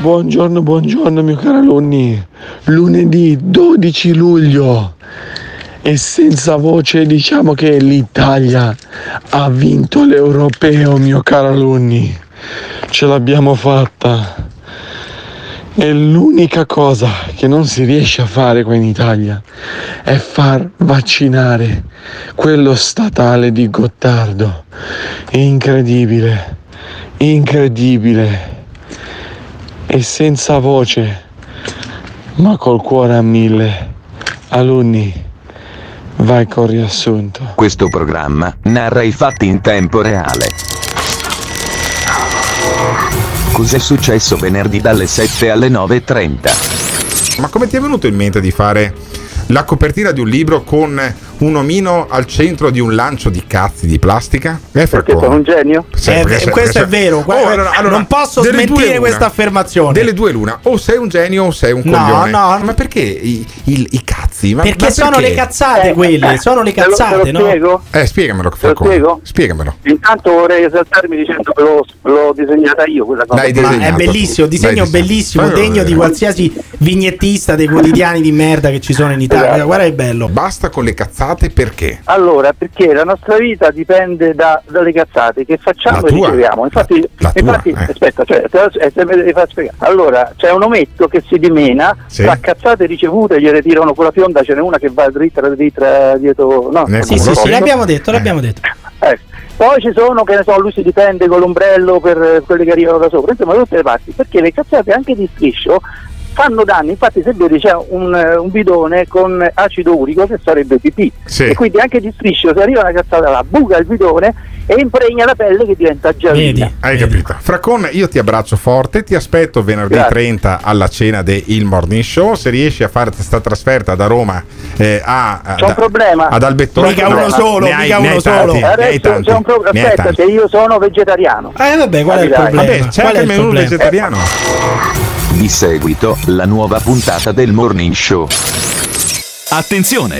Buongiorno, buongiorno mio caro alunni. Lunedì 12 luglio e senza voce diciamo che l'Italia ha vinto l'europeo mio caro alunni. Ce l'abbiamo fatta. E l'unica cosa che non si riesce a fare qua in Italia è far vaccinare quello statale di Gottardo. Incredibile, incredibile e senza voce, ma col cuore a mille. Alunni, vai col riassunto. Questo programma narra i fatti in tempo reale. Cos'è successo venerdì dalle 7 alle 9.30? Ma come ti è venuto in mente di fare la copertina di un libro con un omino al centro di un lancio di cazzi di plastica? Eh, Perché sono un genio? Sì, Eh, perché sei- questo perché è vero, guarda, Oh, allora- allora, non posso smentire questa affermazione. Delle due l'una, o sei un genio o sei un No, coglione. no. Ma perché i, i- i cazzi? Ma, Perché ma sono perché? le cazzate quelle, sono le Te lo- te cazzate, lo no? spiego? Eh, spiegamelo, Falcone. spiego? Spiegamelo. Intanto vorrei esaltarmi dicendo che l'ho, l'ho disegnata io quella cosa. Dai, Ma è bellissimo, disegno Dai, bellissimo, Fammelo degno di vedere. qualsiasi vignettista dei quotidiani di merda che ci sono in Italia. Esatto. Guarda che bello. Basta con le cazzate perché? Allora, perché la nostra vita dipende da- dalle cazzate che facciamo La e tua? riceviamo. Infatti, La- la tua, infatti eh. aspetta, cioè, te eh, devi far spiegare. Allora, c'è un ometto che si dimena Sì. tra cazzate ricevute, gliele tirano con la fionda, ce n'è una che va dritta, dritta dietro. No, Nel Sì, sì, sì, l'abbiamo detto, l'abbiamo detto. Eh, Poi ci sono, che ne so, lui si difende con l'ombrello per eh, quelli che arrivano da sopra, insomma da tutte le parti, perché le cazzate anche di striscio fanno danni, infatti se vedi c'è un, eh, un bidone con acido urico che sarebbe pipì Sì. e quindi anche di striscio se arriva una cazzata là buca il bidone e impregna la pelle che diventa giallina. Vedi? Hai Vedi. capito? Fracon, io ti abbraccio forte, ti aspetto venerdì Grazie. 30 alla cena del Morning Show. Se riesci a fare questa trasferta da Roma eh, a, a- C'è un da- problema. ad Albettone, Mica uno solo, ne hai- mica uno solo. Adesso c'è un pro- ne hai aspetta, se io sono vegetariano. Eh vabbè, qual è il problema? Vabbè, c'è Qual anche è il menù problema? vegetariano. Di seguito, la nuova puntata del Morning Show. Attenzione!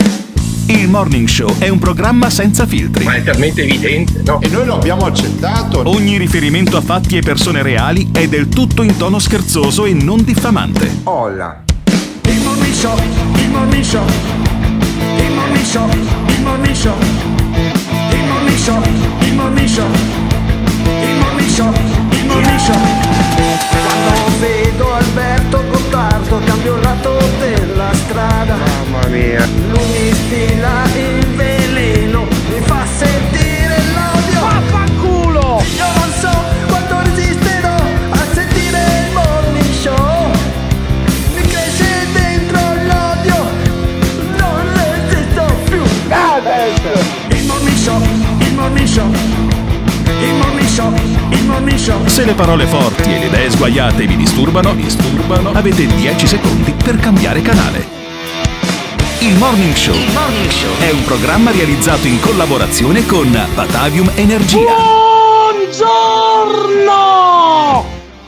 Il Morning Show è un programma senza filtri. Ma è talmente evidente, no? E noi lo abbiamo accettato. Ogni riferimento a fatti e persone reali è del tutto in tono scherzoso e non diffamante. Olla. Il morning show, il morning show, il morning show, il morning show, il morning show, il morning show, il morning show, il morning show. Quando vedo Alberto Gottardo cambio lato della strada. Mamma mia. Lui mi stila il veleno, mi fa sentire Se le parole forti e le idee sguaiate vi disturbano, disturbano, avete 10 secondi per cambiare canale. Il Morning Show è un programma realizzato in collaborazione con Batavium Energia. Buongiorno!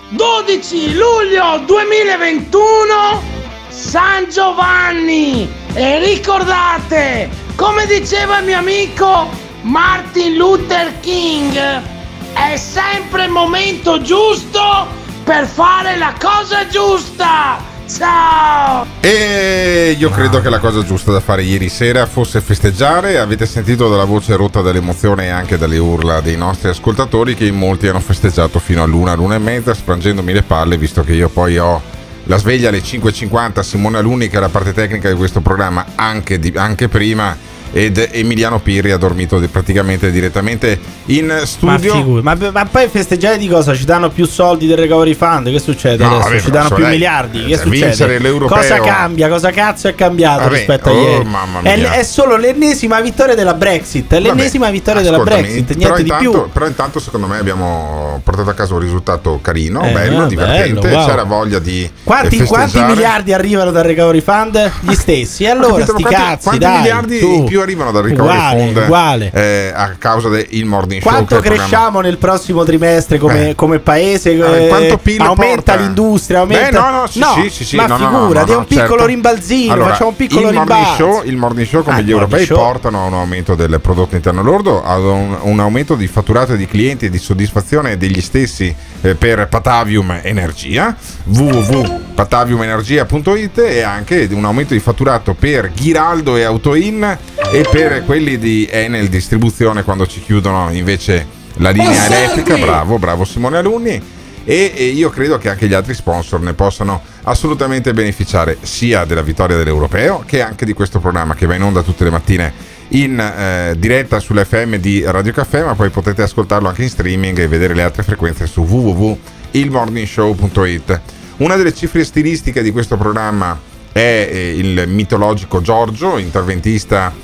12 luglio 2021 San Giovanni e ricordate, come diceva il mio amico Martin Luther King, è sempre il momento giusto per fare la cosa giusta. Ciao! E io credo che la cosa giusta da fare ieri sera fosse festeggiare. Avete sentito dalla voce rotta dall'emozione e anche dalle urla dei nostri ascoltatori che in molti hanno festeggiato fino all'una, l'una e mezza, sprangendomi le palle, visto che io poi ho la sveglia alle 5.50, Simone Aluni che è la parte tecnica di questo programma anche, di- anche prima ed Emiliano Pirri ha dormito di- praticamente direttamente in Ma, studio. figu- ma, ma poi festeggiare di cosa? Ci danno più soldi del recovery fund? Che succede No, adesso? vabbè, Ci danno più dai, miliardi? Che vincere succede? l'europeo- Cosa cambia? Cosa cazzo è cambiato Vabbè, rispetto a oh, ieri? mamma È, mia. è solo l'ennesima vittoria della Brexit. È l'ennesima vittoria della Brexit, però niente di intanto, più. Però intanto secondo me abbiamo portato a casa un risultato carino, Eh, bello, bello, divertente, wow. c'era voglia di Quanti, eh, quanti festeggiare. miliardi arrivano dal recovery fund? Gli stessi. E allora, capito, sti ma quanti- cazzi, quanti dai. miliardi su. in più arrivano dal recovery Uguale, fund uguale. eh, a causa del morning show Quanto programma- cresciamo nel prossimo trimestre come, Eh. come paese? Eh, eh, aumenta porta? l'industria? Aumenta... Beh, no, no, sì, sì, sì, sì, ma no, no, figurati, no, è no, un piccolo certo. rimbalzino. Allora, facciamo un piccolo il morning, rimbalzo. show, il morning show, come Ah, gli europei, show. portano a un aumento del prodotto interno lordo, ad un, un aumento di fatturato di clienti e di soddisfazione degli stessi eh, per Patavium Energia, www.pataviumenergia.it e anche un aumento di fatturato per Ghiraldo e Autoin e per quelli di Enel Distribuzione quando ci chiudono invece la linea Oh, elettrica. Bravo, bravo Simone Alunni e, e io credo che anche gli altri sponsor ne possano assolutamente beneficiare sia della vittoria dell'Europeo che anche di questo programma che va in onda tutte le mattine in eh, diretta sull'FM di Radio Caffè ma poi potete ascoltarlo anche in streaming e vedere le altre frequenze su www.ilmorningshow.it una delle cifre stilistiche di questo programma è eh, il mitologico Giorgio interventista.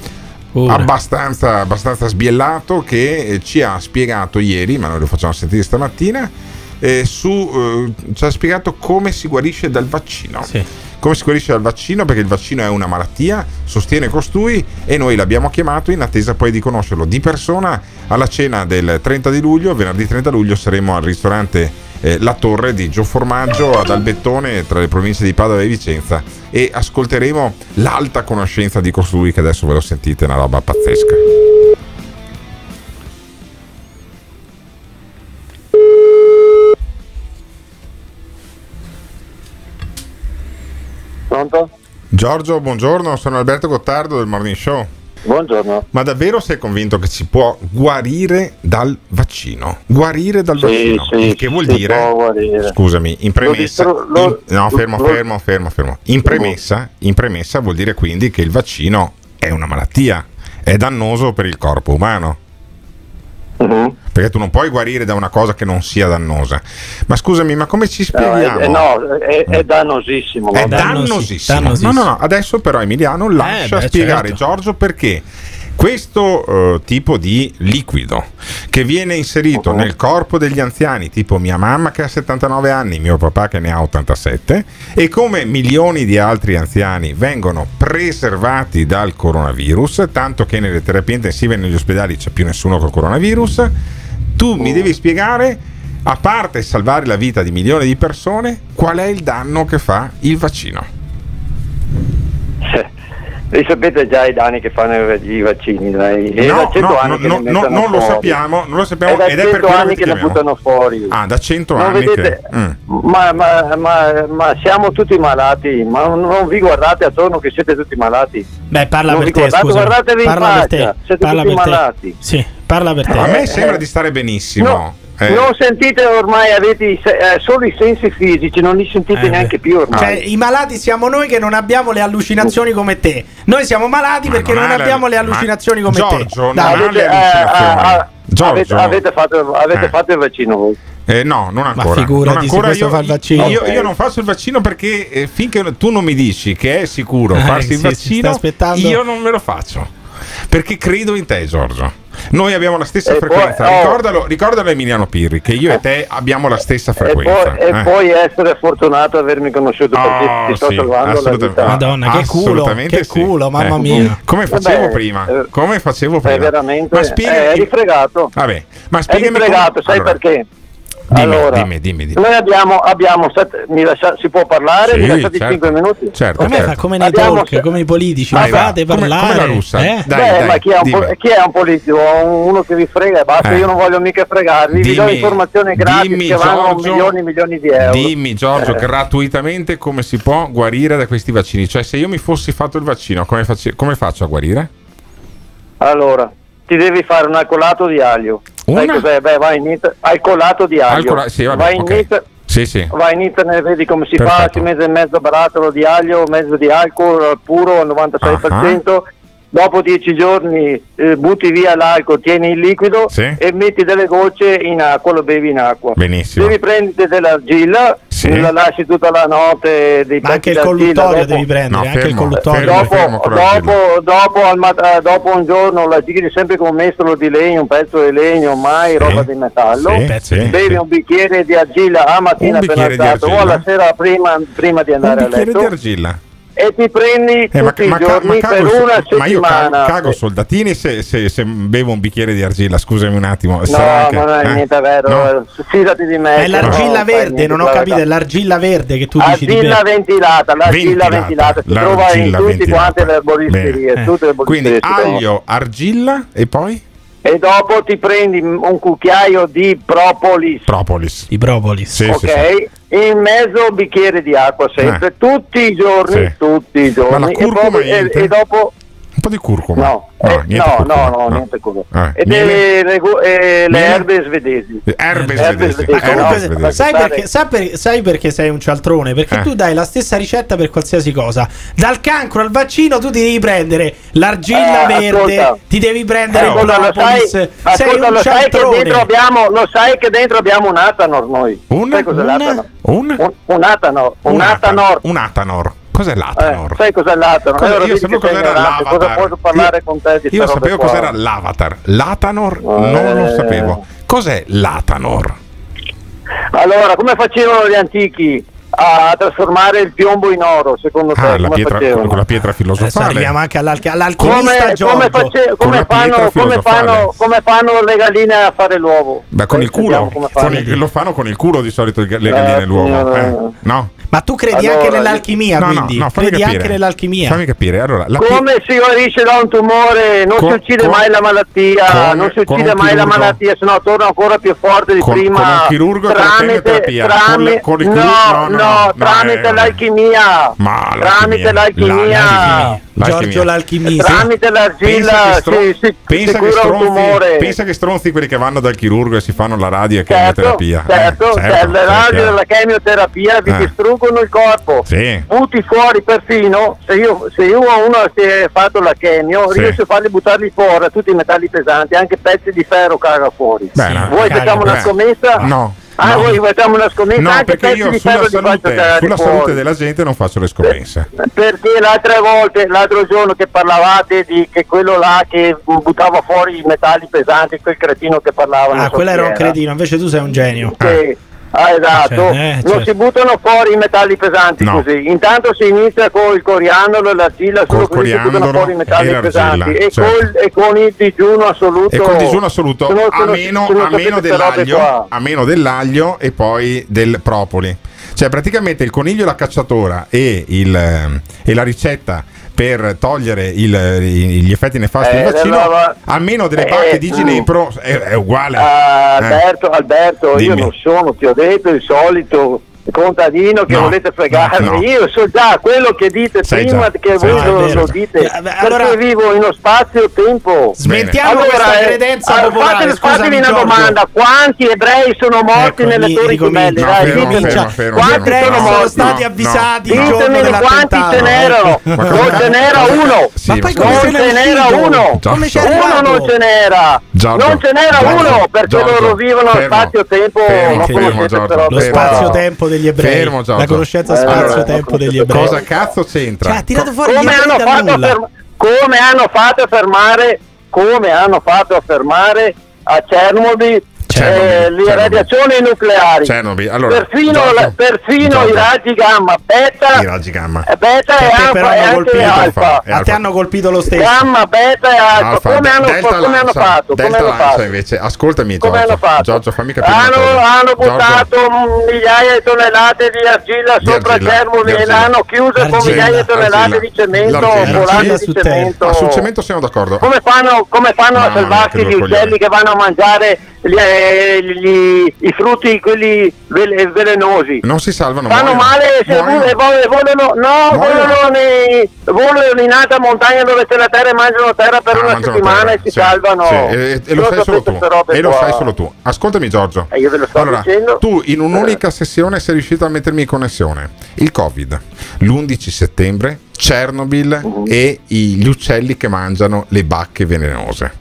Abbastanza, abbastanza sbiellato che eh, ci ha spiegato ieri, ma noi lo facciamo sentire stamattina, eh, su, eh, ci ha spiegato come si guarisce dal vaccino. Come si guarisce dal vaccino? Perché il vaccino è una malattia, sostiene costui e noi l'abbiamo chiamato in attesa poi di conoscerlo di persona alla cena del 30 di luglio, venerdì 30 luglio saremo al ristorante eh, La Torre di Gio Formaggio ad Albettone tra le province di Padova e Vicenza e ascolteremo l'alta conoscenza di costui che adesso ve lo sentite, è una roba pazzesca. Pronto? Giorgio, buongiorno, sono Alberto Gottardo del Morning Show. Buongiorno. Ma davvero sei convinto che si può guarire dal vaccino? Guarire dal Sì, vaccino? sì, Il che vuol dire? Scusami, in premessa. Lo distro- lo- in- no, fermo, lo- fermo, fermo, fermo. In premessa, in premessa vuol dire quindi che il vaccino è una malattia, è dannoso per il corpo umano. Mhm. Perché tu non puoi guarire da una cosa che non sia dannosa. Ma scusami, ma come ci spieghiamo? è, è- no, è, è dannosissimo. È dannosissimo. dannosissimo. No, no, no. Adesso però Emiliano lascia Eh, beh, spiegare certo. Giorgio perché questo eh, tipo di liquido che viene inserito Uh-huh. nel corpo degli anziani, tipo mia mamma che ha 79 anni, mio papà che ne ha 87, e come milioni di altri anziani vengono preservati dal coronavirus, tanto che nelle terapie intensive e negli ospedali c'è più nessuno col coronavirus, tu mi devi spiegare, a parte salvare la vita di milioni di persone, qual è il danno che fa il vaccino. Li sapete già i danni che fanno i vaccini, dai. È No, da 100 no, anni no, che no, non lo fuori. sappiamo, non lo sappiamo È da ed è per 100 quello anni che chiamiamo. buttano fuori. Ah, da 100 Non anni vedete- che... Mm. Ma, ma- ma- ma siamo tutti malati, ma non- vi guardate attorno che siete tutti malati. Beh, parla Non per te, guardate, scusa. guardatevi in Parla te. faccia, siete Parla tutti per te. malati. Sì, parla per te. A me Eh, sembra eh. di stare benissimo. No, Eh, Non sentite ormai, avete i se- eh, solo i sensi fisici, non li sentite Eh, neanche più ormai. Cioè, i malati siamo noi che non abbiamo le allucinazioni come te. Noi siamo malati Ma perché non non, ha abbiamo le allucinazioni come Giorgio, te. Dai, non ha Avete, le eh, allucinazioni. ah, Giorgio. avete, avete fatto, avete Eh. fatto il vaccino voi? Eh, no, non ancora. figurati, non se ancora questo io, fa il vaccino. Io, Ok. io non faccio il vaccino perché eh, finché tu non mi dici che è sicuro Eh, farsi il sì, sta vaccino, io non me lo faccio. Perché credo in te, Giorgio. Noi abbiamo la stessa E poi- frequenza. oh. Ricordalo, ricordalo Emiliano Pirri che io e te abbiamo la stessa E frequenza. poi, e eh. poi essere fortunato ad avermi conosciuto perché Oh, ti sto sì, salvando la assolutamente. vita. Madonna, che culo, Assolutamente che sì. culo, mamma Eh. mia. Come facevo Vabbè, prima? eh, Come facevo È prima? veramente Ma spiega eh, è rifregato. Vabbè, ma È spiegami rifregato, come- sai Allora, perché? Dimmi, allora, dimmi, dimmi, dimmi. noi abbiamo, abbiamo sette- mi lascia- si può parlare? Sì, mi lasciate certo. 5 minuti? Certo, A me certo. fa come nei Abbiamo talk, se- come i politici. Va. fate Come- parlare. come la russa. Eh? Dai, Beh, dai, ma chi è, un dimmi. chi è un politico? Uno che vi frega e basta, Eh. io non voglio mica fregarvi, vi do Dimmi- informazioni gratis dimmi, che Giorgio, milioni e milioni di euro. Dimmi Giorgio Eh. gratuitamente come si può guarire da questi vaccini. Cioè se io mi fossi fatto il vaccino come, face- come faccio a guarire? Allora, ti devi fare un alcolato di aglio. Una? cos'è? Beh, vai in internet, alcolato di aglio. Alcola- sì, vabbè, vai, in ok. inter- Sì, sì. vai in internet, vedi come si fa, Perfetto. ci mette mezzo barattolo di aglio, mezzo di alcol puro al 96%, dopo dieci giorni eh, butti via l'alcol, tieni il liquido Sì. e metti delle gocce in acqua, lo bevi in acqua. Benissimo. Devi prendere dell'argilla, Sì. la lasci tutta la notte dei Ma anche il colluttorio dopo- devi prendere, No, anche il fermo, colluttorio. fermo. Dopo, l'argilla. dopo, dopo, al mat- eh, dopo un giorno la giri sempre con un mestolo di legno, un pezzo di legno, mai roba di metallo. Sì, sì, Bevi sì. un bicchiere di argilla a mattina Un appena bicchiere alzato o alla sera prima, prima di Un andare a bicchiere letto di argilla. E ti prendi Eh, ma, tutti ma i ca- giorni ma cago una ma io cago, settimana. cago soldatini se, se- se bevo un bicchiere di argilla, scusami un attimo. No, sarà anche- non è eh? niente vero, No? eh, fidati di me. È l'argilla fai verde, non ho capito, è l'argilla verde che tu dici di Argilla ventilata, l'argilla Ventilata, ventilata, si trova in tutti ventilata. quante le erboristerie, le Quindi aglio, argilla e poi E dopo ti prendi un cucchiaio di propolis, propolis. I propolis. Sì, ok? sì, sì. In mezzo un bicchiere di acqua sempre, tutti i giorni, Sì. tutti i giorni. Ma la e, poi- e- e dopo po' di curcuma. No, No, eh, niente no, curcuma, no, no, niente curcuma. Eh, e miele? le, regu- e le erbe svedesi. Erbe svedesi. sai, perché, sai per- sai perché sei un cialtrone? Perché Eh. tu dai la stessa ricetta per qualsiasi cosa. Dal cancro al vaccino tu ti devi prendere l'argilla Eh, verde, ascolta. ti devi prendere Eh, il ascolta, lo propolis. sai, sei ascolta, un lo sai che dentro cialtrone. abbiamo, lo sai che dentro abbiamo un Atanor noi. Un? Sai cos'è Un? l'Atanor? Un? Un, un Atanor, un, Un Atanor. Un Atanor. Cos'è Eh, l'Atanor? sai cos'è l'Atanor? Cosa- Allora io vedi sapevo cos'era ignorante, cosa l'avatar. posso parlare Io- con te di Io sapevo qua? cos'era l'avatar. L'Atanor non lo Eh. sapevo. Cos'è l'Atanor? Allora, come facevano gli antichi a trasformare il piombo in oro, secondo te? Ah, la come pietra, facevano? con la pietra Adesso filosofale. arriviamo anche all'alch- all'alchimista Come, come, face- come la fanno, fanno, come fanno le galline a fare l'uovo? Beh, con Poi il culo. Con il- lo fanno con il culo di solito le Eh, galline l'uovo. signora. eh. No? Ma tu credi Allora, anche nell'alchimia, No, no, quindi? no, fammi credi capire. anche nell'alchimia? Fammi capire. Allora, Come si guarisce da un tumore? Non Con- si uccide con- mai la malattia, con- non si uccide mai la malattia, se no torna ancora più forte di Con- prima. con un chirurgo con la tramite, chemioterapia? tramite- Con- con il no, chirurgo? No, no, no, no, tramite eh, l'alchimia. Ma tramite l'alchimia. Giorgio l'alchimista. Tramite l'argilla Pensa che, si, si, pensa, si che cura un stronzi, tumore. pensa che stronzi quelli che vanno dal chirurgo e si fanno la radio e Certo, chemioterapia. certo, Eh, cioè, certo, le sì, radio chiaro. della chemioterapia vi Eh. distruggono il corpo. Sì. Butti fuori perfino, se io, se io ho uno si è fatto la chemio, Sì. riesco a farli buttarli fuori, tutti i metalli pesanti, anche pezzi di ferro caga fuori. Bene. Vuoi caga, facciamo una scommessa? No. Ah, no. voi facciamo una scommessa No, anche perché io di sulla salute, sulla salute della gente non faccio le scommesse. Perché le altre volte, l'altro giorno che parlavate di che quello là che buttava fuori i metalli pesanti, quel cretino che parlava. Ah, so quello era un cretino, invece tu sei un genio. Sì. Ah, esatto, Cioè, eh, non cioè. si buttano fuori i metalli pesanti No. così. Intanto si inizia con il coriandolo e l'argilla, solo Col così si buttano fuori i metalli e pesanti. E, certo. col- e con il digiuno assoluto. E col digiuno assoluto, se a meno, a meno dell'aglio, a meno dell'aglio e poi del propoli. Cioè, praticamente il coniglio e la cacciatora e, il, ehm, e la ricetta per togliere il- gli effetti nefasti Eh, del vaccino, allora- a meno delle eh, pacche di mm. ginepro, è, è uguale. Ah, Eh. Alberto, Alberto, io non sono, ti ho detto, il solito contadino che No, volete fregarmi. no, no. Io so già quello che dite Sai prima già, che voi già. lo, dite. Eh, allora- perché vivo in uno spazio-tempo. Smentiamo questa eh, credenza allora, popolare. fatemi, Scusami, fatemi una Giorgio. domanda: quanti ebrei sono morti Ecco, nelle ri- torri gemelle? No, Dai, fermo, fermo, fermo, quanti fermo. ebrei sono sono morti? stati No, avvisati no. Ditemi quanti ce n'erano? Non ce n'era uno. Sì, Ma non ce n'era uno. Uno non ce n'era, non ce n'era uno perché loro vivono spazio-tempo. non conoscete Lo spazio-tempo degli ebrei. Fermo, Giorgio. La conoscenza Eh, spazio-tempo degli ebrei. Cosa cazzo c'entra? Cioè, ha tirato fuori come hanno, fatto a nulla. ferma- come hanno fatto a fermare come hanno fatto a fermare a Chernobyl Chernobyl, eh, le Chernobyl. radiazioni nucleari Chernobyl, allora, perfino, Giorgio, la- perfino Giorgio. i raggi gamma beta I raggi gamma. eh, beta e alfa però e hanno colpito. alfa E A te hanno colpito lo stesso. gamma beta e alfa, Alfa, come, hanno, Delta come hanno Lancia, fatto come Delta hanno Lancia fatto invece, ascoltami come Giorgio. hanno fatto? Giorgio, fammi capire hanno, hanno buttato migliaia di tonnellate di argilla Di sopra Chernobyl e l'hanno chiusa con migliaia di tonnellate di cemento volante di cemento Ah, sul cemento siamo d'accordo. come fanno, come a salvarsi gli uccelli che vanno a mangiare gli, eh, gli- i frutti quelli vele- velenosi Non si salvano fanno muoiono. male se Muoiono. vo- vol- volano, no, volano, nei, volano in alta montagna dove c'è la terra e mangiano terra per Ah, una settimana terra, e si sì, salvano sì, e, e lo sai solo E lo sai solo tu. Ascoltami Giorgio. Eh, io ve lo sto allora, dicendo. tu in un'unica sessione sei riuscito a mettermi in connessione. Il Covid. L'11 settembre Chernobyl e i- gli uccelli che mangiano le bacche velenose.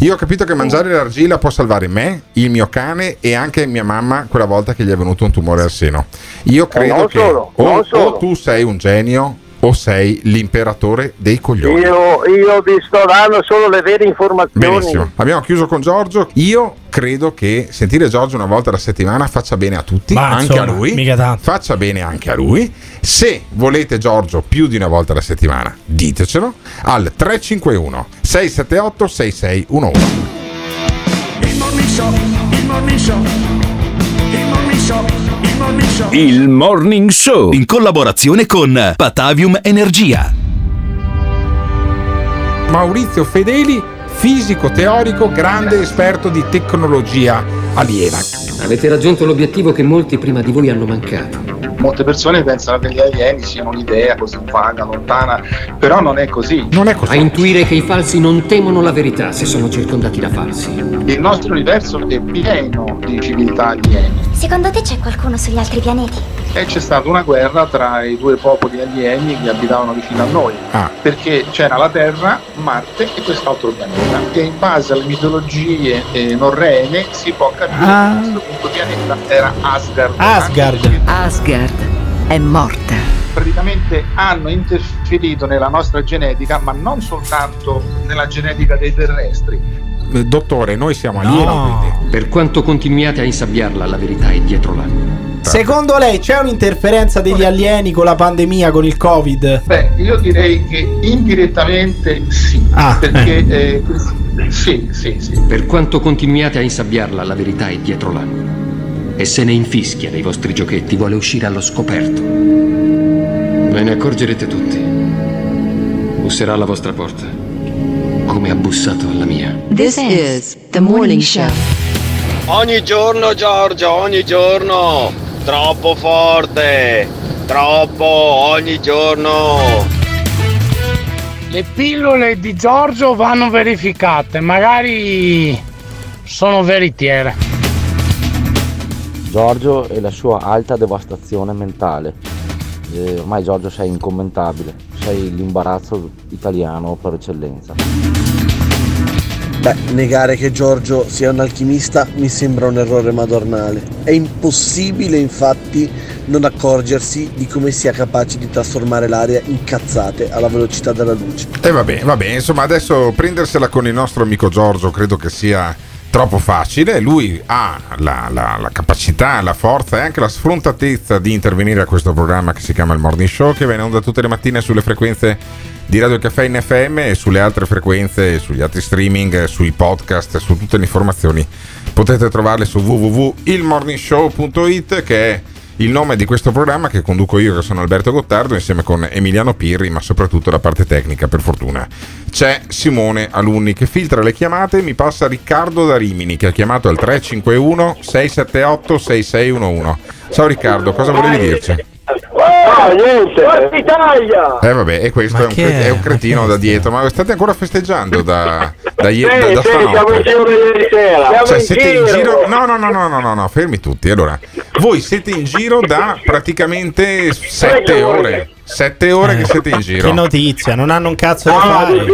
Io ho capito che mangiare l'argilla può salvare me, il mio cane e anche mia mamma quella volta che gli è venuto un tumore al seno. Io credo non che solo, o, o tu sei un genio o sei l'imperatore dei coglioni. Io, io vi sto dando solo le vere informazioni. Benissimo, abbiamo chiuso con Giorgio. Io credo che sentire Giorgio una volta alla settimana faccia bene a tutti, Ma, anche insomma, a lui. mica tanto. Faccia bene anche a lui. Se volete Giorgio più di una volta alla settimana, ditecelo al 351 678 6611. Il morning show, il morning show, il morning show, il morning show. In collaborazione con Patavium Energia. Maurizio Fedeli, fisico teorico, grande esperto di tecnologia aliena. Avete raggiunto l'obiettivo che molti prima di voi hanno mancato. Molte persone pensano che gli alieni siano un'idea così vaga, lontana, però non è così. Non è A intuire che i falsi non temono la verità se sono circondati da falsi. Il nostro universo è pieno di civiltà alieni Secondo te c'è qualcuno sugli altri pianeti? e c'è stata una guerra tra i due popoli alieni che abitavano vicino a noi. Ah. Perché c'era la Terra, Marte e quest'altro pianeta. E in base alle mitologie eh, norrene si può capire Ah. che questo punto pianeta era Asgard. Asgard. Asgard è morta. praticamente hanno interferito nella nostra genetica, ma non soltanto nella genetica dei terrestri. Eh, Dottore, noi siamo alieni. Per quanto continuiate a insabbiarla, la verità è dietro l'angolo. Secondo lei c'è un'interferenza degli alieni con la pandemia, con il Covid? Beh, io direi che indirettamente sì, Ah, perché eh, sì, sì, sì. Per quanto continuiate a insabbiarla, la verità è dietro l'angolo. E se ne infischia dei vostri giochetti, vuole uscire allo scoperto. Ve ne accorgerete tutti. Busserà alla vostra porta, come ha bussato alla mia. This is the morning show. Ogni giorno Giorgio, ogni giorno. Troppo forte. Troppo ogni giorno. Le pillole di Giorgio vanno verificate, magari sono veritiere. Giorgio e la sua alta devastazione mentale. Eh, ormai Giorgio sei incommentabile, sei l'imbarazzo italiano per eccellenza. Beh, negare che Giorgio sia un alchimista mi sembra un errore madornale. È impossibile infatti non accorgersi di come sia capace di trasformare l'aria in cazzate alla velocità della luce. E vabbè, vabbè, insomma, adesso prendersela con il nostro amico Giorgio credo che sia troppo facile. Lui ha la, la- la capacità, la forza e anche la sfrontatezza di intervenire a questo programma che si chiama il Morning Show, che viene onda tutte le mattine sulle frequenze di Radio Caffè in FM e sulle altre frequenze, sugli altri streaming, sui podcast, su tutte le informazioni. Potete trovarle su www.ilmorningshow.it che è il nome di questo programma che conduco io, che sono Alberto Gottardo, insieme con Emiliano Pirri, ma soprattutto la parte tecnica, per fortuna. C'è Simone Alunni che filtra le chiamate, mi passa Riccardo da Rimini che ha chiamato al 351 678 6611. Ciao Riccardo, cosa volevi dirci? Ah, niente. Forza Italia! Eh vabbè, e questo è un, cre- è? è un cretino da dietro, ma state ancora festeggiando da, da, ie- da, da Sì, sì, siamo in giro ieri sera. Cioè, siete in giro. giro? No, no, no, no, no, no, no, fermi tutti. Allora, voi siete in giro da praticamente sette ore. Sette ore che siete in giro. Che notizia, non hanno un cazzo da fare.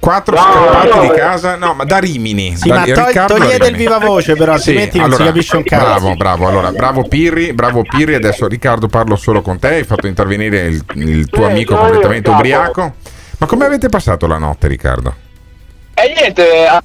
Quattro No, scappati no. di casa, no, ma da Rimini. Sì, da ma tog- togliete il viva voce, però, Sì, altrimenti non si allora, capisce un cazzo. Bravo, bravo. Allora, bravo Pirri, bravo Pirri. Adesso Riccardo parlo solo con te. Hai fatto intervenire il, il tuo Sì, amico completamente ubriaco. Ma come avete passato la notte, Riccardo? E niente, a-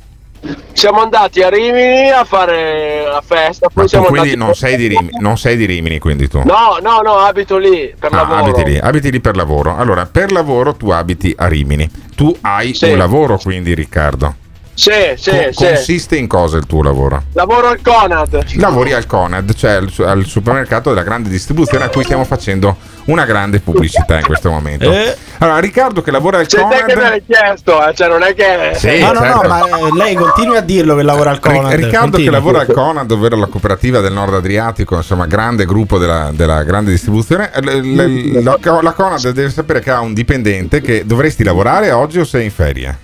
siamo andati a Rimini a fare la festa, poi Ma tu siamo quindi non sei, di Rimini, non sei di Rimini, quindi tu? No, no, no, abito lì per Ah, lavoro. abiti lì, abiti lì per lavoro. Allora, per lavoro tu abiti a Rimini. Tu hai Sì. un lavoro, quindi, Riccardo. Sì, sì, Co- sì. consiste in cosa il tuo lavoro? Lavoro al Conad. Lavori al Conad, cioè al, su- al supermercato della grande distribuzione a cui stiamo facendo una grande pubblicità in questo momento. Eh. Allora, Riccardo che lavora al C'è te che me Conad. l'hai chiesto, eh, cioè non è che... Sì, no, no, certo. no, ma eh, lei continui a dirlo che lavora al Conad. Riccardo che continui. lavora al Conad, ovvero la cooperativa del Nord Adriatico, insomma, grande gruppo della, della grande distribuzione. eh, l- l- la, la Conad deve sapere che ha un dipendente che dovresti lavorare oggi o sei in ferie?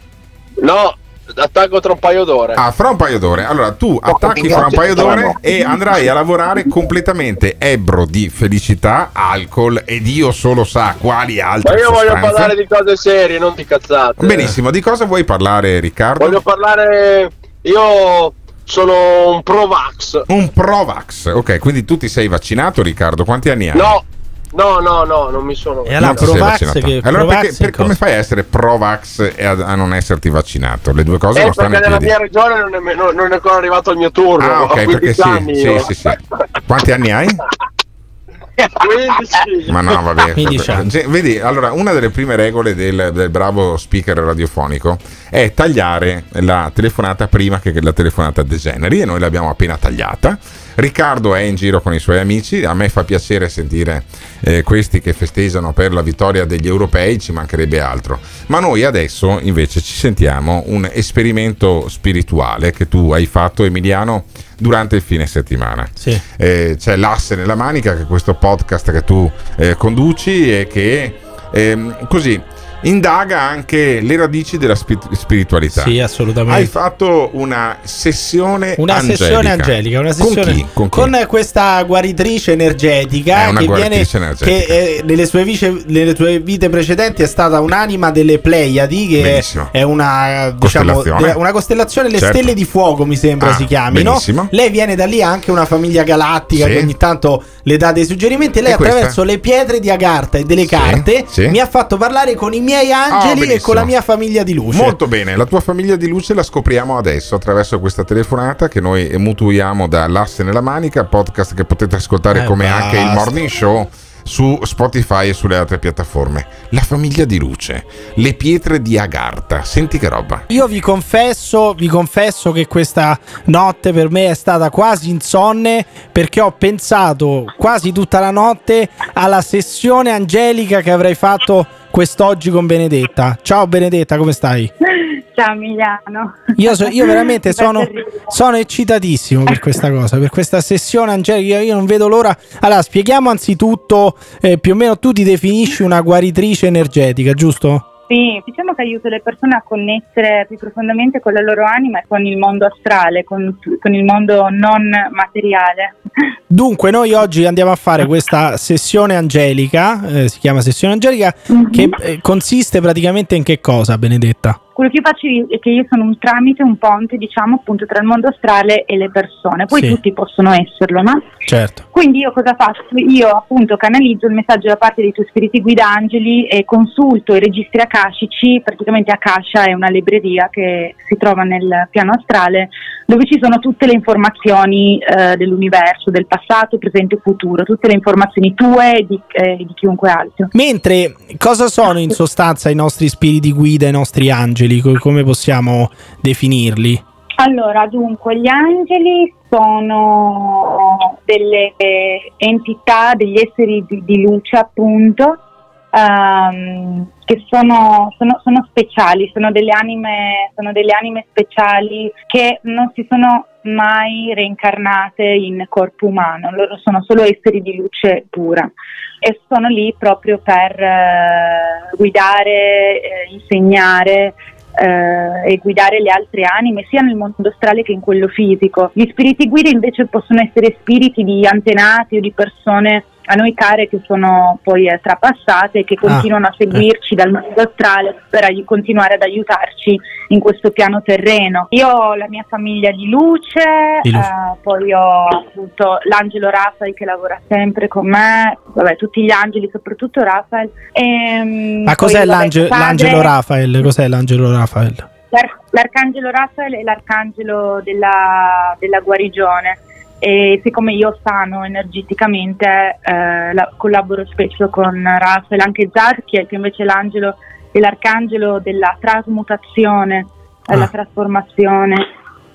No, attacco tra un paio d'ore. Ah, fra un paio d'ore. Allora, tu attacchi fra un paio d'ore e andrai a lavorare completamente ebbro di felicità, alcol e Dio solo sa quali altre Ma io voglio sostanze. parlare di cose serie, non di cazzate. Benissimo, di cosa vuoi parlare, Riccardo? Voglio parlare. Io sono un Provax. Un Provax. Ok, quindi tu ti sei vaccinato, Riccardo? Quanti anni hai? No, no, no, no, non mi sono. E allora Provax vaccinato. che- allora perché- per- come fai a essere Provax e a, a non esserti vaccinato? Le due cose Eh, non stanno perché in nella piedi. mia regione non è, non- non è ancora arrivato il mio turno. Ah, ok, 15 perché sì, anni sì, sì, sì. Quanti anni hai? 15. Ma no, vabbè. 15 anni. Vedi, allora, una delle prime regole del, del bravo speaker radiofonico è tagliare la telefonata prima che la telefonata degeneri e noi l'abbiamo appena tagliata. Riccardo è in giro con i suoi amici, a me fa piacere sentire eh, questi che festeggiano per la vittoria degli europei, ci mancherebbe altro. Ma noi adesso invece ci sentiamo un esperimento spirituale che tu hai fatto Emiliano durante il fine settimana. Sì. Eh, c'è l'asse nella manica che è questo podcast che tu eh, conduci e che ehm, così indaga anche le radici della spi- spiritualità. Sì, assolutamente. Hai fatto una sessione Una angelica. sessione angelica, una sessione con chi? Con chi? con questa guaritrice energetica che guaritrice viene energetica. che eh, nelle, sue vice- nelle sue vite precedenti è stata un'anima delle Pleiadi che Benissimo. è una diciamo Costellazione. una costellazione le Certo. stelle di fuoco mi sembra Ah, si chiamino. Lei viene da lì anche una famiglia galattica Sì. che ogni tanto le dà dei suggerimenti. Lei E questa? attraverso le pietre di Agartha e delle carte sì. mi ha fatto parlare con i miei angeli e benissimo. con la mia famiglia di luce. Molto bene, la tua famiglia di luce la scopriamo adesso attraverso questa telefonata che noi mutuiamo da L'asse nella manica, podcast che potete ascoltare Eh, come basta. anche il Morning Show su Spotify e sulle altre piattaforme. La famiglia di luce, le pietre di Agartha, senti che roba. Io vi confesso, vi confesso che questa notte per me è stata quasi insonne perché ho pensato quasi tutta la notte alla sessione angelica che avrei fatto quest'oggi con Benedetta. Ciao Benedetta, come stai? Ciao Emiliano. Io, so- io veramente sono, sono eccitatissimo per questa cosa, per questa sessione angelica. Io non vedo l'ora. Allora, spieghiamo anzitutto eh, più o meno tu ti definisci una guaritrice energetica, giusto? Sì, diciamo che aiuto le persone a connettere più profondamente con la loro anima e con il mondo astrale, con, con il mondo non materiale. Dunque, noi oggi andiamo a fare questa sessione angelica, eh, si chiama sessione angelica, che eh, consiste praticamente in che cosa, Benedetta? Quello che io faccio io è che io sono un tramite, un ponte, diciamo appunto tra il mondo astrale e le persone. Poi Sì. tutti possono esserlo, no? Certo. Quindi io cosa faccio? Io appunto canalizzo il messaggio da parte dei tuoi spiriti guida angeli e consulto i registri akashici, praticamente Akasha è una libreria che si trova nel piano astrale dove ci sono tutte le informazioni eh, dell'universo, del passato, presente e futuro, tutte le informazioni tue e di, eh, di chiunque altro. Mentre cosa sono in sostanza i nostri spiriti guida, i nostri angeli? Co- Come possiamo definirli? Allora, dunque, gli angeli sono delle eh, entità, degli esseri di, di luce, appunto, ehm, che sono, sono- sono speciali, sono delle, anime, sono delle anime speciali che non si sono mai reincarnate in corpo umano, loro sono solo esseri di luce pura e sono lì proprio per eh, guidare, eh, insegnare eh, e guidare le altre anime sia nel mondo astrale che in quello fisico. Gli spiriti guida invece possono essere spiriti di antenati o di persone a noi care che sono poi eh, trapassate e che continuano a seguirci dal mondo astrale per ai- continuare ad aiutarci in questo piano terreno. Io ho la mia famiglia di luce, Di luce. eh, poi ho appunto l'angelo Rafael che lavora sempre con me, vabbè tutti gli angeli, soprattutto Rafael. Ehm, Ma cos'è l'ange- padre- l'angelo Rafael? Cos'è l'angelo Rafael? L'ar- L'arcangelo Rafael è l'arcangelo della, della guarigione e siccome io sano energeticamente eh, la- collaboro spesso con Rafael, anche Zadkiel che invece è l'angelo e l'arcangelo della trasmutazione, della Ah. trasformazione.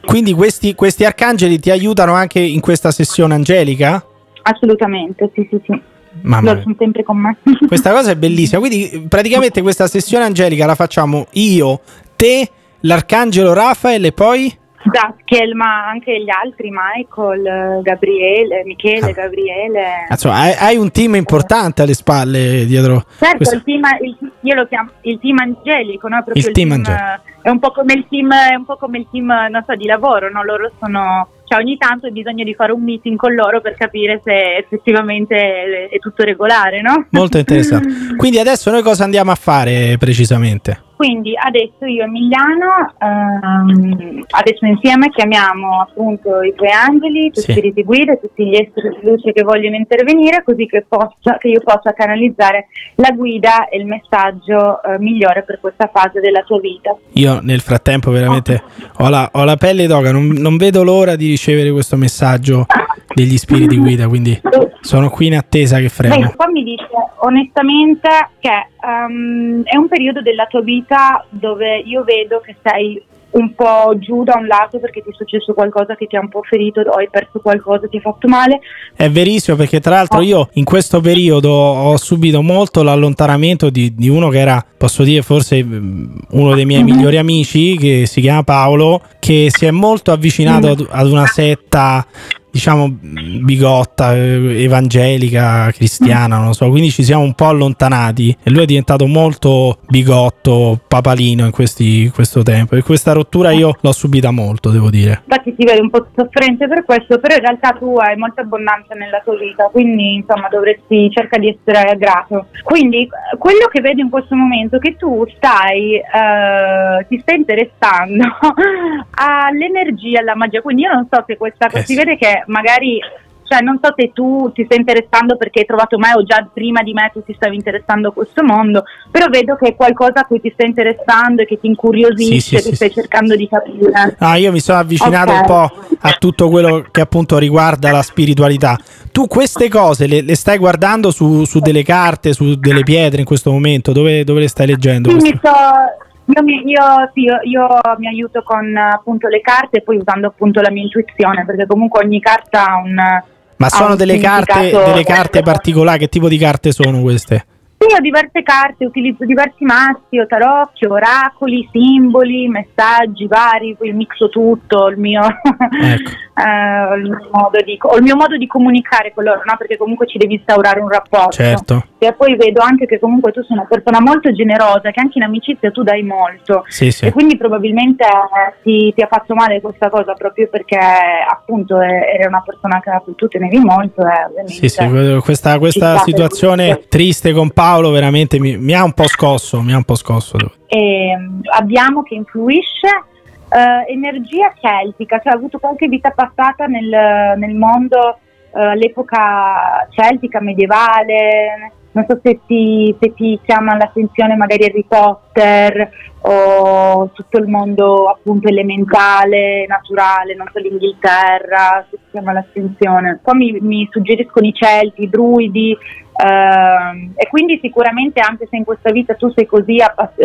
Quindi questi, questi arcangeli ti aiutano anche in questa sessione angelica? Assolutamente, sì sì sì. Mamma mia. sono sempre con me. Questa cosa è bellissima. Quindi praticamente questa sessione angelica la facciamo io, te, l'arcangelo Rafael e poi... Zaskiel, ma anche gli altri, Michael, Gabriele, Michele, Gabriele. Insomma, hai, hai un team importante alle spalle dietro. Certo, questo- il team, il- io lo chiamo il team angelico, no? Proprio Il team Angelico. eh, è un po' come il team, è un po' come il team, non so, di lavoro, no? Loro sono, cioè ogni tanto hai bisogno di fare un meeting con loro per capire se effettivamente è, è tutto regolare, no? Molto interessante. Quindi adesso noi cosa andiamo a fare precisamente? Quindi adesso io e Emiliano, ehm, adesso insieme chiamiamo appunto i due angeli, tutti Sì. i spiriti guida, tutti gli esseri di luce che vogliono intervenire, così che, possa, che io possa canalizzare la guida e il messaggio eh, migliore per questa fase della tua vita. Io nel frattempo veramente ho la, ho la pelle d'oca, non, non vedo l'ora di ricevere questo messaggio degli spiriti guida, quindi sono qui in attesa che fremo. Beh, qua mi dice onestamente che ehm, è un periodo della tua vita dove io vedo che sei un po' giù da un lato perché ti è successo qualcosa che ti ha un po' ferito o hai perso qualcosa, ti ha fatto male. È verissimo perché tra l'altro io in questo periodo ho subito molto l'allontanamento di, di uno che era, posso dire, forse mm, uno dei miei migliori amici, che si chiama Paolo, che si è molto avvicinato ad, ad una setta, diciamo, bigotta, eh, evangelica, cristiana, non lo so, quindi ci siamo un po' allontanati e lui è diventato molto bigotto, papalino in questi- questo tempo e questa rottura io l'ho subita molto, devo dire. Infatti ti vedi un po' sofferente per questo, però in realtà tu hai molta abbondanza nella tua vita, quindi insomma dovresti cercare di essere grato. Quindi eh, quello che vedo in questo momento è che tu stai, eh, ti stai interessando all'energia, alla magia, quindi io non so se questa cosa, si vede che magari... Cioè, non so se tu ti stai interessando perché hai trovato me o già prima di me tu ti stavi interessando a questo mondo, però vedo che è qualcosa a cui ti stai interessando e che ti incuriosisce, Sì, sì, che sì, stai cercando di capire. Ah, io mi sono avvicinato Ok. un po' a tutto quello che appunto riguarda la spiritualità. Tu queste cose le, le stai guardando su, su delle carte, su delle pietre in questo momento? Dove, dove le stai leggendo? Sì, mi so, io, mi, io, sì, io- io mi aiuto con appunto le carte e poi usando appunto la mia intuizione, perché comunque ogni carta ha un... Ma ha sono un delle carte, delle carte particolari? Che tipo di carte sono queste? Sì, ho diverse carte, utilizzo diversi mazzi, ho tarocchi, oracoli, simboli, messaggi vari, poi mixo tutto, il mio, Ecco. eh, il mio modo di, ho il mio modo di comunicare con loro, no? perché comunque ci devi instaurare un rapporto. Certo. E poi vedo anche che comunque tu sei una persona molto generosa, che anche in amicizia tu dai molto. Sì, sì. E quindi probabilmente eh, ti, ti ha fatto male questa cosa proprio perché appunto eh, eri una persona che tu tenevi molto e ovviamente Sì, sì, que- questa, questa situazione triste con Paolo veramente mi, mi ha un po' scosso, mi ha un po' scosso. e, mm, abbiamo che influisce eh, energia celtica, cioè ha avuto qualche vita passata nel, nel mondo eh, all'epoca celtica, medievale, non so se ti, se ti chiama l'attenzione magari Harry Potter o tutto il mondo appunto elementale, naturale, non so l'Inghilterra, se ti chiama l'attenzione. Qua mi, mi suggeriscono i Celti, i Druidi, e quindi sicuramente anche se in questa vita tu sei così,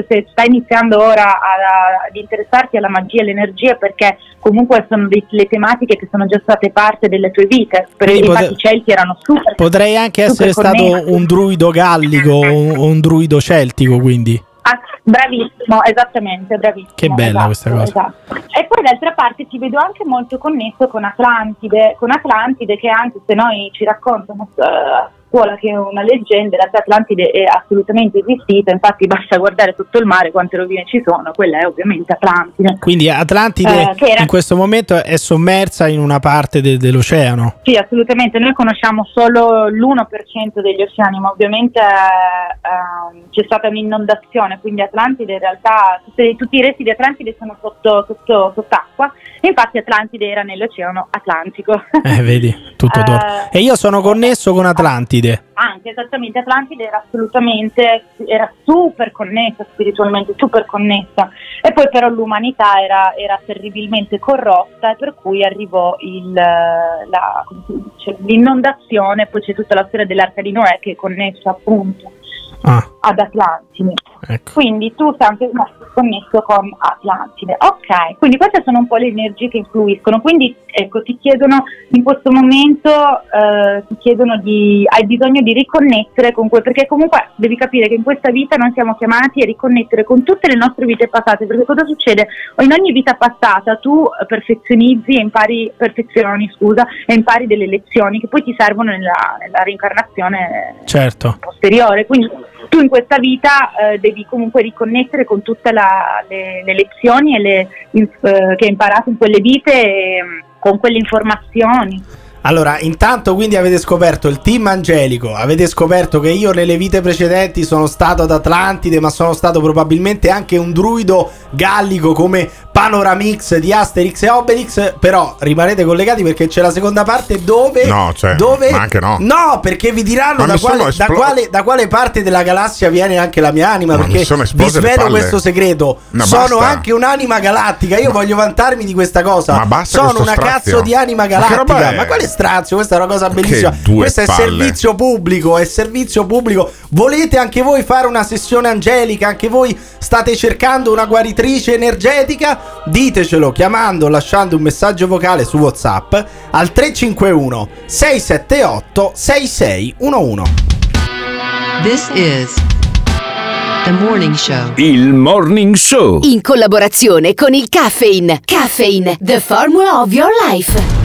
se stai iniziando ora ad interessarti alla magia e all'energia perché comunque sono dei- le tematiche che sono già state parte delle tue vite, per i Celti erano super Potrei anche essere stato connessi. un druido gallico o un, un druido celtico, quindi. Ah, bravissimo, esattamente, bravissimo. Che bella esatto, questa cosa. esatto. E poi d'altra parte ti vedo anche molto connesso con Atlantide, con Atlantide che anche se noi ci raccontano a scuola che è una leggenda, in realtà Atlantide è assolutamente esistita, infatti basta guardare sotto il mare quante rovine ci sono, quella è ovviamente Atlantide. Quindi Atlantide Eh, era- in questo momento è sommersa in una parte de- dell'oceano. Sì, assolutamente, noi conosciamo solo l'1% degli oceani, ma ovviamente eh, c'è stata un'inondazione, quindi Atlantide in realtà, tutti, tutti i resti di Atlantide sono sotto, sotto, sott'acqua, e infatti Atlantide era nell'oceano Atlantico. Eh, vedi, tutto Eh, torna. E io sono connesso con Atlantide. Anche esattamente, Atlantide era assolutamente, era super connessa spiritualmente, super connessa. E poi però l'umanità era, era terribilmente corrotta e per cui arrivò il, la- dice, l'inondazione, poi c'è tutta la storia dell'arca di Noè che è connessa appunto Ah. ad Atlantide. Ecco. Quindi tu sei anche rimasto connesso con Atlantide. Ok, quindi queste sono un po' le energie che influiscono. Quindi ecco, ti chiedono in questo momento, eh, ti chiedono di, hai bisogno di riconnettere con quel, perché comunque devi capire che in questa vita noi siamo chiamati a riconnettere con tutte le nostre vite passate, perché cosa succede? In ogni vita passata tu perfezionizzi e impari, perfezioni scusa, e impari delle lezioni che poi ti servono nella, nella reincarnazione Certo. posteriore. Quindi tu in questa vita eh, devi comunque riconnettere con tutte la- le, le lezioni le, inf- eh, che hai imparato in quelle vite e mm, con quelle informazioni. Allora, intanto quindi avete scoperto il team angelico, avete scoperto che io nelle vite precedenti sono stato ad Atlantide, ma sono stato probabilmente anche un druido gallico come Panoramix di Asterix e Obelix, però rimanete collegati perché c'è la seconda parte dove... No, cioè, dove ma anche no. No, perché vi diranno Ma da quale, da, esplo- quale, da quale parte della galassia viene anche la mia anima, Ma perché vi svelo questo segreto. No, sono basta. anche un'anima galattica, io voglio vantarmi di questa cosa. Ma basta sono una strazio. cazzo di anima Ma galattica. è? Ma quale strazio? Questa è una cosa bellissima. Questo è palle. servizio pubblico, è servizio pubblico. Volete anche voi fare una sessione angelica? Anche voi state cercando una guaritrice energetica? Ditecelo chiamando, lasciando un messaggio vocale su WhatsApp al 351 678 6611. This is The Morning Show. Il Morning Show. In collaborazione con il Caffeine. Caffeine, the formula of your life.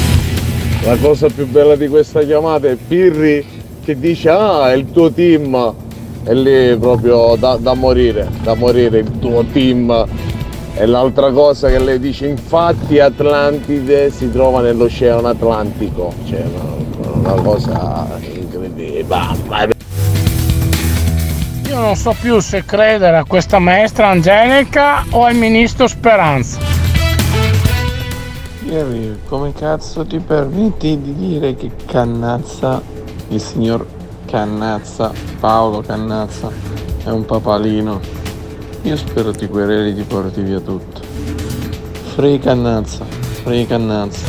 La cosa più bella di questa chiamata è Pirri che dice ah è il tuo team e lì proprio da, da morire, da morire il tuo team. E l'altra cosa che lei dice infatti Atlantide si trova nell'oceano Atlantico, cioè una, una cosa incredibile. Io non so più se credere a questa maestra Angelica o al ministro Speranza. Pirri, come cazzo ti permetti di dire che Cannazza, il signor Cannazza, Paolo Cannazza, è un papalino? Io spero ti quereli ti porti via tutto. Free Cannazza, free Cannazza.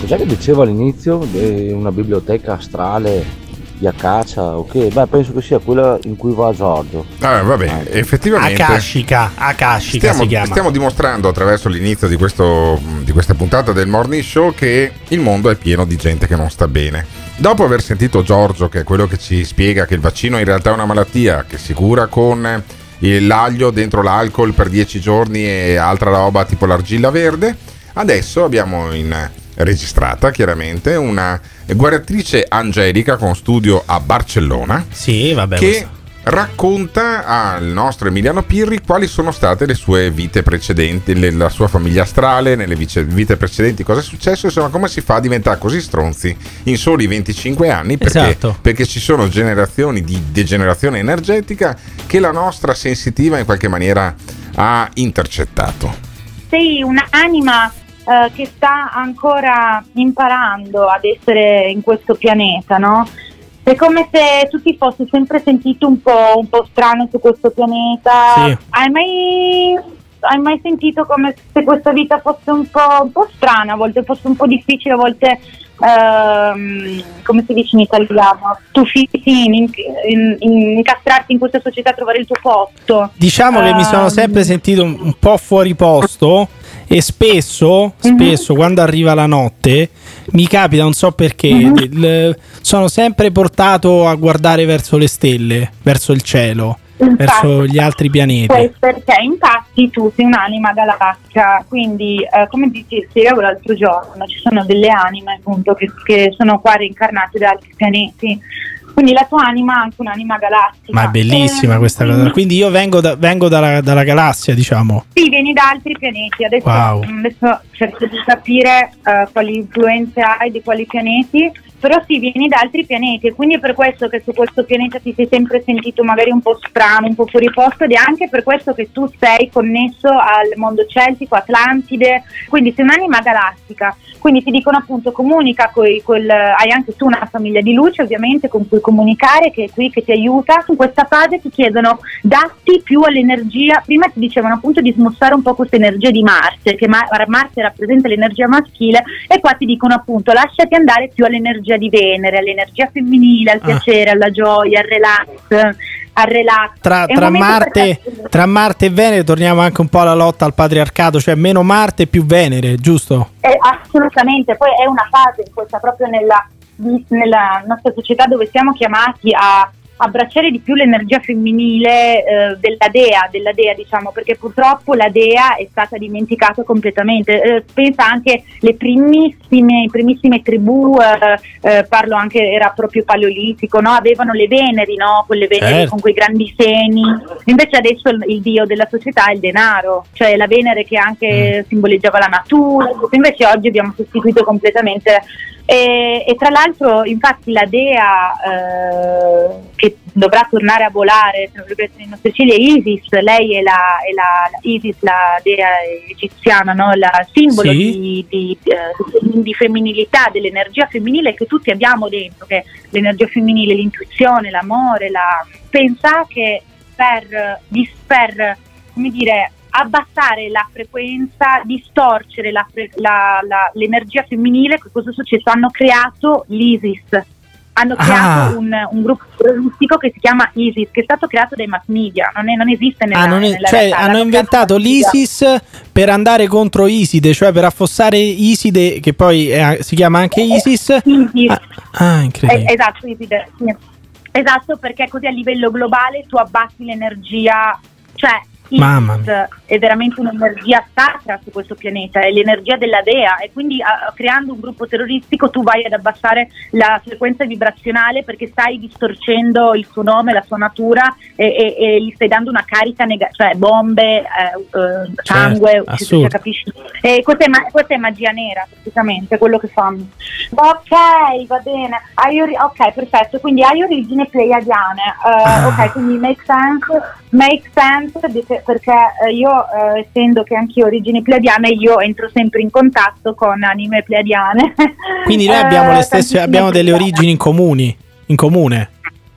Cos'è che diceva all'inizio di una biblioteca astrale di Acacia? Ok, beh, penso che sia quella in cui va Giorgio. Ah, vabbè, effettivamente. Akashica, Akashica Stiamo, si chiama. stiamo dimostrando attraverso l'inizio di, questo, di questa puntata del Morning Show che il mondo è pieno di gente che non sta bene. Dopo aver sentito Giorgio, che è quello che ci spiega che il vaccino in realtà è una malattia che si cura con l'aglio dentro l'alcol per 10 giorni e altra roba tipo l'argilla verde, adesso abbiamo in registrata chiaramente una guaritrice angelica con studio a Barcellona Sì, vabbè. che questo- racconta al nostro Emiliano Pirri quali sono state le sue vite precedenti, la sua famiglia astrale, nelle vice- vite precedenti, cosa è successo, insomma come si fa a diventare così stronzi in soli 25 anni perché, Esatto. perché ci sono generazioni di degenerazione energetica che la nostra sensitiva in qualche maniera ha intercettato. sei un'anima eh, che sta ancora imparando ad essere in questo pianeta, no? È come se tu ti fossi sempre sentito un po', un po' strano su questo pianeta. Sì. Hai mai, hai mai sentito come se questa vita fosse un po', un po' strana, a volte fosse un po' difficile, a volte ehm, come si dice in italiano? Tu fi- sì, in, in- in- incastrarti in questa società, trovare il tuo posto. Diciamo che mi sono Ehm, sempre sentito un, un po' fuori posto e spesso, Mhm. spesso quando arriva la notte mi capita, non so perché, Mhm. del- sono sempre portato a guardare verso le stelle, verso il cielo, Infatti. verso gli altri pianeti. Questo perché infatti tu sei un'anima galattica, quindi eh, come ti spiegavo l'altro giorno, ci sono delle anime appunto che, che sono qua reincarnate da altri pianeti, quindi la tua anima è anche un'anima galattica. Ma è bellissima Eh, questa cosa. quindi- Quindi io vengo, da- vengo dalla, dalla galassia, diciamo. Sì, vieni da altri pianeti, adesso, Wow. adesso cerco di capire eh, quali influenze hai di quali pianeti, però sì, vieni da altri pianeti quindi è per questo che su questo pianeta ti sei sempre sentito magari un po' strano, un po' fuori posto ed è anche per questo che tu sei connesso al mondo celtico, Atlantide, quindi sei un'anima galattica, quindi ti dicono appunto comunica, coi, col, hai anche tu una famiglia di luce ovviamente con cui comunicare che è qui che ti aiuta, in questa fase ti chiedono datti più all'energia, prima ti dicevano appunto di smussare un po' questa energia di Marte, che Ma- Marte rappresenta l'energia maschile e qua ti dicono appunto lasciati andare più all'energia di Venere, all'energia femminile, al Ah. piacere, alla gioia, al relax, al relax. Tra, tra Marte, tra Marte e Venere torniamo anche un po' alla lotta al patriarcato, cioè meno Marte più Venere, giusto? Eh, assolutamente, poi è una fase in questa proprio nella, nella nostra società dove siamo chiamati a abbracciare di più l'energia femminile eh, della dea, della dea diciamo, perché purtroppo la dea è stata dimenticata completamente. Eh, pensa anche le primissime, primissime tribù, eh, eh, parlo anche, era proprio paleolitico, no? avevano le veneri, no? quelle veneri Certo. con quei grandi seni, invece adesso il, il dio della società è il denaro, cioè la Venere che anche simboleggiava la natura, invece oggi abbiamo sostituito completamente e, e tra l'altro infatti la dea eh, che dovrà tornare a volare nostri cieli è Isis, lei è la, è la- la- Isis, la dea egiziana, no? la simbolo Sì. di, di, eh, di femminilità, dell'energia femminile che tutti abbiamo dentro, che l'energia femminile, l'intuizione, l'amore, la... pensa che per, dis- per come dire, abbassare la frequenza, distorcere la fre- la- la- l'energia femminile, cosa è successo? Hanno creato l'ISIS. Hanno Ah. creato un, un gruppo terroristico che si chiama ISIS, che è stato creato dai mass media, non, è- non esiste nella, Ah, non è- nella cioè realtà, hanno inventato media. l'ISIS per andare contro Iside, cioè per affossare Iside, che poi è- si chiama anche ISIS. Isis. Ah, ah, incredibile. Eh, esatto, Iside, esatto, perché così a livello globale tu abbassi l'energia, cioè Mamma Isis è veramente un'energia sacra su questo pianeta, è l'energia della dea e quindi ah, creando un gruppo terroristico tu vai ad abbassare la frequenza vibrazionale perché stai distorcendo il suo nome, la sua natura e, e- e gli stai dando una carica negativa, cioè bombe, eh, eh, sangue, Certo, assurdo. capisci? E questa, è ma- questa è magia nera praticamente, quello che fanno. Ok, va bene. Hai ori- ok, perfetto. Quindi hai origini pleiadiane. Eh, Ah. Ok, quindi make sense, make sense perché, perché, eh, io, eh, essendo che anch'io ho origini pleiadiane, io entro sempre in contatto con anime pleiadiane. Quindi noi abbiamo Eh, le stesse, tantissime abbiamo delle origini in comuni, in comune.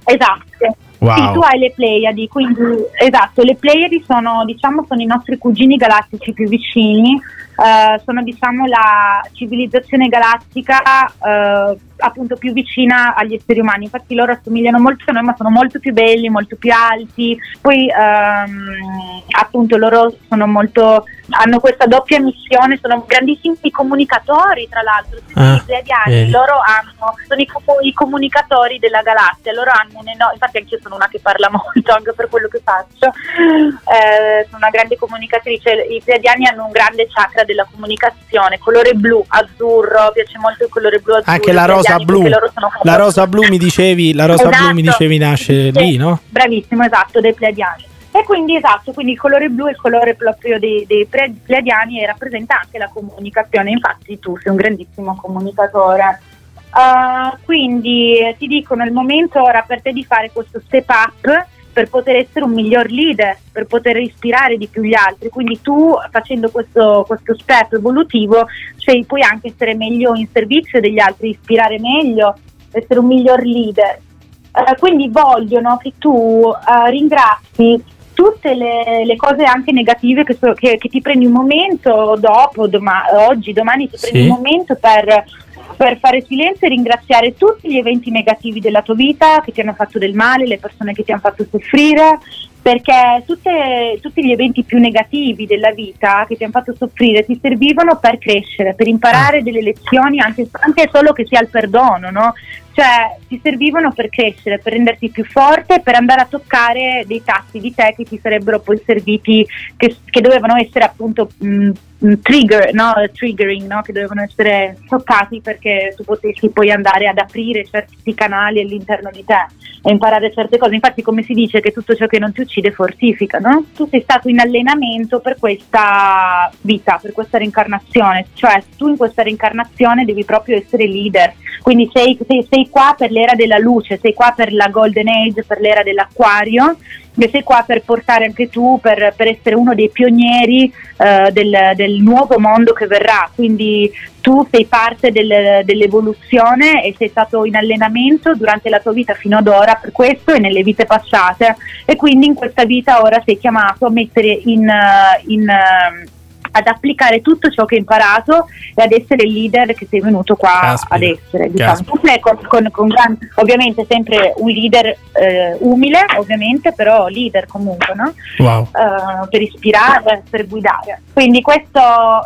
Esatto. Wow. Sì, tu hai le Pleiadi, quindi esatto, le Pleiadi sono, diciamo, sono i nostri cugini galattici più vicini, eh, sono diciamo la civilizzazione galattica eh, appunto più vicina agli esseri umani, infatti loro assomigliano molto a noi ma sono molto più belli, molto più alti, poi ehm, appunto loro sono molto, hanno questa doppia missione, sono grandissimi comunicatori tra l'altro, Ah, vedi. loro hanno, sono i, i comunicatori della galassia, loro hanno un enorme, infatti anch'io sono una che parla molto anche per quello che faccio, eh, sono una grande comunicatrice, i pleiadiani hanno un grande chakra della comunicazione, colore blu, azzurro, piace molto il colore blu azzurro. Anche la rosa blu. La rosa blu mi dicevi, la rosa blu mi Esatto. dicevi nasce Sì, lì, no? Bravissimo, esatto, dei pleiadiani. E quindi esatto, quindi il colore blu è il colore proprio dei, dei pleiadiani e rappresenta anche la comunicazione, infatti tu sei un grandissimo comunicatore. Uh, quindi ti dicono il momento ora per te di fare questo step up per poter essere un miglior leader, per poter ispirare di più gli altri. Quindi tu facendo questo, questo step evolutivo cioè, puoi anche essere meglio in servizio degli altri, ispirare meglio, essere un miglior leader. Eh, quindi vogliono che tu eh, ringrazi tutte le, le cose anche negative che, so- che- che ti prendi un momento dopo, doma- oggi, domani ti prendi Sì. un momento per, per fare silenzio e ringraziare tutti gli eventi negativi della tua vita che ti hanno fatto del male, le persone che ti hanno fatto soffrire, perché tutte- tutti gli eventi più negativi della vita che ti hanno fatto soffrire ti servivano per crescere, per imparare delle lezioni, anche, anche solo che sia il perdono, no? Cioè ti servivano per crescere, per renderti più forte, per andare a toccare dei tasti di te che ti sarebbero poi serviti, che, che dovevano essere appunto mh, mh, trigger, no? triggering, no? che dovevano essere toccati perché tu potessi poi andare ad aprire certi canali all'interno di te e imparare certe cose. Infatti come si dice che tutto ciò che non ti uccide fortifica, no? Tu sei stato in allenamento per questa vita, per questa reincarnazione, cioè tu in questa reincarnazione devi proprio essere leader, quindi sei, sei- sei qua per l'era della luce, sei qua per la golden age, per l'era dell'acquario e sei qua per portare anche tu, per, per essere uno dei pionieri eh, del, del nuovo mondo che verrà, quindi tu sei parte del- dell'evoluzione e sei stato in allenamento durante la tua vita fino ad ora per questo e nelle vite passate. E quindi in questa vita ora sei chiamato a mettere in, eh, in, eh, ad applicare tutto ciò che hai imparato e ad essere il leader che sei venuto qua Caspita. ad essere. Diciamo. Con, con- con gran- ovviamente sempre un leader eh, umile, ovviamente, però leader comunque, no? Wow. eh, per ispirare, per guidare. Quindi questo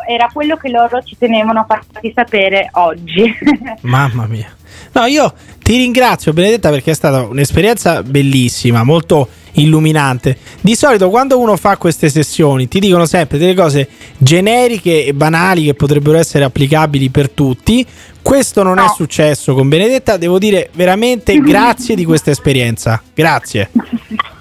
era quello che loro ci tenevano a farti sapere oggi. Mamma mia. No, io ti ringrazio Benedetta perché è stata un'esperienza bellissima, molto illuminante. Di solito quando uno fa queste sessioni ti dicono sempre delle cose generiche e banali che potrebbero essere applicabili per tutti. Questo non è successo con Benedetta, devo dire veramente grazie di questa esperienza. Grazie.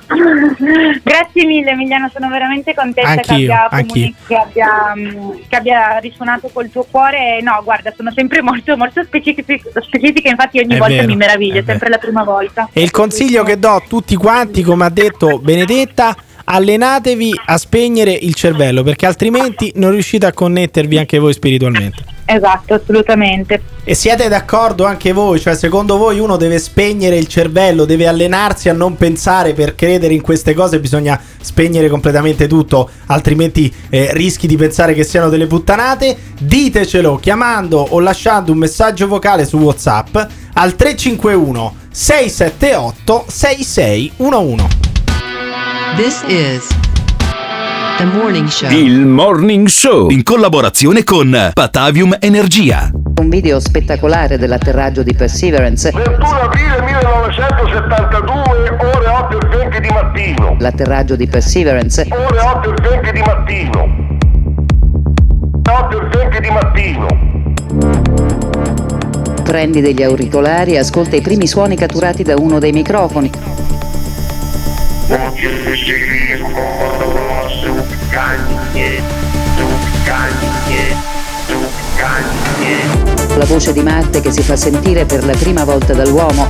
Grazie mille Emiliano, sono veramente contenta Anch'io, che abbia, anch'io. comuni- che, abbia, mm, che abbia risuonato col tuo cuore. No, guarda, sono sempre molto, molto specifiche, specifiche, infatti ogni È volta vero, mi meraviglio, è sempre la prima volta. E il consiglio che do a tutti quanti, come ha detto Benedetta, allenatevi a spegnere il cervello perché altrimenti non riuscite a connettervi anche voi spiritualmente. Esatto, assolutamente. E siete d'accordo anche voi? Cioè, secondo voi uno deve spegnere il cervello, deve allenarsi a non pensare per credere in queste cose, bisogna spegnere completamente tutto, altrimenti eh, rischi di pensare che siano delle puttanate. Ditecelo chiamando o lasciando un messaggio vocale su WhatsApp al 351 678 6611. This is morning show. Il Morning Show in collaborazione con Patavium Energia. Un video spettacolare dell'atterraggio di Perseverance. 21 aprile 1972, ore 8 e 20 di mattino. L'atterraggio di Perseverance. Ore 8 e 20 di mattino. 8 e 20 di mattino. Prendi degli auricolari e ascolta i primi suoni catturati da uno dei microfoni. La voce di Marte che si fa sentire per la prima volta dall'uomo.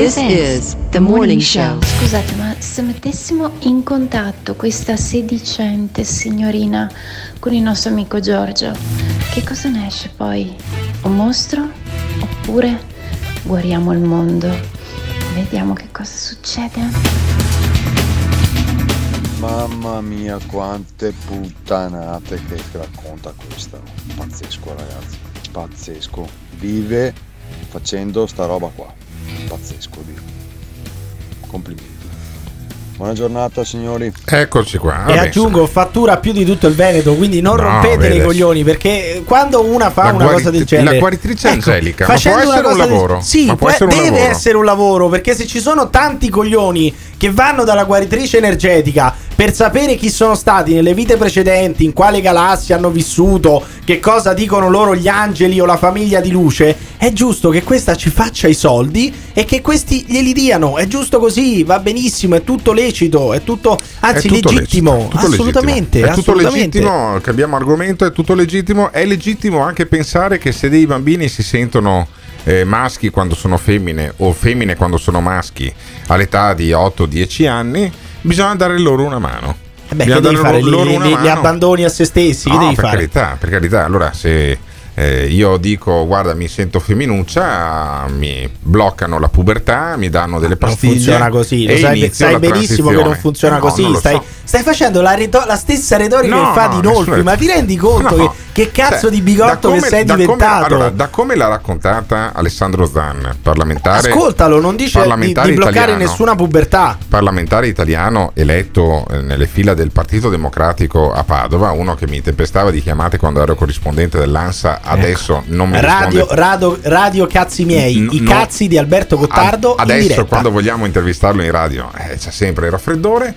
This is the morning show. Scusate, ma se mettessimo in contatto questa sedicente signorina con il nostro amico Giorgio, che cosa ne esce poi? Un mostro? Oppure guariamo il mondo? Vediamo che cosa succede. Mamma mia, quante puttanate che racconta questa. Pazzesco, ragazzi. Pazzesco. Vive facendo sta roba qua. Pazzesco, Dio. Complimenti. Buona giornata, signori. Eccoci qua. e Vabbè, aggiungo, fattura più di tutto il Veneto, quindi non No, rompete vede. i coglioni perché quando una fa La una guarit- cosa del genere, la guaritrice Ecco, Angelica, ma facendo può una essere un cosa del- lavoro? Sì, Ma può può- essere un deve lavoro? essere un lavoro perché se ci sono tanti coglioni che vanno dalla guaritrice energetica per sapere chi sono stati nelle vite precedenti, in quale galassia hanno vissuto, che cosa dicono loro gli angeli o la famiglia di luce, è giusto che questa ci faccia i soldi e che questi glieli diano. È giusto così, va benissimo, è tutto lecito, è tutto, anzi, È tutto legittimo. lecito, tutto assolutamente, legittimo. È tutto assolutamente. legittimo, cambiamo argomento, è tutto legittimo. È legittimo anche pensare che se dei bambini si sentono eh, maschi quando sono femmine o femmine quando sono maschi all'età di 8-10 anni, bisogna dare loro una mano. Eh beh, Bisogna che devi fare? loro Li, una li- li abbandoni a se stessi? Che No, devi per fare? carità, per carità. Allora, se eh, io dico guarda, mi sento femminuccia, mi bloccano la pubertà, mi danno delle Non pastiglie. funziona così, lo sai, sai benissimo che non funziona No, così. non Stai, so. stai facendo la, reto- la stessa retorica No, che fa no, di Nolfi, ma ti rendi conto che, che cazzo Cioè, di bigotto come- che sei da come- diventato? allora, da come l'ha raccontata Alessandro Zan, parlamentare. Ascoltalo, non dice di, di bloccare italiano. nessuna pubertà. parlamentare italiano eletto eh, nelle fila del Partito Democratico a Padova, uno che mi tempestava di chiamate quando ero corrispondente dell'ANSA, adesso non mi Ecco. Radio, radio, radio cazzi miei, N- i no. cazzi di Alberto Gottardo in Adesso quando vogliamo intervistarlo in radio eh, c'è sempre il raffreddore.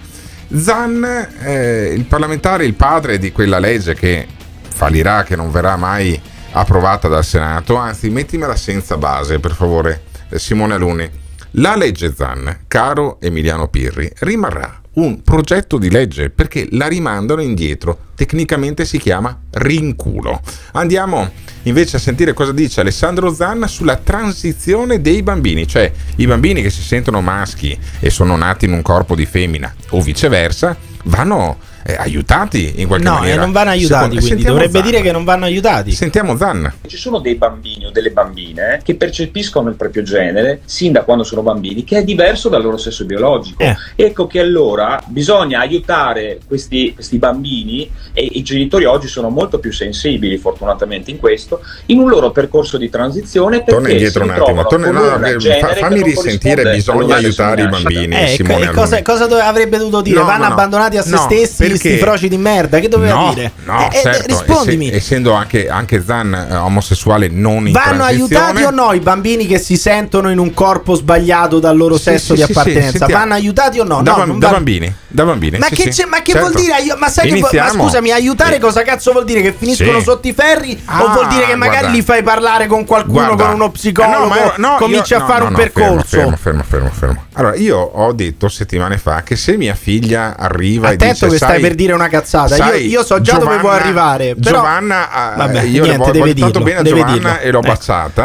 Zan, eh, il parlamentare, il padre di quella legge che fallirà, che non verrà mai approvata dal Senato, anzi mettimela senza base per favore eh, Simone Aluni. La legge Zan, caro Emiliano Pirri, rimarrà un progetto di legge perché la rimandano indietro. Tecnicamente si chiama rinculo. Andiamo invece a sentire cosa dice Alessandro Zanna sulla transizione dei bambini, cioè i bambini che si sentono maschi e sono nati in un corpo di femmina o viceversa vanno eh, aiutati in qualche No, maniera. e non vanno aiutati, Secondo- quindi dovrebbe Zanna. dire che non vanno aiutati. Sentiamo Zanna. Ci sono dei bambini o delle bambine che percepiscono il proprio genere sin da quando sono bambini, che è diverso dal loro sesso biologico. Eh. Ecco che allora bisogna aiutare questi, questi bambini, e i genitori oggi sono molto più sensibili, fortunatamente, in questo, in un loro percorso di transizione Torna indietro un attimo, torna- no, fa- fammi risentire, bisogna aiutare i bambini. Eh, Simone e cosa, cosa dove- avrebbe dovuto dire? No, Vanno no, no. abbandonati a se No, stessi, sti froci di merda. Che doveva no, dire? No, Eh, eh, certo, rispondimi. esse- essendo anche, anche Zan eh, omosessuale non in Vanno aiutati o no i bambini che si sentono in un corpo sbagliato dal loro Sì, sesso sì, di appartenenza? Vanno aiutati o no? da, no, non da bambini, da bambini. Ma che, ma che certo. vuol dire? Io- ma, sai che ma scusami, aiutare cosa cazzo vuol dire? Che finiscono sotto i ferri? o Ah, vuol dire che magari guarda. li fai parlare con qualcuno, Guarda. con uno psicologo? Eh, no, cominci a fare un percorso. Fermo, fermo, fermo, fermo. Allora, io ho detto settimane fa che se mia figlia arriva e Attento dice che stai "Sai- per dire una cazzata. Io, sai, io so già dove vuoi Giovanna- arrivare. Però... Giovanna, eh, Vabbè, io niente, voglio tanto bene a deve Giovanna e l'ho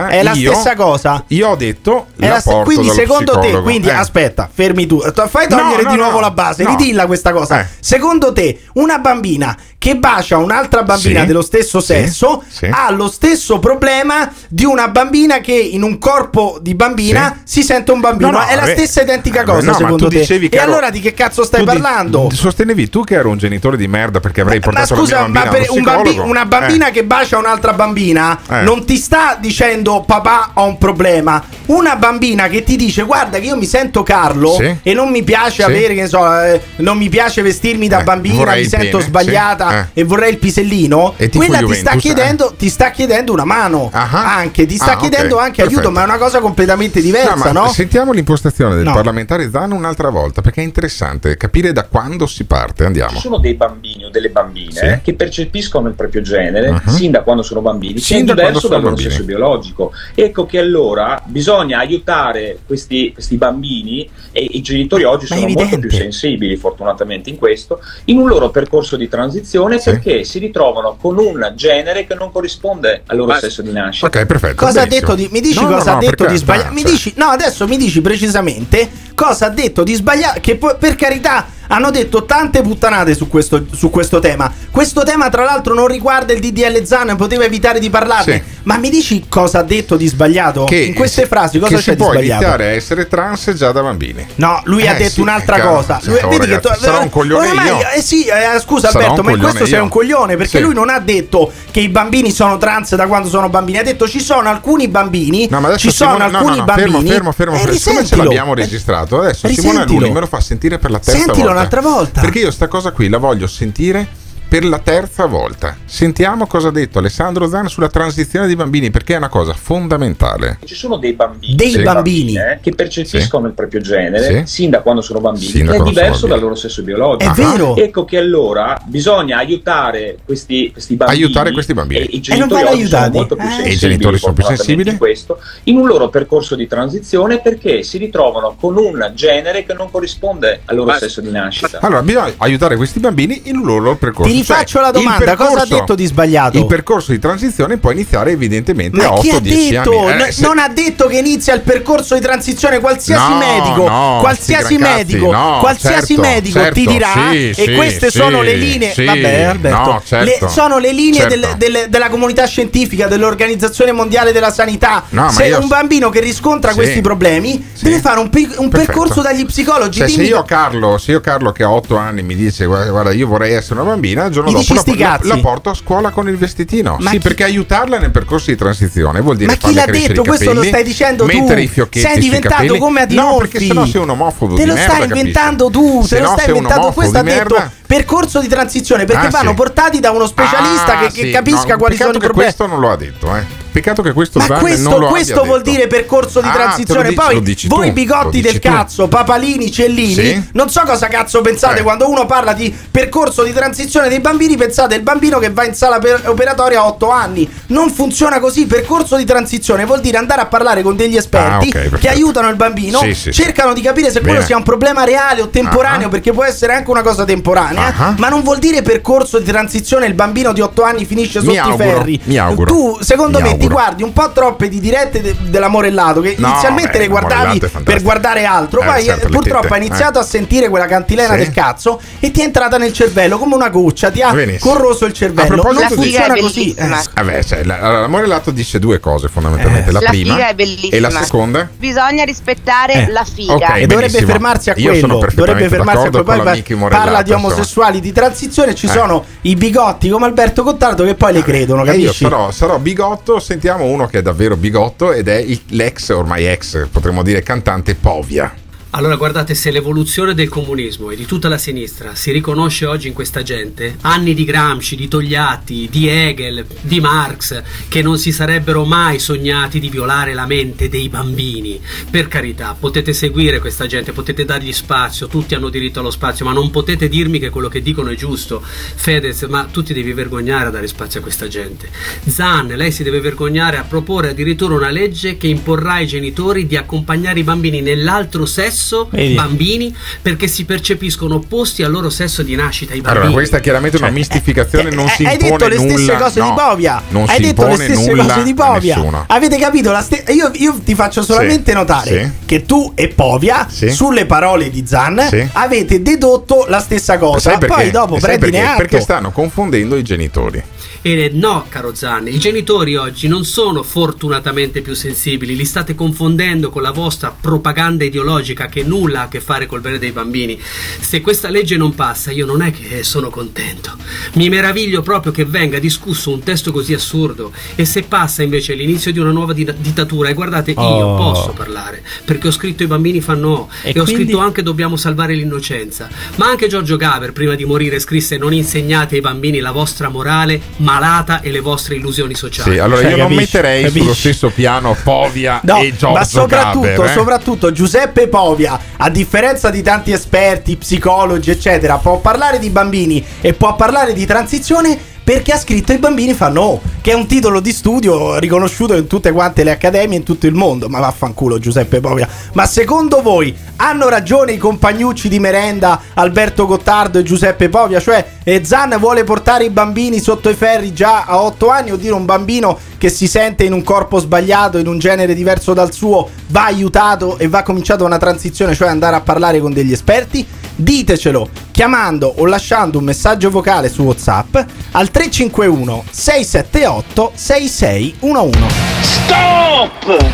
Eh. È la Io- stessa cosa. Io ho detto la st- quindi secondo te, psicologo. quindi Eh. aspetta, fermi tu. Fai togliere No, di no, nuovo no. la base, ridilla questa cosa. Eh. Secondo te, una bambina che bacia un'altra bambina Sì. dello stesso sesso Sì. ha lo stesso problema di una bambina che in un corpo di bambina si sente un bambino. No, no, è la vabbè. stessa identica cosa, secondo te. dicevi, e allora di che cazzo stai di- parlando? Sostenevi tu che ero un genitore di merda perché avrei Ma portato scusa, la mia ma per un bambi- una bambina Eh. che bacia un'altra bambina Eh. non ti sta dicendo papà ho un problema. Una bambina che ti dice guarda che io mi sento Carlo Sì. e non mi piace Sì. avere, che so, eh, non mi piace vestirmi da Eh, bambina, mi sento pene, sbagliata sì. e vorrei il pisellino. E Quella ti sta, Juventus, chiedendo, ti sta chiedendo una mano. Anche, ti sta Ah, chiedendo anche aiuto, perfetto. ma è una cosa completamente diversa, No, ma no? Sentiamo l'impostazione del No. parlamentare Zan un'altra volta perché è interessante capire da quando si parte. Andiamo. Ci sono dei bambini o delle bambine Sì. che percepiscono il proprio genere Mhm. sin da quando sono bambini, Sin che è diverso dal loro sesso biologico. Ecco che allora bisogna aiutare questi, questi bambini, e i genitori oggi Ma sono molto più sensibili, fortunatamente, in questo, in un loro percorso di transizione perché si ritrovano con un genere che non corrisponde al loro sesso di nascita. Ok, perfetto. Cosa ha detto di, mi dici No, no, cosa no, ha detto di sbagliato? ah, Mi cioè, dici, no, adesso mi dici precisamente cosa ha detto di sbagliato. Che poi, per carità, hanno detto tante puttanate su questo, su questo tema. Questo tema, tra l'altro, non riguarda il DDL Zan, poteva evitare di parlarne. Sì. Ma mi dici cosa ha detto di sbagliato? che In queste frasi cosa che c'è si di può sbagliato? iniziare a essere trans già da bambini. No, lui ha Eh, detto sì, un'altra cavolo, cosa. sì, Lui, vedi che tu- sarò un coglione oramai- io. Eh sì, eh, scusa Sarò Alberto, ma in questo sei io. un coglione perché Sì. lui non ha detto che i bambini sono trans da quando sono bambini, ha detto ci sono alcuni bambini, No, ma adesso ci sono Simone- alcuni no, no, bambini. Fermo, fermo, fermo. Eh, fermo. Siccome ce risentilo. l'abbiamo registrato, adesso Simone. Aluni me lo fa sentire per la terza Sentilo. Un'altra volta. Perché io sta cosa qui la voglio sentire per la terza volta. Sentiamo cosa ha detto Alessandro Zan sulla transizione dei bambini, perché è una cosa fondamentale. Ci sono dei bambini, Dei bambini. bambine che percepiscono il proprio genere Sì. sin da quando sono bambini, che è diverso dal loro sesso biologico. È vero. Ecco che allora bisogna aiutare questi, questi bambini. Aiutare questi bambini. E i non genitori sono aiutati. molto più Eh. sensibili. E i genitori sono più sensibili? in questo, in un loro percorso di transizione perché si ritrovano con un genere che non corrisponde al loro sesso di nascita. Allora, bisogna aiutare questi bambini in un loro percorso. Ti rifaccio Cioè, la domanda, cosa ha percorso- detto di sbagliato? Il percorso di transizione può iniziare evidentemente a Ma chi ha 8-10 detto? anni. Eh, se- Non ha detto che inizia il percorso di transizione qualsiasi No, medico, no, qualsiasi cazzi, medico, no, qualsiasi certo, medico ti certo, dirà sì, e sì, queste sì, sono le linee, vabbè Alberto, certo, le- sono le linee certo. del- del- della comunità scientifica, dell'Organizzazione Mondiale della Sanità. Se io- un bambino che riscontra questi problemi deve fare un, un percorso dagli psicologi. Cioè, se io Carlo, se io Carlo che ha 8 anni mi dice guarda, io vorrei essere una bambina, il giorno dopo la, la- porto a scuola con il vestitino. Ma sì, chi- perché aiutarla nel percorso di transizione vuol dire Ma chi l'ha detto? Questo lo capelli, stai dicendo tu. mettere i fiocchetti Sei diventato capelli. come No, Adinolfi. perché sennò sei un omofobo Te lo merda, stai capisci? inventando tu, Se te lo no stai inventando. Questo ha detto percorso di transizione perché Ah, vanno sì. portati da uno specialista Ah, che, che sì, capisca no, quali sono i problemi. questo non lo ha detto, eh. Peccato che questo Ma questo, questo vuol detto. dire percorso di Ah, transizione. dici- Poi voi tu, bigotti del tu. cazzo, papalini, cellini, Sì? non so cosa cazzo pensate Eh. quando uno parla di percorso di transizione dei bambini. Pensate il bambino che va in sala per- operatoria a 8 anni. Non funziona così. Percorso di transizione vuol dire andare a parlare con degli esperti Ah, ok, perfetto. che aiutano il bambino, Sì, sì, cercano di capire se quello Bene. sia un problema reale o temporaneo, Ah. perché può essere anche una cosa temporanea. Ah. Ma non vuol dire percorso di transizione. Il bambino di 8 anni finisce Mi sotto auguro, i ferri. mi auguro. Tu, secondo Mi me, ti guardi un po' troppe di dirette de- dell'amorellato. Che No, inizialmente beh, le guardavi per guardare altro. Eh, poi certo, eh, purtroppo tette, hai iniziato eh. a sentire quella cantilena Sì. del cazzo e ti è entrata nel cervello come una goccia. Ti ha Benissimo. corroso il A cervello. proposito Non di- funziona è così. bellissima. Eh, Vabbè, cioè, la- allora, l'amorellato dice due cose fondamentalmente. la, La prima figa è bellissima. e la seconda? Bisogna rispettare Eh, la figa. ok. e dovrebbe fermarsi a quello. Dovrebbe fermarsi a quello. Poi parla di omosessuali di transizione. Ci Eh. sono i bigotti come Alberto Gottardo che poi le credono, E io capisci? sarò, sarò bigotto, sentiamo uno che è davvero bigotto ed è l'ex, ormai ex, potremmo dire cantante Povia. Allora guardate, se l'evoluzione del comunismo e di tutta la sinistra si riconosce oggi in questa gente, anni di Gramsci, di Togliatti, di Hegel, di Marx, che non si sarebbero mai sognati di violare la mente dei bambini. Per carità, potete seguire questa gente, potete dargli spazio, tutti hanno diritto allo spazio, ma non potete dirmi che quello che dicono è giusto. Fedez, ma tu ti devi vergognare a dare spazio a questa gente. Zan, lei si deve vergognare a proporre addirittura una legge che imporrà ai genitori di accompagnare i bambini nell'altro sesso, Vedi? bambini, perché si percepiscono opposti al loro sesso di nascita. I bambini. Allora, questa è chiaramente una mistificazione, non si Eh, hai impone detto le stesse nulla. cose no, di Povia. Non hai si detto le stesse nulla cose di a Povia. nessuno. Avete capito? La ste- io, io ti faccio solamente Sì, notare sì. che tu e Povia, Sì. sulle parole di Zan, Sì. avete dedotto la stessa cosa. Sai perché? Poi dopo Sai prendine perché? atto. Perché stanno confondendo i genitori. E no, caro Zanni, i genitori oggi non sono fortunatamente più sensibili, li state confondendo con la vostra propaganda ideologica che nulla ha a che fare col bene dei bambini. Se questa legge non passa, io non è che sono contento. Mi meraviglio proprio che venga discusso un testo così assurdo e se passa invece l'inizio di una nuova di- dittatura, e guardate, io Oh. posso parlare, perché ho scritto i bambini fanno no, E e, ho quindi? scritto anche dobbiamo salvare l'innocenza. Ma anche Giorgio Gaber prima di morire scrisse non insegnate ai bambini la vostra morale malata e le vostre illusioni sociali. Sì, allora Cioè, io non capisci, metterei capisci? sullo stesso piano Povia No, e Giorgio ma soprattutto, Gaber, eh. soprattutto Giuseppe Povia, a differenza di tanti esperti, psicologi, eccetera, può parlare di bambini e può parlare di transizione perché ha scritto I bambini fanno oh, che è un titolo di studio riconosciuto in tutte quante le accademie in tutto il mondo. Ma vaffanculo Giuseppe Povia. Ma secondo voi hanno ragione i compagnucci di merenda Alberto Gottardo e Giuseppe Povia? Cioè, eh, Zan vuole portare i bambini sotto i ferri già a 8 anni o dire un bambino che si sente in un corpo sbagliato, in un genere diverso dal suo, va aiutato e va cominciata una transizione, cioè andare a parlare con degli esperti? Ditecelo chiamando o lasciando un messaggio vocale su WhatsApp al 351 678 6611. Stop!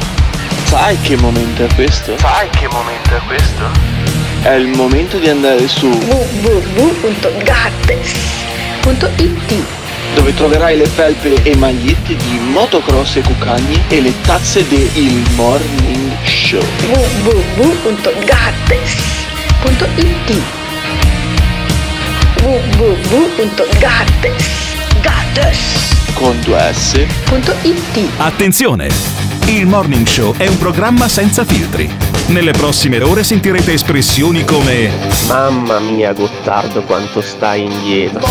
Sai che momento è questo? Sai che momento è questo? È il momento di andare su www.gattes.it dove troverai le felpe e magliette di motocross e cucagni e le tazze de Il Morning Show. www.gattes.it Con due S. www.gattes.it Attenzione! Il Morning Show è un programma senza filtri. Nelle prossime ore sentirete espressioni come Mamma mia, Gottardo, quanto stai indietro.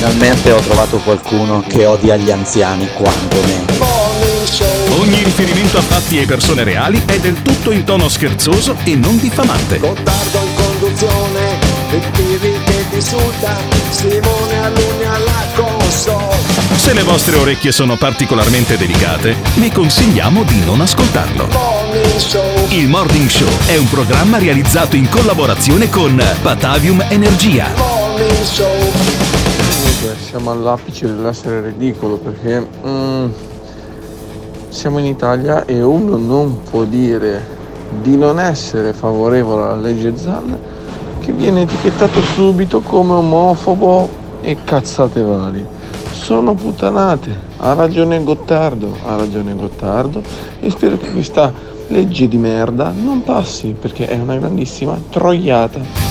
Finalmente ho trovato qualcuno che odia gli anziani quanto me. Ogni riferimento a fatti e persone reali è del tutto in tono scherzoso e non diffamante. Gottardo in conduzione, il Pivi che ti insulta, Simone Alunni alla console. Se le vostre orecchie sono particolarmente delicate, vi consigliamo di non ascoltarlo. Il Morning Show è un programma realizzato in collaborazione con Patavium Energia. Comunque siamo all'apice dell'essere ridicolo perché mm, siamo in Italia e uno non può dire di non essere favorevole alla legge Zan che viene etichettato subito come omofobo e cazzate varie. Sono puttanate, ha ragione Gottardo, ha ragione Gottardo e spero che questa legge di merda non passi perché è una grandissima troiata.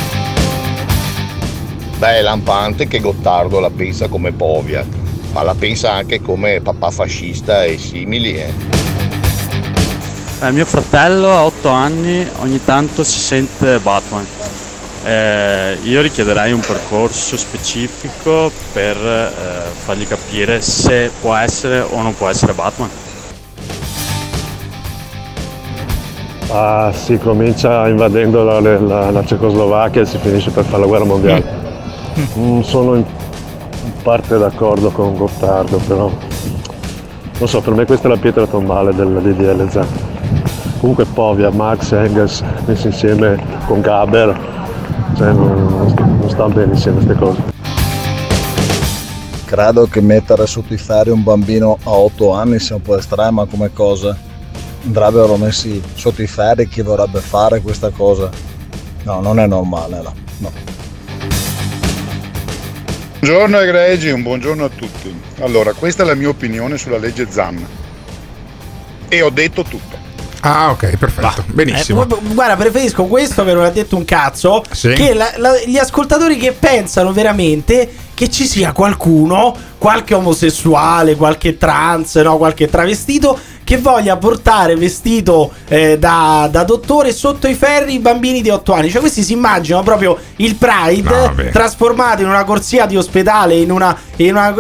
Beh, è lampante che Gottardo la pensa come Povia, ma la pensa anche come papà fascista e simili. Eh. Eh, mio fratello a 8 anni ogni tanto si sente Batman. Eh, io richiederei un percorso specifico per eh, fargli capire se può essere o non può essere Batman. Ah, si comincia invadendo la, la- la Cecoslovacchia e si finisce per fare la guerra mondiale. Mm, sono in parte d'accordo con Gottardo, però non so, per me questa è la pietra tombale del DDL Zan. Comunque Povia, Marx, Engels messi insieme con Gaber, cioè non, non stanno bene insieme queste cose. Credo che mettere sotto i ferri un bambino a 8 anni sia un po' estrema come cosa. Andrebbero messi sotto i ferri chi vorrebbe fare questa cosa. No, non è normale, no. no. Buongiorno egregi, un buongiorno a tutti. Allora, questa è la mia opinione sulla legge Zan. E ho detto tutto. Ah, ok, perfetto. Benissimo. Eh, gu- guarda, preferisco questo che non ha detto un cazzo. Sì. Che la- la- gli ascoltatori che pensano veramente che ci sia qualcuno, qualche omosessuale, qualche trans, no, qualche travestito che voglia portare vestito eh, da, da dottore sotto i ferri i bambini di 8 anni. Cioè, questi si immaginano proprio il Pride No, vabbè. trasformato in una corsia di ospedale, in una. in una-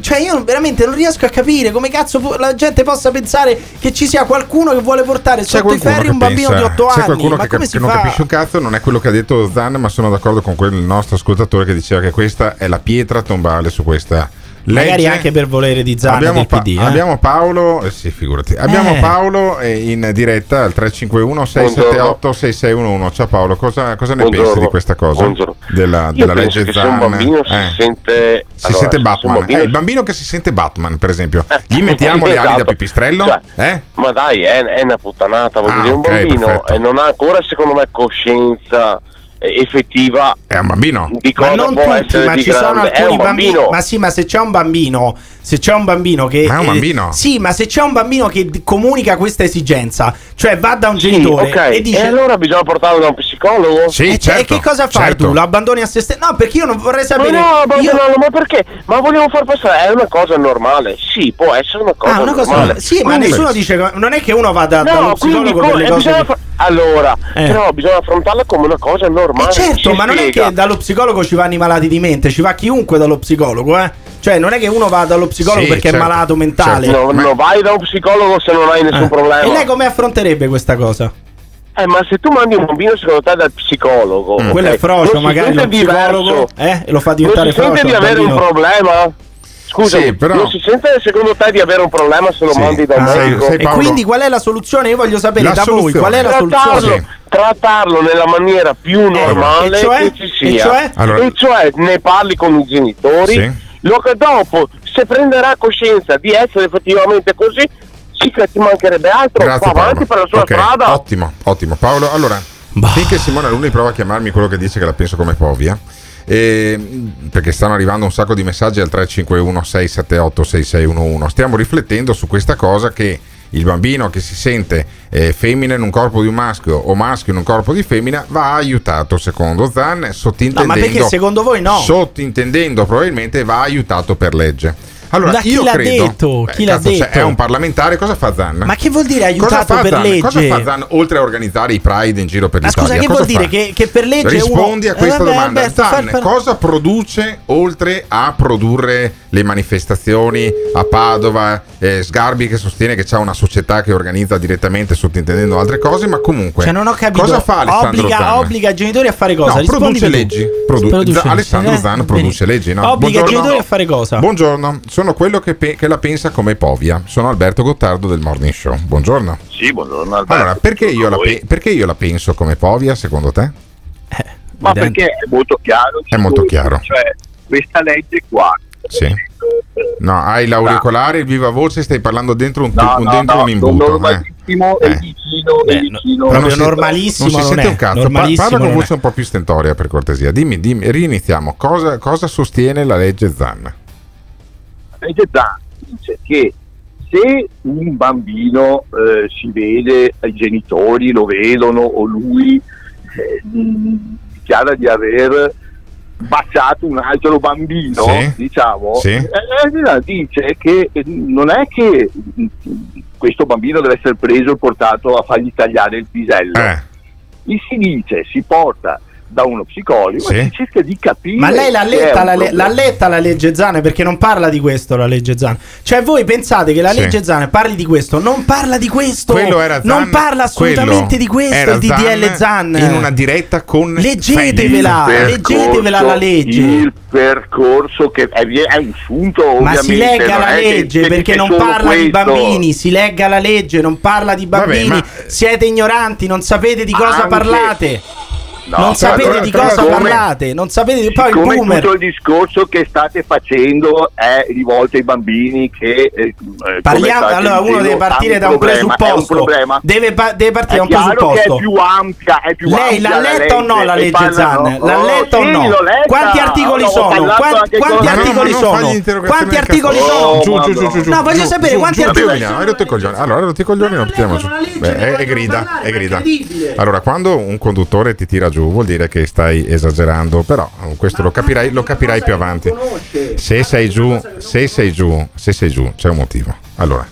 cioè, io veramente non riesco a capire come cazzo la gente possa pensare che ci sia qualcuno che vuole portare C'è sotto i ferri un bambino pensa- di 8 C'è anni. qualcuno Ma che, come cap- si che non capisce un cazzo, non è quello che ha detto Zan, ma sono d'accordo con quel nostro ascoltatore che diceva che questa è la pietra tombale su questa legge. Magari anche per volere di Zan Abbiamo, Pa- PD. eh. abbiamo Paolo, eh sì, figurati. Abbiamo Eh. Paolo eh, in diretta al 351 678 6611. Ciao Paolo, cosa, cosa ne Buongiorno. pensi di questa cosa? Buongiorno. Della, della legge se un Zan? bambino si Eh. sente Si allora, sente Batman, bambino- Eh, il bambino che si sente Batman, per esempio, gli mettiamo le ali Esatto. da pipistrello? Cioè, Eh? Ma dai, è, è una puttanata, voglio Ah, dire, un ok, bambino e non ha ancora, secondo me, coscienza eh, effettiva È un bambino. di cosa Ma non può tutti, ma ci sono grande. È alcuni un bambini. Ma sì, ma se c'è un bambino, se c'è un bambino che. Ma è un eh, bambino? sì, ma se c'è un bambino che comunica questa esigenza, cioè va da un Sì, genitore ok, e dice. e allora bisogna portarlo da un psicologo? E, cioè, e che cosa fai tu? Lo abbandoni a se stesso? No, perché io non vorrei sapere. Ma no, io- abbandonarlo, ma perché? Ma vogliamo far passare? È una cosa normale. Sì, può essere una cosa Ah, una cosa normale. sì, ma Quindi- nessuno dice. Non è che uno va da, No, dallo quindi psicologo per co- le eh, cose. bisogna che- fa- allora, Eh. però bisogna affrontarla come una cosa normale. Eh certo, ma non è spiega. che dallo psicologo ci vanno i malati di mente, ci va chiunque dallo psicologo, eh. Cioè, non è che uno va dallo psicologo Sì, perché certo, è malato mentale. No, non vai da un psicologo se non hai nessun Eh. problema. E lei come affronterebbe questa cosa? Eh, ma se tu mandi un bambino secondo te dal psicologo, ok, Quello è frocio, non si magari lo psicologo diverso, eh, e lo fa diventare non si sente frocio. di avere un problema? Scusa, Sì, però- non si sente secondo te di avere un problema se lo Sì. mandi da un Ah, medico? sei E quindi qual è la soluzione? Io voglio sapere La da voi soluzione. qual è la trattarlo, soluzione. trattarlo nella maniera più normale e cioè? che ci sia. E cioè? Allora- E cioè ne parli con i genitori, Sì. lo che dopo, se prenderà coscienza di essere effettivamente così, sì che ti mancherebbe altro, Grazie va avanti Paolo. per la sua Ok, strada. Ottimo, ottimo. Paolo, allora, finché Simone Alunni prova a chiamarmi quello che dice che la penso come Povia, eh, perché stanno arrivando un sacco di messaggi al 351 678 6611, stiamo riflettendo su questa cosa che il bambino che si sente eh, femmina in un corpo di un maschio o maschio in un corpo di femmina va aiutato secondo Zan, No, sottintendendo ma perché secondo voi no? sottintendendo probabilmente va aiutato per legge. Allora, Da chi io l'ha credo, detto? Beh, Chi l'ha cazzo, cioè, detto? è un parlamentare, cosa fa Zan? Ma che vuol dire aiutato per Zan? legge? Cosa fa Zan oltre a organizzare i Pride in giro per Ma l'Italia? scusa, che Cosa vuol dire? fa? Che, che per legge Rispondi uno... a questa Eh, vabbè, domanda. Alberto, Zan, far- cosa produce oltre a produrre le manifestazioni a Padova? eh, Sgarbi che sostiene che c'è una società che organizza direttamente sottintendendo altre cose, ma comunque Cioè, non ho capito. cosa fa Alessandro obbliga, Zan? obbliga i genitori a fare cosa? No, produce leggi. Produ- Produce Alessandro eh? Zan produce leggi. No? Obbliga i genitori a fare cosa? Buongiorno, sono quello che, pe- che la pensa come Povia. Sono Alberto Gottardo del Morning Show. Buongiorno. Sì, buongiorno Alberto. Allora, perché io, la pe- perché io la penso come Povia, secondo te? Ma perché è molto chiaro. È molto chiaro. Cioè, questa legge qua. Sì. No, hai l'auricolare, il viva voce, stai parlando dentro un, tu- No, un- no, dentro no, un imbuto. sono eh. normalissimo e Eh. vicino, e vicino. Ma proprio non si- normalissimo Non si non sente è, un cazzo. Pa- normalissimo parla con voce un po' più stentoria, per cortesia. Dimmi, dimmi, riniziamo. Cosa, cosa sostiene la legge Zan? Legge Zan dice che se un bambino eh, si vede, i genitori lo vedono o lui eh, dichiara di aver baciato un altro bambino, Sì. diciamo, Sì. eh, eh, dice che non è che questo bambino deve essere preso e portato a fargli tagliare il pisello. Eh. Si dice, si porta da uno psicologo Sì. e si cerca di capire. Ma lei l'ha letta, la, le- l'ha letta la legge Zan perché non parla di questo la legge Zan. Cioè voi pensate che la Sì. legge Zan parli di questo? Non parla di questo. Zan, non parla assolutamente di questo il DDL Zan. in una diretta con Leggetevela, Fedez. leggetevela la legge. Il percorso che è, è un sunto Ma si legga la legge perché non parla di questo. bambini, si legga la legge, non parla di Vabbè, bambini. ma- Siete ignoranti, non sapete di cosa Anche- parlate. No, non sapete allora, di cosa siccome- parlate, non sapete di poi il Come boomer. tutto il discorso che state facendo è rivolto ai bambini che eh, come Parliamo, allora uno deve partire da un problema, è un presupposto. problema. Deve, pa- deve partire da un presupposto. è più ampia, è più Lei ampia l'ha la letta o no la e legge Zan? L'ha letta o no? Quanti articoli sono? Quanti, articoli sono? Quanti articoli sono? Oh, Giù, giù, giù. No, voglio sapere quanti articoli giù, Hai rotto i coglioni. Allora, hai rotto i coglioni, non è grida, è grida. Allora, quando un conduttore ti tira giù, vuol dire che stai esagerando, però eh, questo lo capirai, lo capirai più avanti. Se sei giù, se sei giù, se sei giù, c'è un motivo. Allora,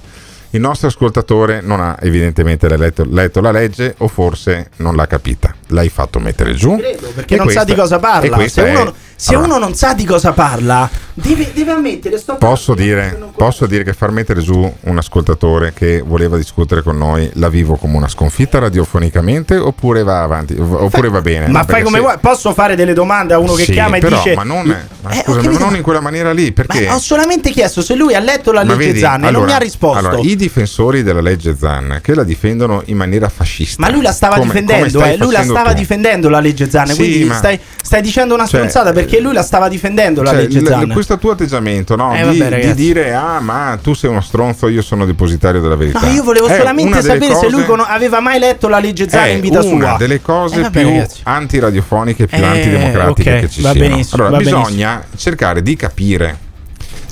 il nostro ascoltatore non ha evidentemente letto, letto la legge o forse non l'ha capita. L'hai fatto mettere giù. Perché E non sa questa- di cosa parla. Se, è- uno, se allora, uno non sa di cosa parla, deve, deve ammettere. Sto Posso dire, posso dire che far mettere giù un ascoltatore che voleva discutere con noi la vivo come una sconfitta radiofonicamente oppure va avanti, oppure va bene? Ma No, fai come se- vuoi? Posso fare delle domande a uno che Sì, chiama e però, dice. Ma non, ma Eh, scusami, ma non in quella maniera lì, perché? Ma ho solamente chiesto se lui ha letto la Ma legge vedi, Zan e non allora- mi ha risposto. Allora, i difensori della legge Zan che la difendono in maniera fascista. Ma lui la stava come- difendendo, come eh, lui la stava tu. difendendo la legge Zan. Sì, quindi stai, stai dicendo una Cioè, stronzata perché lui la stava difendendo la Cioè, legge l- Zan. questo tuo atteggiamento no, Eh, di, vabbè, di dire ah ma tu sei uno stronzo io sono depositario della verità No, io volevo È solamente una sapere se lui cose- con- aveva mai letto la legge Zan è in vita una sua. delle cose Eh, vabbè, più ragazzi. antiradiofoniche e più Eh, antidemocratiche ok, che ci va siano. benissimo, allora, va bisogna cercare di capire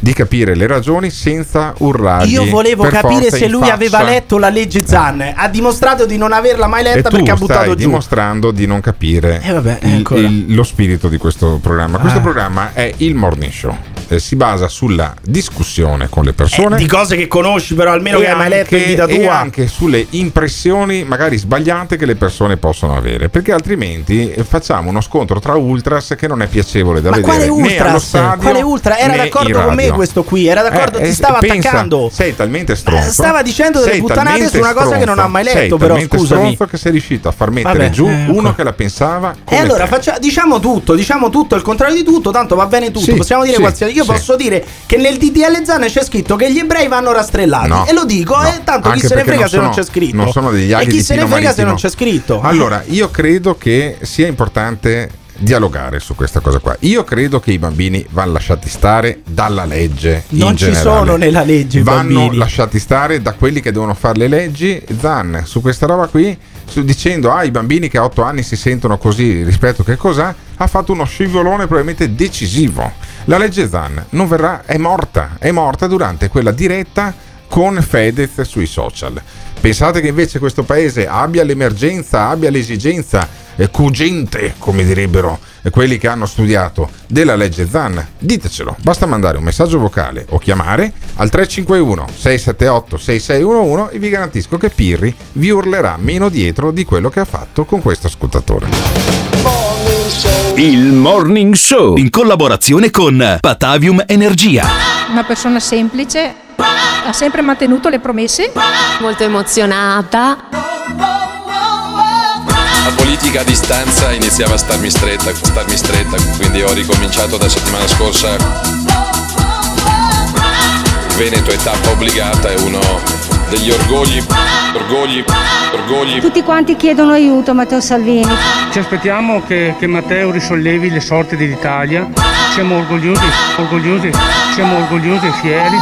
di capire le ragioni senza urlargli Io volevo capire se lui aveva faccia. letto la legge Zan. Ha dimostrato di non averla mai letta perché ha stai buttato giù. dimostrando di non capire Eh, vabbè, il- ancora. il- lo spirito di questo programma. Questo Ah. programma è il morning show. Eh, si basa sulla discussione con le persone. Eh, di cose che conosci, però almeno e che hai mai letto in anche- vita e tua. anche sulle impressioni magari sbagliate che le persone possono avere perché altrimenti eh, facciamo uno scontro tra ultras che non è piacevole da Ma vedere quale né allo ultras? stadio Quale ultra? Era d'accordo con me questo qui, era d'accordo, Eh, ti eh, stava pensa, attaccando. sei talmente stronzo Eh, stava dicendo delle puttanate su una cosa che non ha mai letto, sei però, scusami. stronzo che sei riuscito a far mettere Vabbè, giù eh, uno che la pensava E allora faccia- diciamo tutto, diciamo tutto, il contrario di tutto, tanto va bene tutto. Sì, Possiamo dire sì, qualsiasi. Io sì. posso dire che nel DDL Zan c'è scritto che gli ebrei vanno rastrellati. No, e lo dico, no, e tanto chi anche se ne frega non se non sono- c'è scritto. non sono degli aghi e chi se ne frega se non c'è scritto. Allora, io credo che sia importante dialogare su questa cosa qua. Io credo che i bambini vanno lasciati stare dalla legge. Non ci generale. sono nella legge Vanno bambini. lasciati stare da quelli che devono fare le leggi. Zan, su questa roba qui, dicendo ah, i bambini che a 8 anni si sentono così rispetto che cos'ha, ha fatto uno scivolone probabilmente decisivo. La legge Zan non verrà, è morta, è morta durante quella diretta con Fedez sui social. Pensate che invece questo paese abbia l'emergenza, abbia l'esigenza eh, cugente, come direbbero quelli che hanno studiato, della legge ZAN? Ditecelo, basta mandare un messaggio vocale o chiamare al 351 678 6611 e vi garantisco che Pirri vi urlerà meno dietro di quello che ha fatto con questo ascoltatore. Il Morning Show in collaborazione con Patavium Energia. Una persona semplice, ha sempre mantenuto le promesse. Molto emozionata. La politica a distanza iniziava a starmi stretta, starmi stretta, quindi ho ricominciato da settimana scorsa. Il Veneto è tappa obbligata, è uno degli orgogli, orgogli, orgogli. Tutti quanti chiedono aiuto a Matteo Salvini. Ci aspettiamo che, che Matteo risollevi le sorti dell'Italia. Siamo orgogliosi, orgogliosi, siamo orgogliosi e fieri.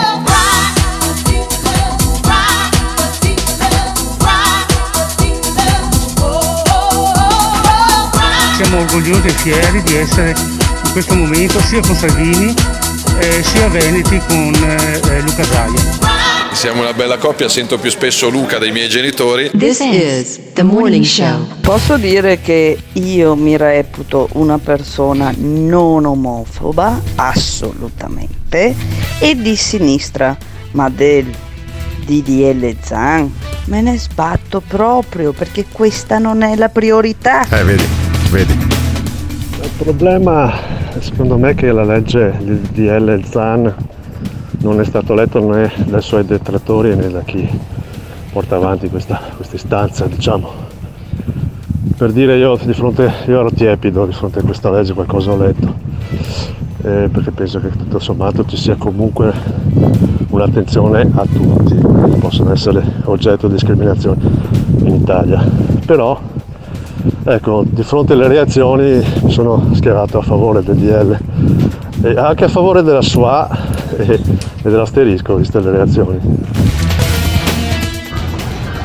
Siamo orgogliosi e fieri di essere in questo momento sia con Salvini eh, sia Veneti con eh, eh, Luca Zaia. Siamo una bella coppia, sento più spesso Luca dei miei genitori. This is the morning show. Posso dire che io mi reputo una persona non omofoba, assolutamente, e di sinistra, ma del DDL Zan me ne sbatto proprio perché questa non è la priorità. Eh, vedi, vedi. Il problema secondo me è che la legge del DL Zan non è stato letto né dai suoi detrattori né da chi porta avanti questa, questa istanza, diciamo. Per dire io di fronte, io ero tiepido di fronte a questa legge, qualcosa ho letto, eh, perché penso che tutto sommato ci sia comunque un'attenzione a tutti che possono essere oggetto di discriminazione in Italia. Però ecco, di fronte alle reazioni sono schierato a favore del DL e anche a favore della SUA e dell'asterisco, viste le reazioni.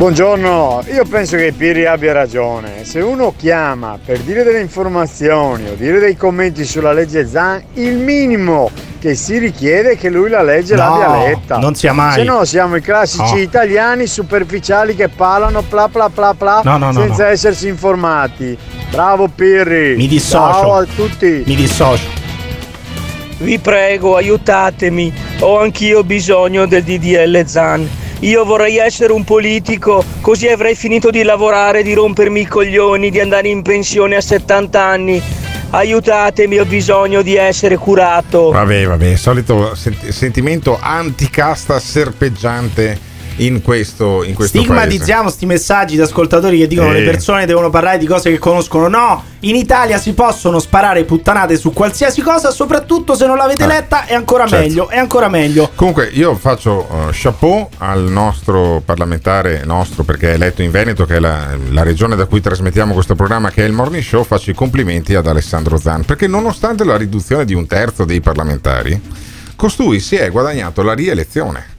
Buongiorno, io penso che Pirri abbia ragione. Se uno chiama per dire delle informazioni o dire dei commenti sulla legge Zan, il minimo che si richiede è che lui la legge No, l'abbia letta. non sia mai. Se no siamo i classici No. italiani superficiali che parlano pla pla pla pla No, no, no, senza no. essersi informati. Bravo Pirri. Mi dissocio. Ciao a tutti. Mi dissocio. Vi prego, aiutatemi. Ho anch'io bisogno del DDL Zan. Io vorrei essere un politico, così avrei finito di lavorare, di rompermi i coglioni, di andare in pensione a 70 anni. Aiutatemi, ho bisogno di essere curato. Vabbè, vabbè, solito sent- sentimento anticasta serpeggiante in questo, in questo. Stigmatizziamo sti messaggi di ascoltatori che dicono Eh. le persone devono parlare di cose che conoscono. No, in Italia si possono sparare puttanate su qualsiasi cosa, soprattutto se non l'avete Ah, letta, è ancora certo. meglio, è ancora meglio. Comunque io faccio eh, chapeau al nostro parlamentare nostro perché è eletto in Veneto che è la, la regione da cui trasmettiamo questo programma che è il Morning Show faccio i complimenti ad Alessandro Zan perché nonostante la riduzione di un terzo dei parlamentari costui si è guadagnato la rielezione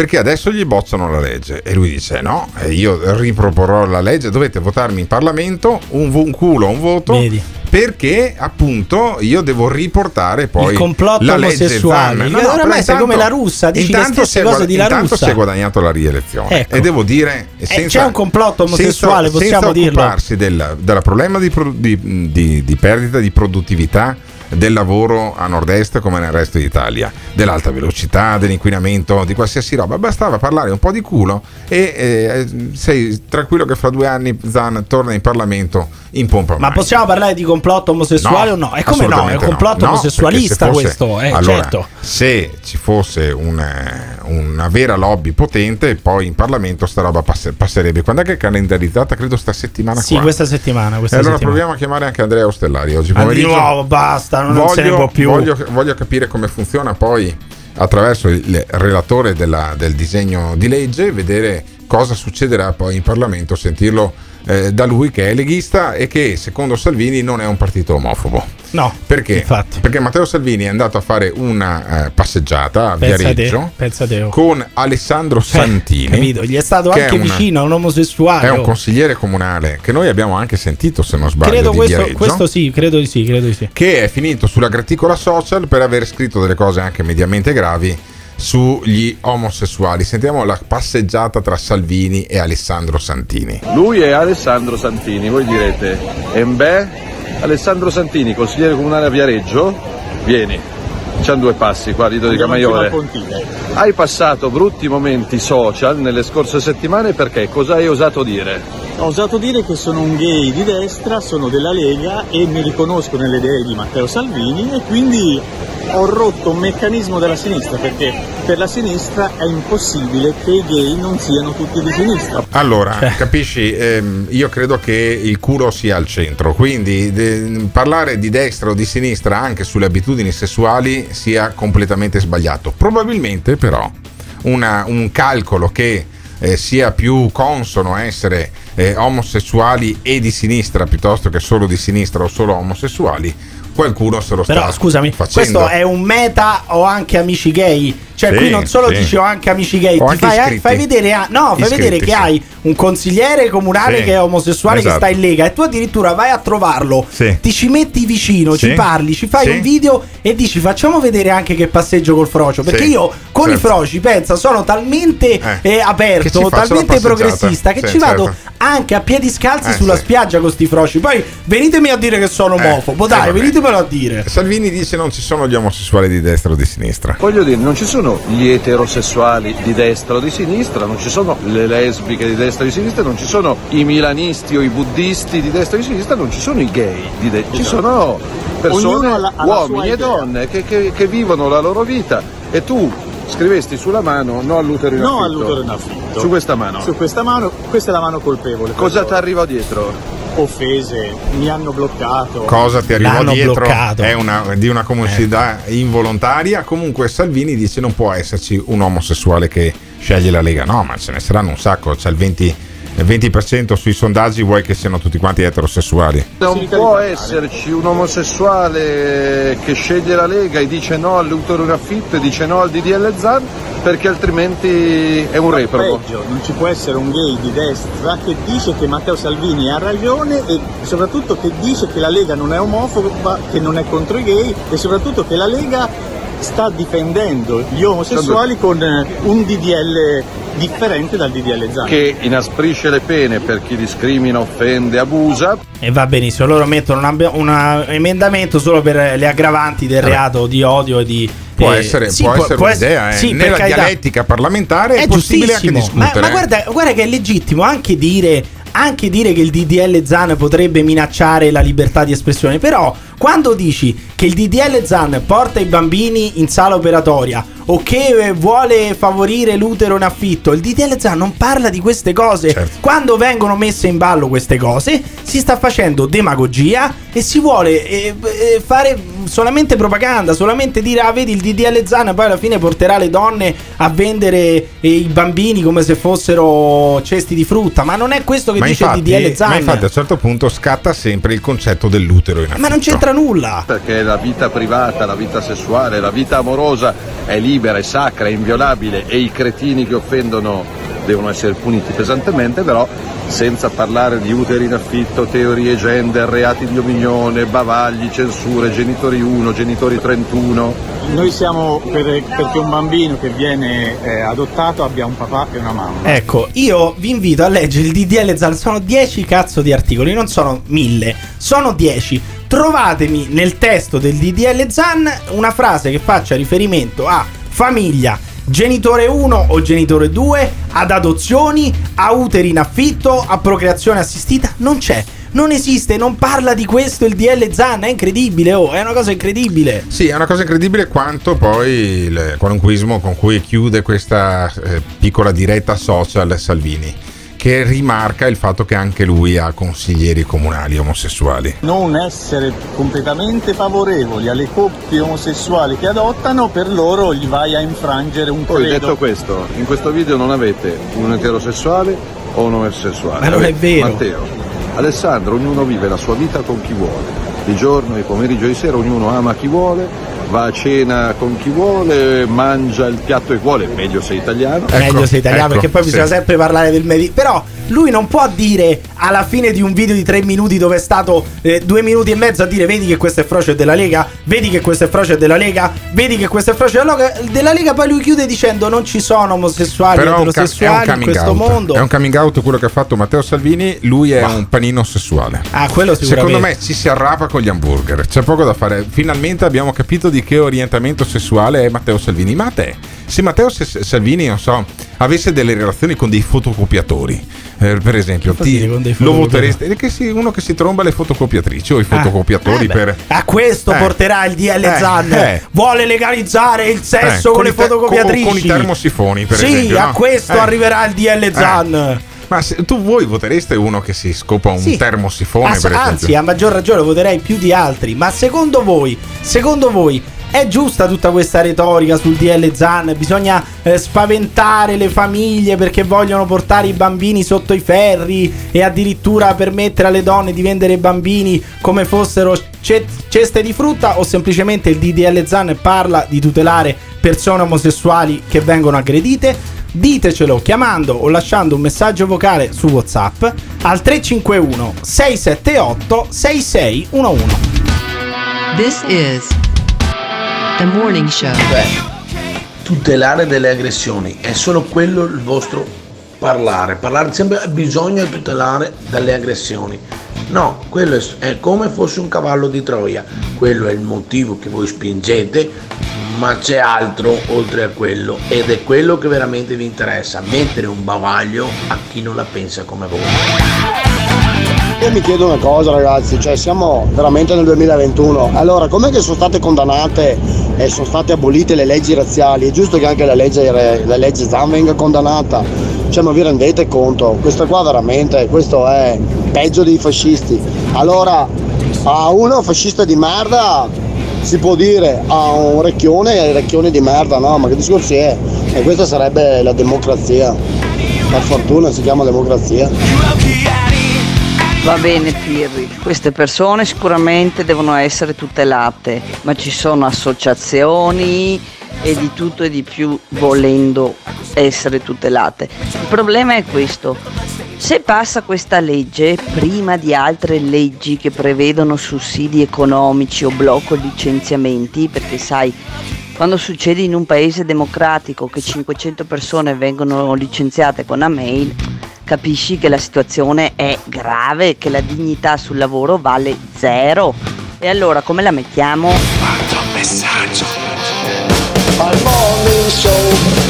perché adesso gli bozzano la legge e lui dice no, eh, io riproporrò la legge, dovete votarmi in Parlamento, un, un culo, un voto, Vedi. perché appunto io devo riportare poi Il complotto la omosessuale. Zan. Ormai però sei come la russa, dici le intanto stesse si è cose guad- di la intanto russa. si è guadagnato la rielezione Ecco. e devo dire senza, c'è un complotto omosessuale, senza, possiamo senza dirlo. occuparsi del, del problema di, di- di- di perdita di produttività del lavoro a nord-est come nel resto d'Italia, dell'alta velocità, dell'inquinamento, di qualsiasi roba. Bastava parlare un po' di culo e eh, sei tranquillo che fra due anni Zan torna in Parlamento in pompa. Ma possiamo parlare di complotto omosessuale o no? E come no? È un complotto no. No, omosessualista fosse- questo, eh, allora, certo. Se ci fosse un, eh, una vera lobby potente, poi in Parlamento sta roba passe- passerebbe. Quando è che è calendarizzata? Credo sta settimana Sì, qua. questa settimana. E Questa allora settimana. proviamo a chiamare anche Andrea Ostellari oggi Ah, di pomeriggio. nuovo, basta, non voglio, se ne può più. Voglio, voglio capire come funziona poi attraverso il relatore della- del disegno di legge, vedere cosa succederà poi in Parlamento, sentirlo eh, da lui che è leghista e che secondo Salvini non è un partito omofobo. No, Perché? Perché Matteo Salvini è andato a fare una eh, passeggiata a Pensa Viareggio te, con Alessandro Santini. Capito? Gli è stato che anche è vicino a un omosessuale. È un consigliere comunale che noi abbiamo anche sentito, se non sbaglio, Credo di questo, questo sì, credo di sì, credo di sì. che è finito sulla graticola social per aver scritto delle cose anche mediamente gravi sugli omosessuali. Sentiamo la passeggiata tra Salvini e Alessandro Santini. Lui è Alessandro Santini, voi direte, Embè, Alessandro Santini, consigliere comunale a Viareggio, vieni, c'hanno due passi qua, Lido di Camaiore. Hai passato brutti momenti social nelle scorse settimane perché cosa hai osato dire? Ho osato dire che sono un gay di destra, sono della Lega e mi riconosco nelle idee di Matteo Salvini e quindi ho rotto un meccanismo della sinistra perché per la sinistra è impossibile che i gay non siano tutti di sinistra. Allora, capisci, ehm, io credo che il culo sia al centro, quindi de- parlare di destra o di sinistra anche sulle abitudini sessuali sia completamente sbagliato. Probabilmente però una- un calcolo che eh, sia più consono essere eh, omosessuali e di sinistra piuttosto che solo di sinistra o solo omosessuali, qualcuno se lo Però sta scusami, facendo. questo è un meta o anche amici gay? Cioè, Sì, qui non solo sì. dici ho anche amici gay, anche fai, iscritti. fai vedere, ah, no, fai Iscritti, vedere che sì. hai un consigliere comunale che è omosessuale che Esatto. sta in lega e tu addirittura vai a trovarlo, ti ci metti vicino, ci parli, ci fai un video e dici facciamo vedere anche che passeggio col frocio. Perché io con Certo. i froci, pensa, sono talmente eh, ci aperto, talmente progressista che Sì, ci vado certo. anche a piedi scalzi Eh, sulla sì. spiaggia con sti froci. Poi venitemi a dire che sono Eh, omofobo, eh, dai, vabbè. venitemelo a dire. Salvini dice non ci sono gli omosessuali di destra o di sinistra. Voglio dire, non ci sono gli eterosessuali di destra o di sinistra, non ci sono le lesbiche di destra o di sinistra, non ci sono i milanisti o i buddisti di destra o di sinistra, non ci sono i gay di destra, ci sono persone, Ognuno ha la- ha la uomini e donne che, che- che vivono la loro vita e tu scrivesti sulla mano no all'utero in No affitto. all'utero in affitto. Su questa mano. Su questa mano, questa è la mano colpevole. Cosa ti arriva dietro? Offese, mi hanno bloccato. Cosa ti arrivò L'hanno dietro bloccato. è una, di una comunità involontaria. Comunque Salvini dice non può esserci un omosessuale che sceglie la Lega. No, ma ce ne saranno un sacco. C'è il 20, il 20% sui sondaggi, vuoi che siano tutti quanti eterosessuali. Non può esserci un omosessuale che sceglie la Lega e dice no all'utero in affitto e dice no al DDL Zan perché altrimenti è un reprobo. Peggio, non ci può essere un gay di destra che dice che Matteo Salvini ha ragione e soprattutto che dice che la Lega non è omofoba, che non è contro i gay e soprattutto che la Lega sta difendendo gli omosessuali con eh, un DDL differente dal DDL Zan. che inasprisce le pene per chi discrimina, offende, abusa. E va benissimo, loro mettono un, un emendamento solo per le aggravanti del reato di odio e di... Può eh, essere, sì, può essere un'idea, eh. sì, nella carità. dialettica parlamentare è, È possibile anche giustissimo. Ma, discutere. ma guarda, guarda che è legittimo anche dire, anche dire che il DDL Zan potrebbe minacciare la libertà di espressione. Però, quando dici che il DDL Zan porta i bambini in sala operatoria o che eh, vuole favorire l'utero in affitto, il DDL Zan non parla di queste cose. Certo. Quando vengono messe in ballo queste cose, si sta facendo demagogia e si vuole eh, eh, fare solamente propaganda, solamente dire ah vedi il DDL Zan poi alla fine porterà le donne a vendere eh, i bambini come se fossero cesti di frutta, ma non è questo che ma dice infatti, il DDL Zan. ma infatti a un certo punto scatta sempre il concetto dell'utero in affitto. Ma non c'entra nulla. Perché la vita privata, la vita sessuale, la vita amorosa è libera, è sacra, è inviolabile e i cretini che offendono devono essere puniti pesantemente, però senza parlare di uteri in affitto, teorie gender, reati di ominione, bavagli, censure, genitori 1, genitori 31. Noi siamo per, perché un bambino che viene eh, adottato abbia un papà e una mamma. Ecco, io vi invito a leggere il DDL Zan, sono 10 cazzo di articoli, non sono 1000, sono 10. Trovatemi nel testo del DDL Zan una frase che faccia riferimento a famiglia, genitore 1 o genitore 2, ad adozioni, a uteri in affitto, a procreazione assistita, non c'è. Non esiste, non parla di questo il DL Zan, è incredibile, oh, è una cosa incredibile. Sì, è una cosa incredibile quanto poi il qualunquismo con cui chiude questa eh, piccola diretta social Salvini, che rimarca il fatto che anche lui ha consiglieri comunali omosessuali. Non essere completamente favorevoli alle coppie omosessuali che adottano, per loro gli vai a infrangere un Poi credo. detto questo, in questo video non avete un eterosessuale o un omosessuale. Ma non è vero. Matteo, Alessandro, ognuno vive la sua vita con chi vuole. Di giorno, di pomeriggio, di sera, ognuno ama chi vuole va a cena con chi vuole, mangia il piatto che vuole, meglio se italiano. Meglio se italiano, ecco, perché poi sì. bisogna sempre parlare del medi. Però lui non può dire alla fine di un video di tre minuti dove è stato eh, due minuti e mezzo a dire vedi che questo è frocio della Lega, vedi che questo è frocio della Lega, vedi che questo è frocio della Lega, della Lega poi lui chiude dicendo non ci sono omosessuali, Però un, ca- eterosessuali in questo out. mondo. È un coming out quello che ha fatto Matteo Salvini. Lui è un panino sessuale. Ah, quello Secondo sicuramente. me ci si arrapa con gli hamburger. C'è poco da fare. Finalmente abbiamo capito di che orientamento sessuale è Matteo Salvini. Ma a te, se Matteo Se- Salvini, non so, avesse delle relazioni con dei fotocopiatori, eh, per esempio, ti, con lo? Eh, Che si- uno che si tromba le fotocopiatrici o i fotocopiatori eh beh, per. A questo Eh. porterà il DL Eh, Zan. eh. Vuole legalizzare il sesso Eh, con, le i te- fotocopiatrici. con- con i termosifoni, per sì, esempio, a no? questo Eh. arriverà il DL Zan. Ma se, tu voi votereste uno che si scopa un Sì. termosifone, esempio? anzi, a maggior ragione voterei più di altri. Ma secondo voi, secondo voi, è giusta tutta questa retorica sul DL Zan? Bisogna eh, spaventare le famiglie perché vogliono portare i bambini sotto i ferri e addirittura permettere alle donne di vendere i bambini come fossero ce- ceste di frutta? O semplicemente il DDL Zan parla di tutelare persone omosessuali che vengono aggredite? Ditecelo chiamando o lasciando un messaggio vocale su WhatsApp al 351 678 6611. This is the morning show. tutelare delle aggressioni, è solo quello il vostro parlare. Parlare sempre bisogna tutelare dalle aggressioni. No, quello è, è come fosse un cavallo di Troia. Quello è il motivo che voi spingete, ma c'è altro oltre a quello ed è quello che veramente vi interessa, mettere un bavaglio a chi non la pensa come voi. Io mi chiedo una cosa ragazzi, cioè siamo veramente nel 2021, allora com'è che sono state condannate e sono state abolite le leggi razziali? È giusto che anche la legge, la legge Zan venga condannata? Cioè ma vi rendete conto? Questo qua veramente, questo è peggio dei fascisti. Allora a uno fascista di merda si può dire a un recchione, recchione di merda, no? Ma che discorsi è? E questa sarebbe la democrazia. Per fortuna si chiama democrazia. Va bene Pirri, queste persone sicuramente devono essere tutelate, ma ci sono associazioni e di tutto e di più volendo essere tutelate. Il problema è questo. Se passa questa legge, prima di altre leggi che prevedono sussidi economici o blocco licenziamenti, perché sai, quando succede in un paese democratico che 500 persone vengono licenziate con una mail, capisci che la situazione è grave, che la dignità sul lavoro vale zero. E allora come la mettiamo? messaggio. Al morning show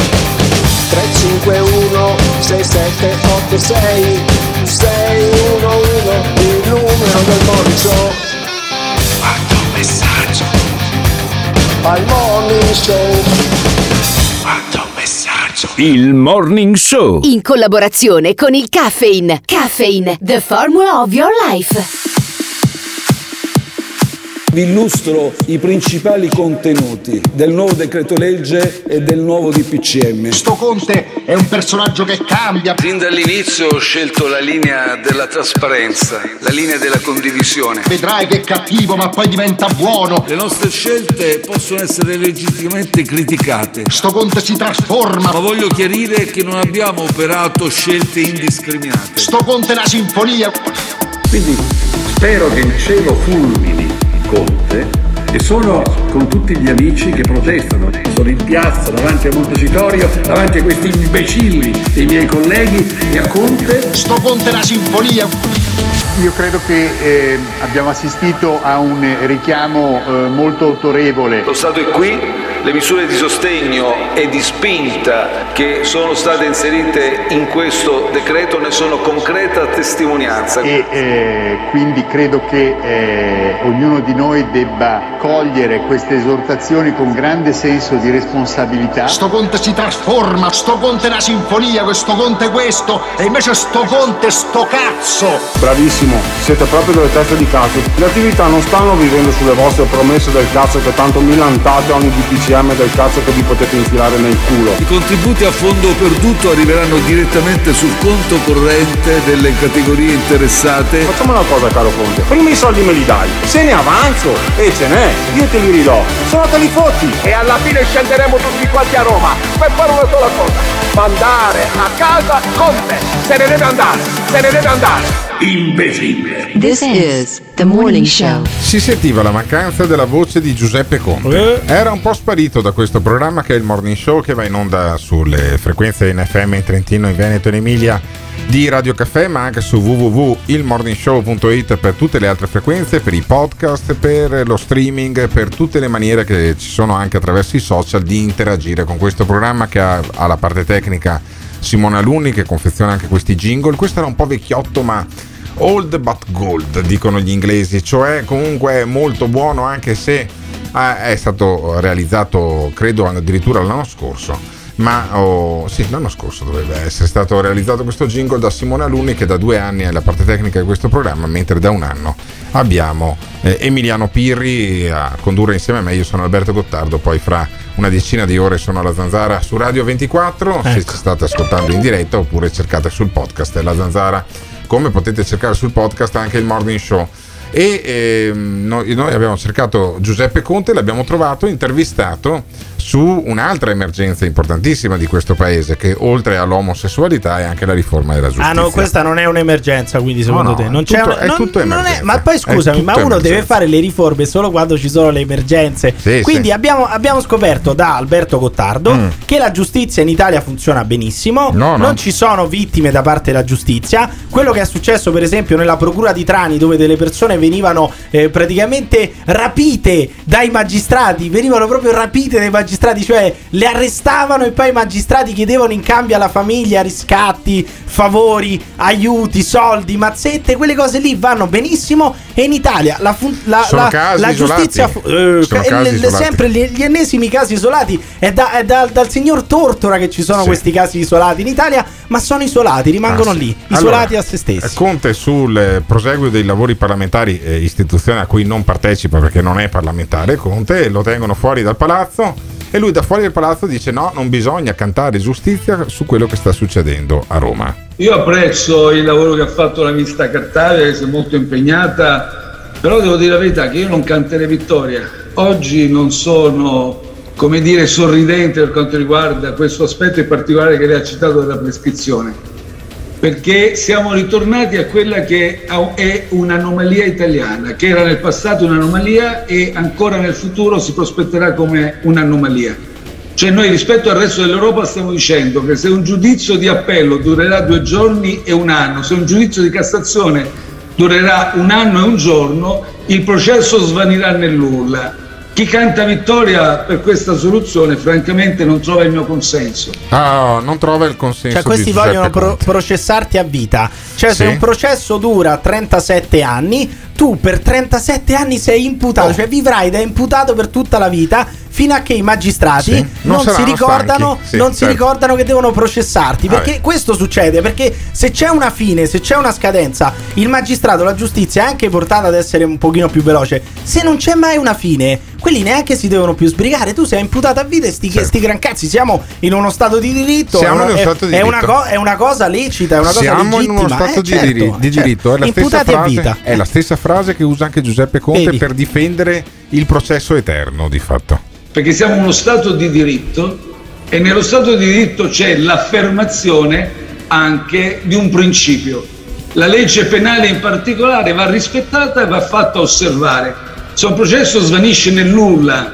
351 6786 611 il numero del morning show Quanto messaggio. Al morning show Quanto messaggio. Il Morning Show. In collaborazione con il Caffeine. Caffeine, the formula of your life. Vi illustro i principali contenuti del nuovo decreto legge e del nuovo DPCM. Sto Conte è un personaggio che cambia. Fin dall'inizio ho scelto la linea della trasparenza, la linea della condivisione. Vedrai che è cattivo, ma poi diventa buono. Le nostre scelte possono essere legittimamente criticate. Sto Conte si trasforma. Ma voglio chiarire che non abbiamo operato scelte indiscriminate. Sto Conte è una sinfonia. Quindi spero che il cielo fulmini Conte e sono con tutti gli amici che protestano, sono in piazza davanti a Montecitorio, davanti a questi imbecilli dei miei colleghi e a Conte. Sto Conte una sinfonia. Io credo che eh, abbiamo assistito a un richiamo eh, molto autorevole. Lo Stato è qui, le misure di sostegno e di spinta che sono state inserite in questo decreto ne sono concreta testimonianza. E eh, quindi credo che eh, ognuno di noi debba cogliere queste esortazioni con grande senso di responsabilità. Sto Conte si trasforma, sto Conte è una sinfonia, questo Conte è questo, e invece sto Conte è sto cazzo. Bravissimo, siete proprio delle teste di cazzo. Le attività non stanno vivendo sulle vostre promesse del cazzo che tanto milantate ogni DPCM. del cazzo che vi potete infilare nel culo. I contributi a fondo perduto arriveranno direttamente sul conto corrente delle categorie interessate. Facciamo una cosa caro Conte, prima i soldi me li dai, se ne avanzo e ce n'è, io te li ridò, se no te li fotti. E alla fine scenderemo tutti quanti a Roma per fare una sola cosa, mandare a casa Conte. Se ne deve andare, se ne deve andare. This is the morning show. Si sentiva la mancanza della voce di Giuseppe Conte. Era un po' sparito da questo programma che è il Morning Show che va in onda sulle frequenze in FM in Trentino, in Veneto e in Emilia di Radio Caffè, ma anche su www.ilmorningshow.it per tutte le altre frequenze, per i podcast, per lo streaming, per tutte le maniere che ci sono anche attraverso i social di interagire con questo programma che ha, ha la parte tecnica Simona Alunni che confeziona anche questi jingle. Questo era un po' vecchiotto, ma old but gold, dicono gli inglesi, cioè comunque molto buono anche se eh, è stato realizzato credo addirittura l'anno scorso. Ma oh, sì, l'anno scorso dovrebbe essere stato realizzato questo jingle da Simone Alunni che da due anni è la parte tecnica di questo programma, mentre da un anno abbiamo eh, Emiliano Pirri a condurre insieme a me. Io sono Alberto Gottardo, poi fra una decina di ore sono alla Zanzara su Radio 24, se ci state ascoltando in diretta oppure cercate sul podcast La Zanzara, come potete cercare sul podcast anche il Morning Show. E ehm, noi, noi abbiamo cercato Giuseppe Conte, l'abbiamo trovato intervistato su un'altra emergenza importantissima di questo paese, che oltre all'omosessualità è anche la riforma della giustizia. Ah no, questa non è un'emergenza, quindi secondo No, no, te non è tutto- c'è una- è non- tutto non emergenza. ma poi È scusami, ma uno deve emergenza. fare le riforme solo quando ci sono le emergenze. Sì, quindi sì. Abbiamo, abbiamo scoperto da Alberto Gottardo Mm. che la giustizia in Italia funziona benissimo, no. non ci sono vittime da parte della giustizia. Quello che è successo per esempio nella procura di Trani dove delle persone venivano eh, praticamente rapite dai magistrati, venivano proprio rapite dai magistrati, cioè le arrestavano e poi i magistrati chiedevano in cambio alla famiglia riscatti, favori, aiuti, soldi, mazzette, quelle cose lì vanno benissimo e in Italia la, fun- la, la- la giustizia eh, ca- isolati. sempre gli, ennesimi casi isolati è, da- è da- dal signor Tortora che ci sono Sì. questi casi isolati in Italia, ma sono isolati, rimangono Ah, sì. lì, isolati Allora, a se stessi. Conte sul eh, proseguo dei lavori parlamentari, eh, istituzione a cui non partecipa perché non è parlamentare, Conte lo tengono fuori dal palazzo e lui da fuori del palazzo dice no, non bisogna cantare giustizia su quello che sta succedendo a Roma. Io apprezzo il lavoro che ha fatto la ministra Cartabia, che si è molto impegnata, però devo dire la verità che io non canterei vittoria. Oggi non sono, come dire, sorridente per quanto riguarda questo aspetto in particolare che lei ha citato della prescrizione, perché siamo ritornati a quella che è un'anomalia italiana, che era nel passato un'anomalia e ancora nel futuro si prospetterà come un'anomalia. Cioè noi rispetto al resto dell'Europa stiamo dicendo che se un giudizio di appello durerà due giorni e un anno, se un giudizio di Cassazione durerà un anno e un giorno, il processo svanirà nell'urla. Chi canta vittoria per questa soluzione francamente non trova il mio consenso. Ah, non trova il consenso Cioè, questi vogliono pro- processarti a vita. Cioè, se Sì. un processo dura 37 anni, tu per 37 anni sei imputato, Oh. cioè vivrai da imputato per tutta la vita. Fino a che i magistrati Sì. non, Non si ricordano. Sì, non si certo. ricordano che devono processarti. Vabbè. Perché questo succede? Perché se c'è una fine, se c'è una scadenza, il magistrato, la giustizia è anche portata ad essere un pochino più veloce. Se non c'è mai una fine, quelli neanche si devono più sbrigare. Tu sei imputato a vita e sti, sti gran cazzi. Siamo in uno stato di diritto. Siamo è, in uno è- stato di è una diritto. co- è una cosa lecita, è una cosa Siamo in legittima. uno stato eh, di, certo, di certo. diritto. È la, stessa Imputati a frase, vita. è la stessa frase che usa anche Giuseppe Conte Vedi. per difendere il processo eterno, di fatto. perché siamo uno Stato di diritto e nello Stato di diritto c'è l'affermazione anche di un principio. La legge penale in particolare va rispettata e va fatta osservare. Se un processo svanisce nell'ulla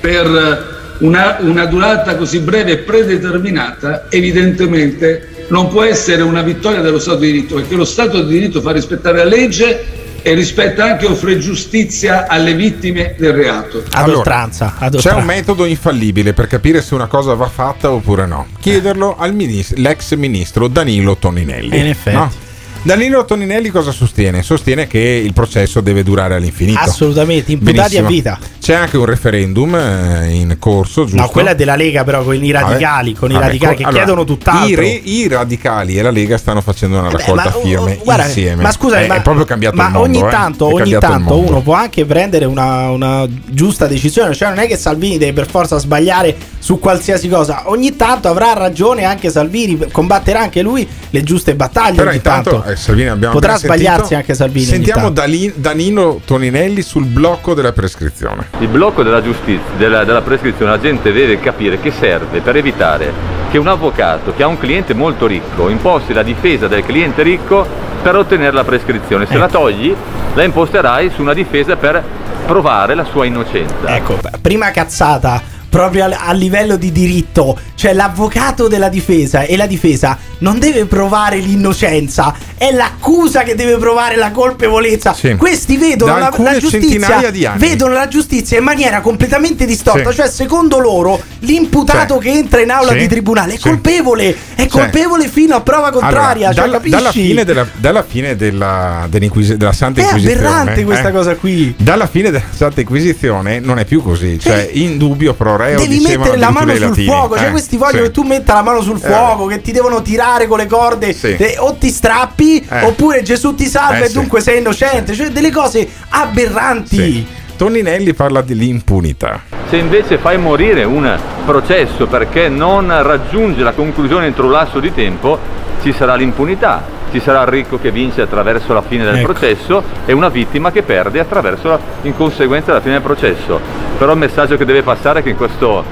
per una, una durata così breve e predeterminata, evidentemente non può essere una vittoria dello Stato di diritto, perché lo Stato di diritto fa rispettare la legge e rispetta anche e offre giustizia alle vittime del reato. Ad Allora, oltranza. Ad C'è un metodo infallibile per capire se una cosa va fatta oppure no. Chiederlo al minis- l'ex ministro Danilo Toninelli. Eh, in effetti. no? Danilo Toninelli cosa sostiene? Sostiene che il processo deve durare all'infinito. Assolutamente, imputati Benissimo. a vita. C'è anche un referendum eh, in corso, giusto? No, quella è della Lega, però con i radicali, Vabbè. con i Vabbè, radicali co- che allora, chiedono tutt'altro. I, re- i radicali e la Lega stanno facendo una raccolta ma, uh, firme guarda, insieme. Ma scusa, è, ma, è proprio cambiato ma il mondo. ogni eh. tanto, È ogni tanto uno può anche prendere una, una giusta decisione. Cioè, non è che Salvini deve per forza sbagliare su qualsiasi cosa. Ogni tanto avrà ragione anche Salvini, combatterà anche lui le giuste battaglie. Però ogni intanto tanto. Salvini abbiamo Potrà sbagliarsi sentito. anche Salvini. Sentiamo Danilo Toninelli sul blocco della prescrizione. Il blocco della giustizia, della, della prescrizione, la gente deve capire che serve per evitare che un avvocato che ha un cliente molto ricco imposti la difesa del cliente ricco per ottenere la prescrizione. Se la togli, la imposterai su una difesa per provare la sua innocenza. Ecco, prima cazzata proprio a, a livello di diritto, cioè l'avvocato della difesa e la difesa non deve provare l'innocenza, è l'accusa che deve provare la colpevolezza. Sì. Questi vedono la, la giustizia vedono la giustizia in maniera completamente distorta, Sì. cioè secondo loro l'imputato Sì. che entra in aula Sì. di tribunale è colpevole, è colpevole fino a prova contraria, Allora, cioè, dalla, capisci? dalla fine, della, dalla fine della, della Santa è Inquisizione. aberrante questa eh, cosa qui. Dalla fine della Santa Inquisizione non è più così. Cioè, in dubbio pro reo Devi dicevano mettere la mano sul latini. fuoco, cioè Eh, questi vogliono sì. che tu metta la mano sul Eh, fuoco, che ti devono tirare con le corde, Sì. eh, o ti strappi, Eh. oppure Gesù ti salva Eh, e dunque sei innocente, cioè delle cose aberranti. Toninelli parla dell'impunità. Se invece fai morire un processo perché non raggiunge la conclusione entro un lasso di tempo, ci sarà l'impunità, ci sarà il ricco che vince attraverso la fine del Ecco. processo e una vittima che perde attraverso la, in conseguenza della fine del processo. Però il messaggio che deve passare è che in questo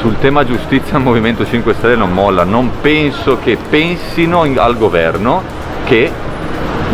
sul tema giustizia il Movimento 5 Stelle non molla, non penso che pensino in- al governo che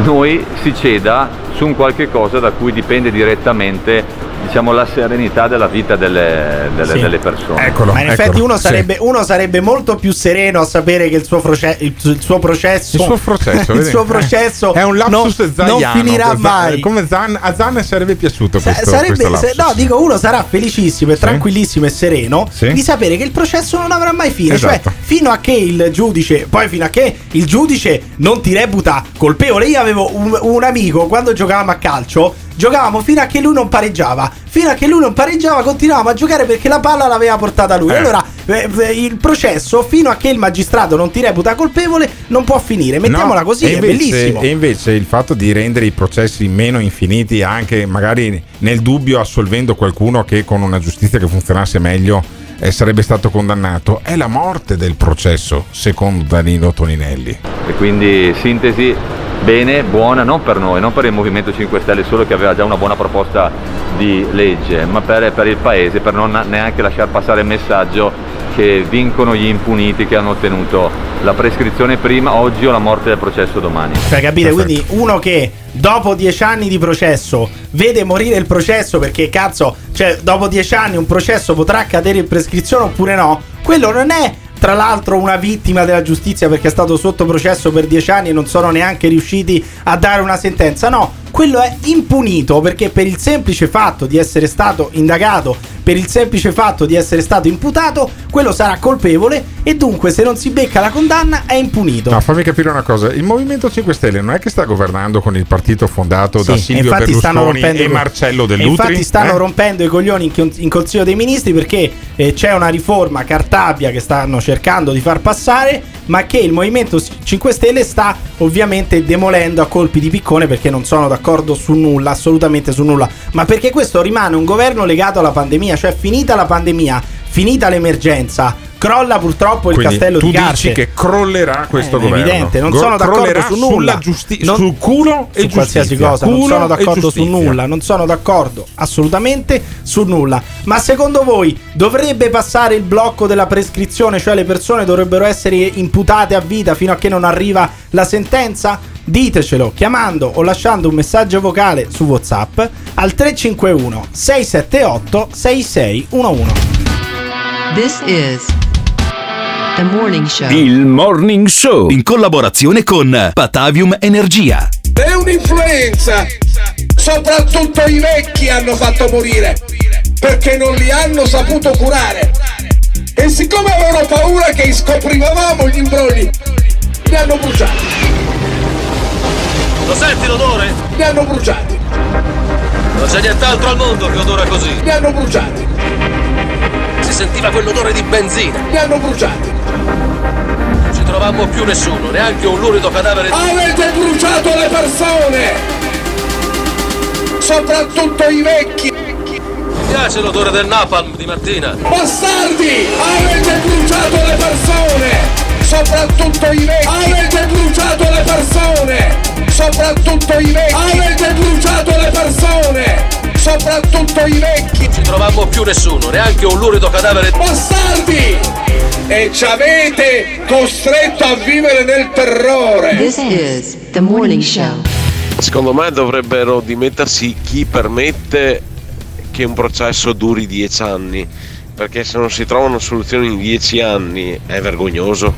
noi si ceda su un qualche cosa da cui dipende direttamente diciamo, la serenità della vita delle, delle- Sì. delle persone. Eccolo. Ma in effetti uno sarebbe, uno sarebbe molto più sereno a sapere che il suo, froce- il, il suo processo Il suo processo, il suo processo è un lapsus non, zaiano, non finirà questo. mai. Come Zan, a Zan sarebbe piaciuto Sa- questo, sarebbe, questo se- no, dico, uno sarà felicissimo e tranquillissimo e sereno Sì. di sapere che il processo non avrà mai fine. Esatto. Cioè, fino a che il giudice, poi fino a che il giudice non ti reputa colpevole. Io avevo un, un amico quando giocavamo a calcio. Giocavamo fino a che lui non pareggiava. Fino a che lui non pareggiava, continuavamo a giocare perché la palla l'aveva portata lui. Eh. Allora, eh, eh, il processo, fino a che il magistrato non ti reputa colpevole, non può finire. Mettiamola No, così, è invece- bellissimo. E invece il fatto di rendere i processi meno infiniti, anche magari nel dubbio assolvendo qualcuno che con una giustizia che funzionasse meglio eh, sarebbe stato condannato, è la morte del processo, secondo Danilo Toninelli. E quindi sintesi bene, buona, non per noi, non per il Movimento 5 Stelle solo che aveva già una buona proposta di legge, ma per, per il Paese, per non neanche lasciar passare il messaggio che vincono gli impuniti che hanno ottenuto la prescrizione prima, oggi o la morte del processo domani. Cioè, capite? Quindi uno che dopo dieci anni di processo vede morire il processo perché cazzo, cioè, dopo dieci anni un processo potrà cadere in prescrizione oppure no? Quello non è. Tra l'altro una vittima della giustizia perché è stato sotto processo per dieci anni e non sono neanche riusciti a dare una sentenza. No, quello è impunito perché per il semplice fatto di essere stato indagato, per il semplice fatto di essere stato imputato, quello sarà colpevole e dunque se non si becca la condanna è impunito. No, fammi capire una cosa: il Movimento 5 Stelle non è che sta governando con il partito fondato da Sì, Silvio infatti stanno Berlusconi e Marcello Dell'Utri. Infatti stanno eh? rompendo i coglioni in, con- in Consiglio dei Ministri perché eh, c'è una riforma Cartabia che stanno cercando di far passare, ma che il Movimento 5 Stelle sta ovviamente demolendo a colpi di piccone perché non sono d'accordo su nulla, assolutamente su nulla, ma perché questo rimane un governo legato alla pandemia, cioè finita la pandemia, finita l'emergenza, crolla purtroppo il Quindi castello tu di dici carte. che crollerà questo Eh, è governo. evidente, non Go- sono d'accordo su nulla. sulla giusti- Non- sul culo e su qualsiasi giustizia. cosa, non Culo sono e d'accordo su nulla, non sono d'accordo assolutamente su nulla. Ma secondo voi dovrebbe passare il blocco della prescrizione, cioè le persone dovrebbero essere imputate a vita fino a che non arriva la sentenza? Ditecelo chiamando o lasciando un messaggio vocale su WhatsApp al 351 678 6611. This is morning show. Il Morning Show in collaborazione con Patavium Energia. È un'influenza! Soprattutto i vecchi hanno fatto morire perché non li hanno saputo curare. E siccome avevano paura che scoprivamo gli imbrogli, li hanno bruciati. Lo senti l'odore? Li hanno bruciati. Non c'è nient'altro al mondo che odora così. Li hanno bruciati. Si sentiva quell'odore di benzina. Li hanno bruciati. Non ci trovammo più nessuno, neanche un lurido cadavere. Avete bruciato le persone! Soprattutto i vecchi! Mi piace l'odore del napalm di Martina. Bastardi! Avete bruciato le persone! Soprattutto i vecchi! Avete bruciato le persone! Soprattutto i vecchi! Avete bruciato le persone! Soprattutto i vecchi! Non ci trovammo più nessuno, neanche un lurido cadavere. Bastardi! E ci avete costretto a vivere nel terrore! This is the morning show. Secondo me dovrebbero dimettersi chi permette che un processo duri dieci anni, perché se non si trovano soluzioni in dieci anni è vergognoso.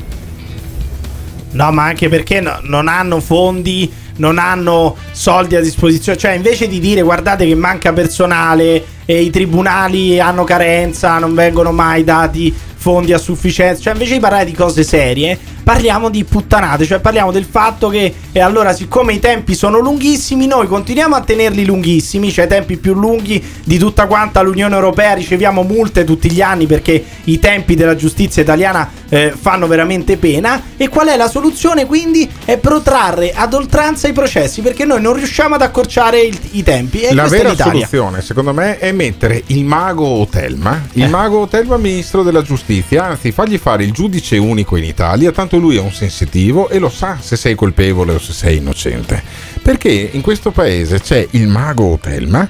No, ma anche perché no- non hanno fondi, non hanno soldi a disposizione. Cioè, invece di dire guardate che manca personale e i tribunali hanno carenza, non vengono mai dati fondi a sufficienza. Cioè, invece di parlare di cose serie, parliamo di puttanate. Cioè, parliamo del fatto che, e allora, siccome i tempi sono lunghissimi, noi continuiamo a tenerli lunghissimi, cioè tempi più lunghi di tutta quanta l'Unione Europea. Riceviamo multe tutti gli anni perché i tempi della giustizia italiana eh, fanno veramente pena. E qual è la soluzione? Quindi è protrarre ad oltranza i processi perché noi non riusciamo ad accorciare il- i tempi. E La vera soluzione, secondo me, è mettere il mago Otelma, il Eh. mago Otelma ministro della giustizia, anzi fargli fare il giudice unico in Italia, tanto lui è un sensitivo e lo sa se sei colpevole o se sei innocente. Perché in questo paese c'è il mago Otelma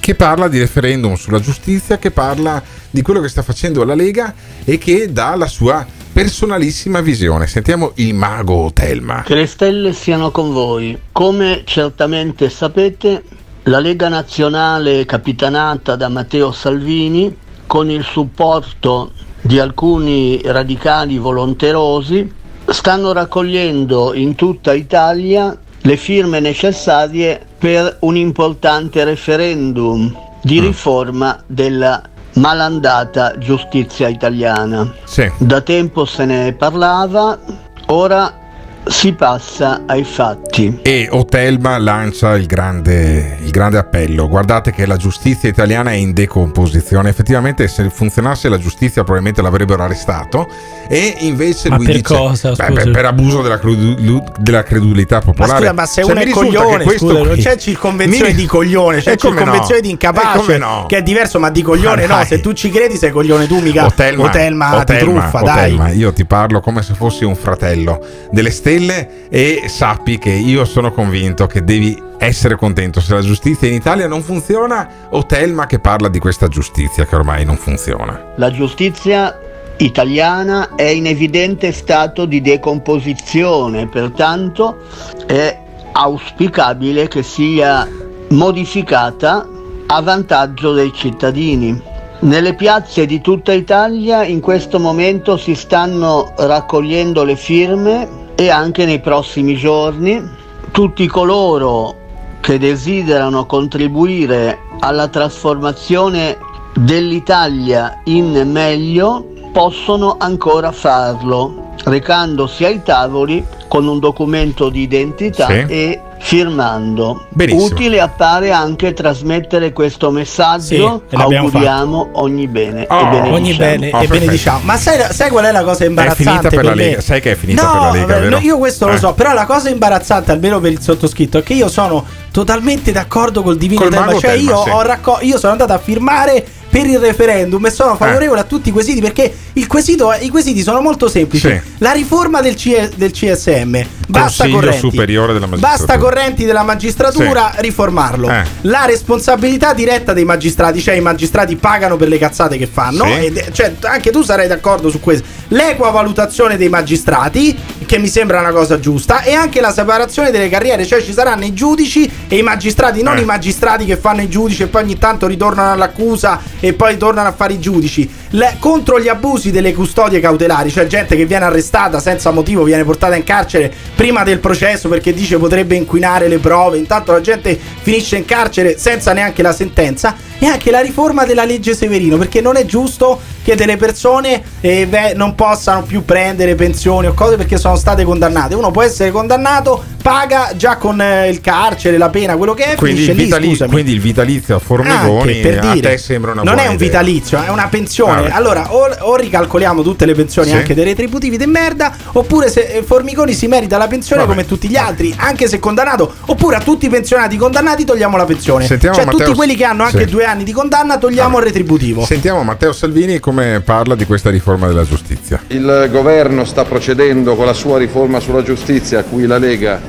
che parla di referendum sulla giustizia, che parla di quello che sta facendo la Lega e che dà la sua personalissima visione. Sentiamo il mago Otelma. Che le stelle siano con voi. Come certamente sapete, la Lega Nazionale capitanata da Matteo Salvini, con il supporto di alcuni radicali volonterosi, stanno raccogliendo in tutta Italia le firme necessarie per un importante referendum di riforma della malandata giustizia italiana. Sì. Da tempo se ne parlava, ora si passa ai fatti. E Otelma lancia il grande, il grande appello. Guardate che la giustizia italiana è in decomposizione. Effettivamente, se funzionasse la giustizia, probabilmente l'avrebbero arrestato. E invece Ma lui per dice: cosa, "Beh, scusi?" per, per abuso della, credu- della credulità Ma popolare. scusa, ma se Cioè, uno mi è coglione, scusa, non qui- c'è circonvenzione mi- di coglione, c'è E come circonvenzione no? di E incapace, no? che è diverso, ma di coglione Ma no, se tu ci credi sei coglione tu, mica Otelma, Otelma, ti Otelma, truffa, Otelma, dai. io ti parlo come se fossi un fratello delle stelle e sappi che io sono convinto che devi essere contento se la giustizia in Italia non funziona. Otelma che parla di questa giustizia che ormai non funziona. La giustizia italiana è in evidente stato di decomposizione, pertanto è auspicabile che sia modificata a vantaggio dei cittadini. Nelle piazze di tutta Italia in questo momento si stanno raccogliendo le firme e anche nei prossimi giorni tutti coloro che desiderano contribuire alla trasformazione dell'Italia in meglio possono ancora farlo recandosi ai tavoli con un documento di identità Sì. e firmando. Benissimo. Utile appare anche trasmettere questo messaggio. Sì, Auguriamo ogni bene Oh, e benediciamo. Ogni bene Oh, e benediciamo. Ma sai, sai qual è la cosa imbarazzante? finita per la me? Lega. Sai che è finita no, per la Lega, no, io questo lo Eh. so, però la cosa imbarazzante, almeno per il sottoscritto, è che io sono totalmente d'accordo col divino Col Telma. Cioè, Telma, io, sì. ho racco- io sono andato a firmare per il referendum e sono Eh. favorevole a tutti i quesiti perché il quesito, i quesiti sono molto semplici. Sì. La riforma del, C- del CSM, basta correnti. superiore della magistratura. Basta correnti della magistratura, riformarlo. Eh. La responsabilità diretta dei magistrati, cioè i magistrati pagano per le cazzate che fanno. Sì. ed- cioè, anche tu sarai d'accordo su questo. L'equa valutazione dei magistrati, che mi sembra una cosa giusta, e anche la separazione delle carriere, cioè ci saranno i giudici e i magistrati, non Eh. i magistrati che fanno i giudici e poi ogni tanto ritornano all'accusa e poi tornano a fare i giudici. Le- contro gli abusi delle custodie cautelari, cioè gente che viene arrestata senza motivo, viene portata in carcere prima del processo perché dice potrebbe inquinare le prove, intanto la gente finisce in carcere senza neanche la sentenza, e anche la riforma della legge Severino, perché non è giusto che delle persone eh, beh, non possano più prendere pensioni o cose perché sono state condannate. Uno può essere condannato paga già con eh, il carcere, la pena, quello che è, Quindi il, lì, vitali- quindi il vitalizio a Formigoni Anche, per a dire. te sembra una non buona è un idea. vitalizio, è una pensione. Ah, allora, o, o ricalcoliamo tutte le pensioni Sì. anche dei retributivi di merda, oppure se eh, Formigoni si merita la pensione come tutti gli altri, anche se condannato, oppure a tutti i pensionati condannati togliamo la pensione. Sentiamo cioè, Matteo- tutti quelli che hanno anche Sì. due anni di condanna togliamo il retributivo. Sentiamo Matteo Salvini come parla di questa riforma della giustizia. Il governo sta procedendo con la sua riforma sulla giustizia a cui la Lega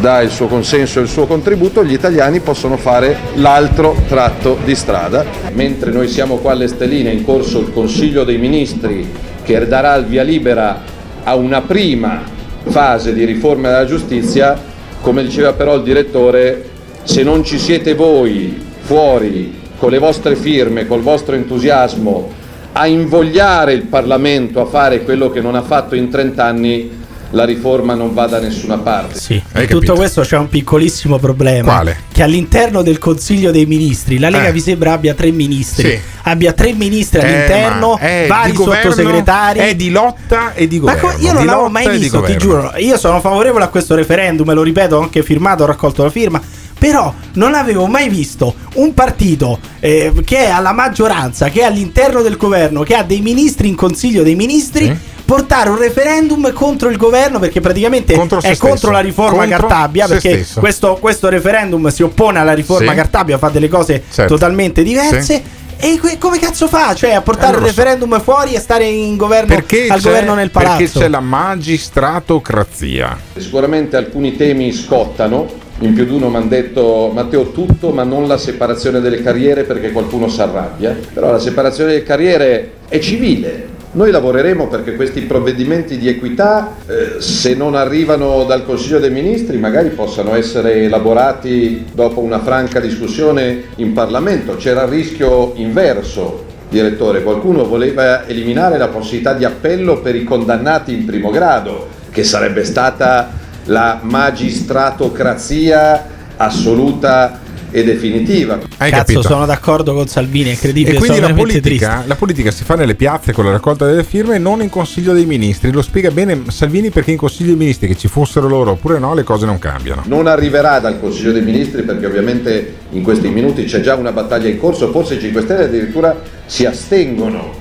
dà il suo consenso e il suo contributo, gli italiani possono fare l'altro tratto di strada. Mentre noi siamo qua alle Stelline, in corso il Consiglio dei Ministri che darà il via libera a una prima fase di riforma della giustizia, come diceva però il direttore, se non ci siete voi fuori con le vostre firme, col vostro entusiasmo, a invogliare il Parlamento a fare quello che non ha fatto in 30 anni, la riforma non va da nessuna parte. Sì, in tutto questo c'è un piccolissimo problema. Quale? Che all'interno del Consiglio dei Ministri la Lega Eh. vi sembra abbia tre ministri. Sì. Abbia tre ministri Eh, all'interno, ma vari di governo, sottosegretari. è di lotta e di Ma governo. co- io non Di l'avevo mai visto, ti giuro. Io sono favorevole a questo referendum, e lo ripeto, ho anche firmato, ho raccolto la firma. Però non avevo mai visto un partito eh, che è alla maggioranza, che è all'interno del governo, che ha dei ministri in consiglio dei ministri. Portare un referendum contro il governo perché praticamente Contro è contro stesso. la riforma Contro Cartabia. Perché questo, questo referendum si oppone alla riforma Sì. Cartabia, fa delle cose Certo. totalmente diverse. E que- come cazzo fa? Cioè a portare Eh, non il referendum fuori e stare in governo Perché al governo nel palazzo? Perché c'è la magistratocrazia. Sicuramente alcuni temi scottano, in più di uno mi hanno detto Matteo tutto ma non la separazione delle carriere perché qualcuno si arrabbia, però la separazione delle carriere è civile. Noi lavoreremo perché questi provvedimenti di equità, eh, se non arrivano dal Consiglio dei Ministri, magari possano essere elaborati dopo una franca discussione in Parlamento. C'era il rischio inverso, direttore, qualcuno voleva eliminare la possibilità di appello per i condannati in primo grado, che sarebbe stata la magistratocrazia assoluta e definitiva. Hai Cazzo, capito? sono d'accordo con Salvini, è incredibile. E quindi la politica, la politica si fa nelle piazze con la raccolta delle firme e non in Consiglio dei Ministri. Lo spiega bene Salvini perché in Consiglio dei Ministri, che ci fossero loro oppure no, le cose non cambiano. Non arriverà dal Consiglio dei Ministri perché ovviamente in questi minuti c'è già una battaglia in corso, forse i 5 Stelle addirittura si astengono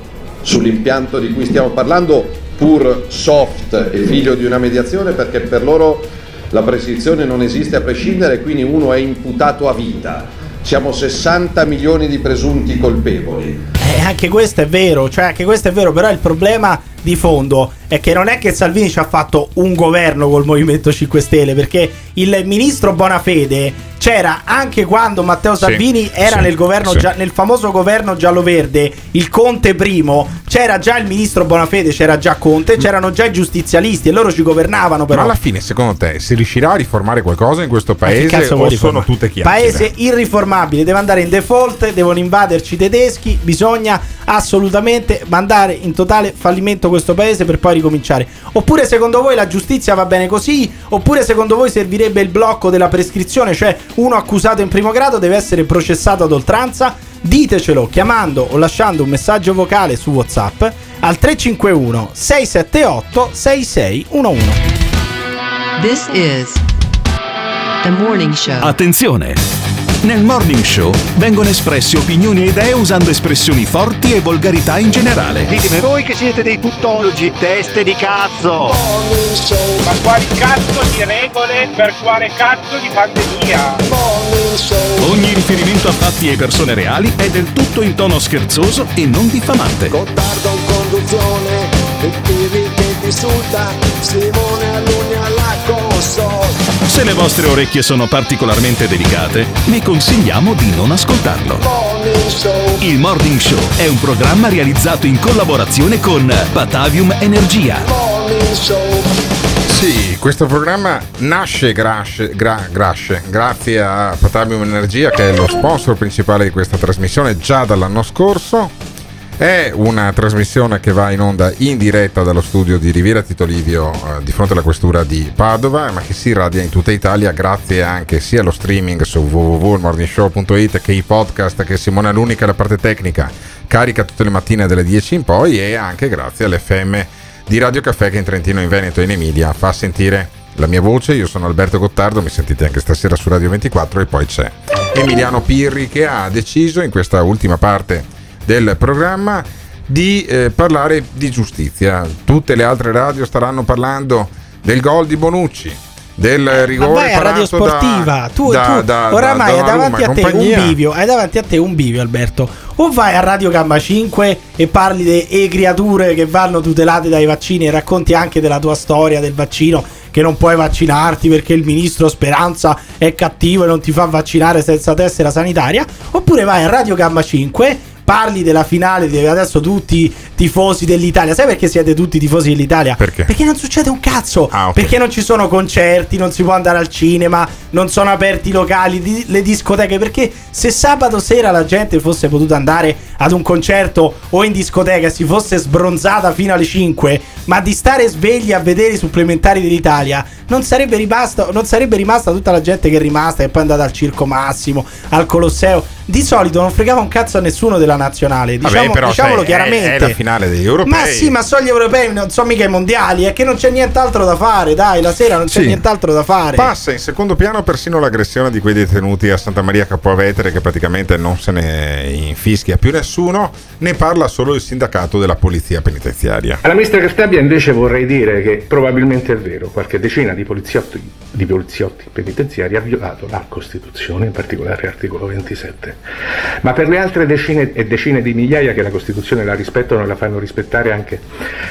sull'impianto di cui stiamo parlando, pur soft e figlio di una mediazione, perché per loro la prescrizione non esiste a prescindere, quindi uno è imputato a vita. Siamo 60 milioni di presunti colpevoli. Eh, anche questo è vero, cioè anche questo è vero, però il problema di fondo è che non è che Salvini ci ha fatto un governo col Movimento 5 Stelle, perché il ministro Bonafede c'era anche quando Matteo Salvini era sì, nel governo sì. nel famoso governo giallo-verde, il Conte primo, c'era già il ministro Bonafede, c'era già Conte, c'erano già i giustizialisti e loro ci governavano però. Ma alla fine, secondo te, si riuscirà a riformare qualcosa in questo che paese o sono riformare? tutte chiacchiere? Paese irriformabile, deve andare in default, devono invaderci i tedeschi, bisogna assolutamente mandare in totale fallimento questo paese per poi ricominciare. Oppure secondo voi la giustizia va bene così? Oppure secondo voi servirebbe il blocco della prescrizione, cioè uno accusato in primo grado deve essere processato ad oltranza? Ditecelo chiamando o lasciando un messaggio vocale su WhatsApp al 351 678 6611. This is the morning show. Attenzione! Nel Morning Show vengono espresse opinioni e idee usando espressioni forti e volgarità in generale. Ditemi voi che siete dei tuttologi, teste di cazzo! Ma quali cazzo di regole per quale cazzo di pandemia? Ogni riferimento a fatti e persone reali è del tutto in tono scherzoso e non diffamante. Gottardo in conduzione, il Pirri che ti insulta, Simone Alunni alla console. Se le vostre orecchie sono particolarmente delicate, vi consigliamo di non ascoltarlo. Il Morning Show è un programma realizzato in collaborazione con Batavium Energia. Sì, questo programma nasce grazie, gra- grazie- grazie a Patavium Energia che è lo sponsor principale di questa trasmissione già dall'anno scorso. È una trasmissione che va in onda in diretta dallo studio di Riviera Tito Livio eh, di fronte alla questura di Padova, ma che si radia in tutta Italia grazie anche sia allo streaming su www.morningshow.it che i podcast che Simone è la parte tecnica carica tutte le mattine dalle 10 in poi e anche grazie all'FM di Radio Caffè che in Trentino, in Veneto e in Emilia fa sentire la mia voce, io sono Alberto Gottardo, mi sentite anche stasera su Radio 24 e poi c'è Emiliano Pirri che ha deciso in questa ultima parte del programma di eh, parlare di giustizia. Tutte le altre radio staranno parlando del gol di Bonucci, del rigore Ma vai a radio parato da- sportiva. tu, da- tu da- oramai hai davanti a te un compagnia. bivio. Hai davanti a te un bivio, Alberto. O vai a Radio Gamma 5 e parli delle creature che vanno tutelate dai vaccini e racconti anche della tua storia del vaccino. Che non puoi vaccinarti perché il ministro Speranza è cattivo e non ti fa vaccinare senza tessera sanitaria. Oppure vai a Radio Gamma 5. Parli della finale di adesso tutti tifosi dell'Italia. Sai perché siete tutti tifosi dell'Italia? Perché? Perché non succede un cazzo. Ah, ok. Perché non ci sono concerti, non si può andare al cinema, non sono aperti i locali, di- le discoteche. Perché se sabato sera la gente fosse potuta andare ad un concerto o in discoteca e si fosse sbronzata fino alle 5, ma di stare svegli a vedere i supplementari dell'Italia, non sarebbe, rimasta, non sarebbe rimasta tutta la gente che è rimasta e poi è andata al Circo Massimo, al Colosseo. Di solito non fregava un cazzo a nessuno della nazionale. Vabbè, Diciamo, però, diciamolo sai, è- chiaramente. È, la finale degli europei. Ma sì, ma sono gli europei, non sono mica i mondiali. È che non c'è nient'altro da fare. Dai, la sera non c'è Sì. nient'altro da fare. Passa in secondo piano persino l'aggressione di quei detenuti a Santa Maria Capovetere che praticamente non se ne infischia più nessuno, ne parla solo il sindacato della polizia penitenziaria. Alla ministra Cartabia invece vorrei dire che probabilmente è vero, qualche decina di poliziotti, di poliziotti penitenziari ha violato la Costituzione, in particolare l'articolo 27. Ma per le altre decine e decine di migliaia che la Costituzione la rispettano e la fanno rispettare anche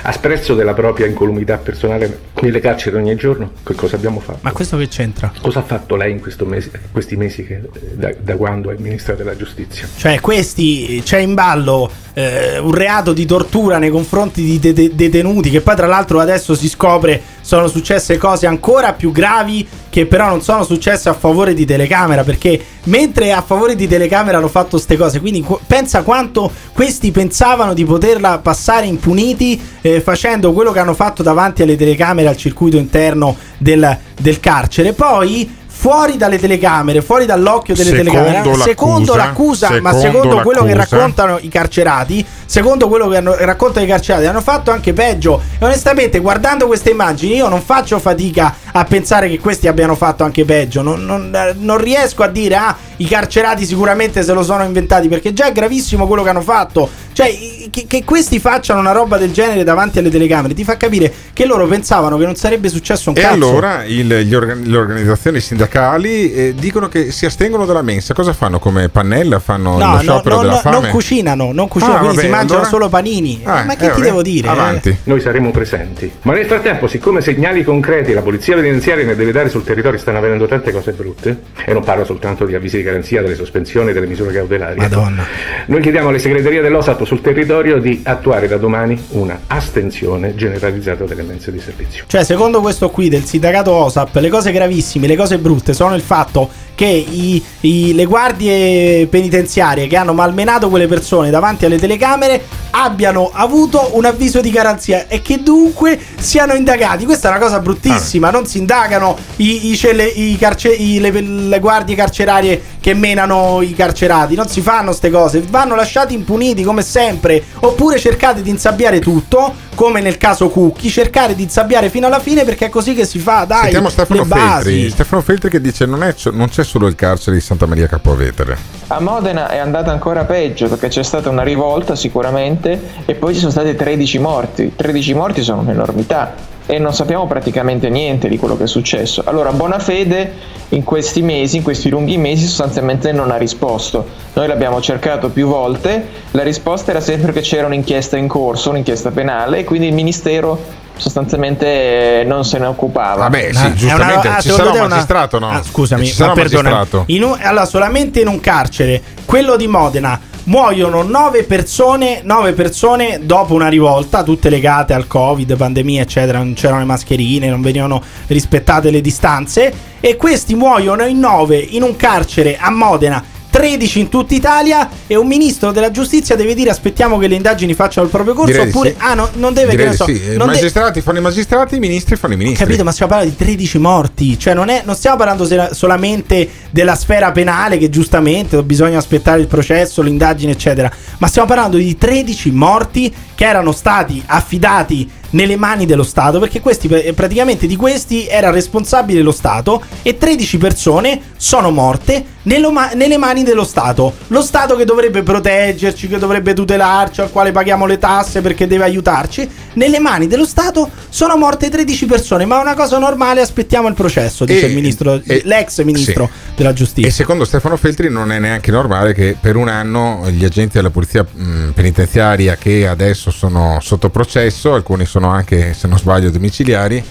a sprezzo della propria incolumità personale nelle carceri ogni giorno, che cosa abbiamo fatto? Ma questo che c'entra? Cosa ha fatto lei in mese- questi mesi che- da, da quando è ministra della giustizia? Cioè, questi c'è in ballo eh, un reato di tortura nei confronti di de- de- detenuti. Che poi, tra l'altro, adesso si scopre sono successe cose ancora più gravi. Che però non sono successe a favore di telecamera. Perché mentre a favore di telecamera hanno fatto queste cose, quindi qu- pensa quanto questi pensavano di poterla passare impuniti eh, facendo quello che hanno fatto davanti alle telecamere al circuito interno del, del carcere. Poi. Fuori dalle telecamere, fuori dall'occhio delle Secondo telecamere, secondo l'accusa, l'accusa, ma secondo secondo quello che l'accusa. raccontano i carcerati, secondo quello che hanno- raccontano i carcerati, hanno fatto anche peggio. E onestamente, guardando queste immagini, io non faccio fatica a pensare che questi abbiano fatto anche peggio. Non, non- eh, non riesco a dire, ah, i carcerati sicuramente se lo sono inventati, perché già è gravissimo quello che hanno fatto. Cioè, che, che questi facciano una roba del genere davanti alle telecamere ti fa capire che loro pensavano che non sarebbe successo un E cazzo. allora il- gli organ- le organizzazioni sindacali eh, dicono che si astengono dalla mensa. Cosa fanno? Come Pannella? Fanno No, lo sciopero no, della no, fame? non cucinano, non cucinano, Ah, quindi vabbè, si mangiano allora- solo panini. Ah, ma che eh, ti vabbè, devo dire? avanti. Noi saremo presenti. Ma nel frattempo, siccome segnali concreti la polizia penitenziaria ne deve dare sul territorio, stanno avvenendo tante cose brutte, e non parlo soltanto di avvisi di garanzia, delle sospensioni, delle misure cautelari. Madonna. Noi chiediamo alle segreterie dell'OSAP sul territorio di attuare da domani una astensione generalizzata delle mense di servizio. Cioè, secondo questo qui del sindacato OSAP, le cose gravissime, le cose brutte sono il fatto che i- i- le guardie penitenziarie che hanno malmenato quelle persone davanti alle telecamere abbiano avuto un avviso di garanzia e che dunque siano indagati. Questa è una cosa bruttissima. Non si indagano i, i celle- i carce- i- le, le guardie carcerarie che menano i carcerati. Non si fanno queste cose. Vanno lasciati impuniti come sempre. Oppure cercate di insabbiare tutto, come nel caso Cucchi. Cercare di insabbiare fino alla fine perché è così che si fa. Dai, Sentiamo Stefano. Feltri. Stefano Feltri che dice non, è- non c'è solo il carcere di Santa Maria Capovetere. A Modena è andata ancora peggio perché c'è stata una rivolta sicuramente e poi ci sono stati 13 morti. 13 morti sono un'enormità e non sappiamo praticamente niente di quello che è successo. Allora Bonafede in questi mesi, in questi lunghi mesi sostanzialmente non ha risposto. Noi l'abbiamo cercato più volte, la risposta era sempre che c'era un'inchiesta in corso, un'inchiesta penale e quindi il Ministero sostanzialmente eh, non se ne occupava. Vabbè, sì, Ah, giustamente. una- ah, ci sarà un una- magistrato, no? Ah, scusami, Ci sarà ma un perdonami. magistrato. In un- allora, solamente in un carcere, quello di Modena, muoiono nove persone, nove persone dopo una rivolta, tutte legate al Covid, pandemia, eccetera. Non c'erano le mascherine, non venivano rispettate le distanze. E questi muoiono in nove in un carcere a Modena. 13 in tutta Italia e un ministro della giustizia deve dire aspettiamo che le indagini facciano il proprio corso Direi di oppure sì. ah no, non deve Direi che ne so, sì. I non de- magistrati fanno i magistrati, i ministri fanno i ministri. Capito, ma stiamo parlando di 13 morti. Cioè, non, è, non stiamo parlando se- solamente della sfera penale, che giustamente bisogna aspettare il processo, l'indagine, eccetera. Ma stiamo parlando di 13 morti che erano stati affidati nelle mani dello Stato, perché questi eh, praticamente di questi era responsabile lo Stato e 13 persone sono morte ma- nelle mani dello Stato. Lo Stato che dovrebbe proteggerci, che dovrebbe tutelarci, al quale paghiamo le tasse perché deve aiutarci, nelle mani dello Stato sono morte 13 persone, ma è una cosa normale, aspettiamo il processo, dice E- il ministro, e- l'ex ministro sì. della giustizia. E secondo Stefano Feltri non è neanche normale che per un anno gli agenti della polizia mh, penitenziaria che adesso sono sotto processo, alcuni sono anche, se non sbaglio, domiciliari,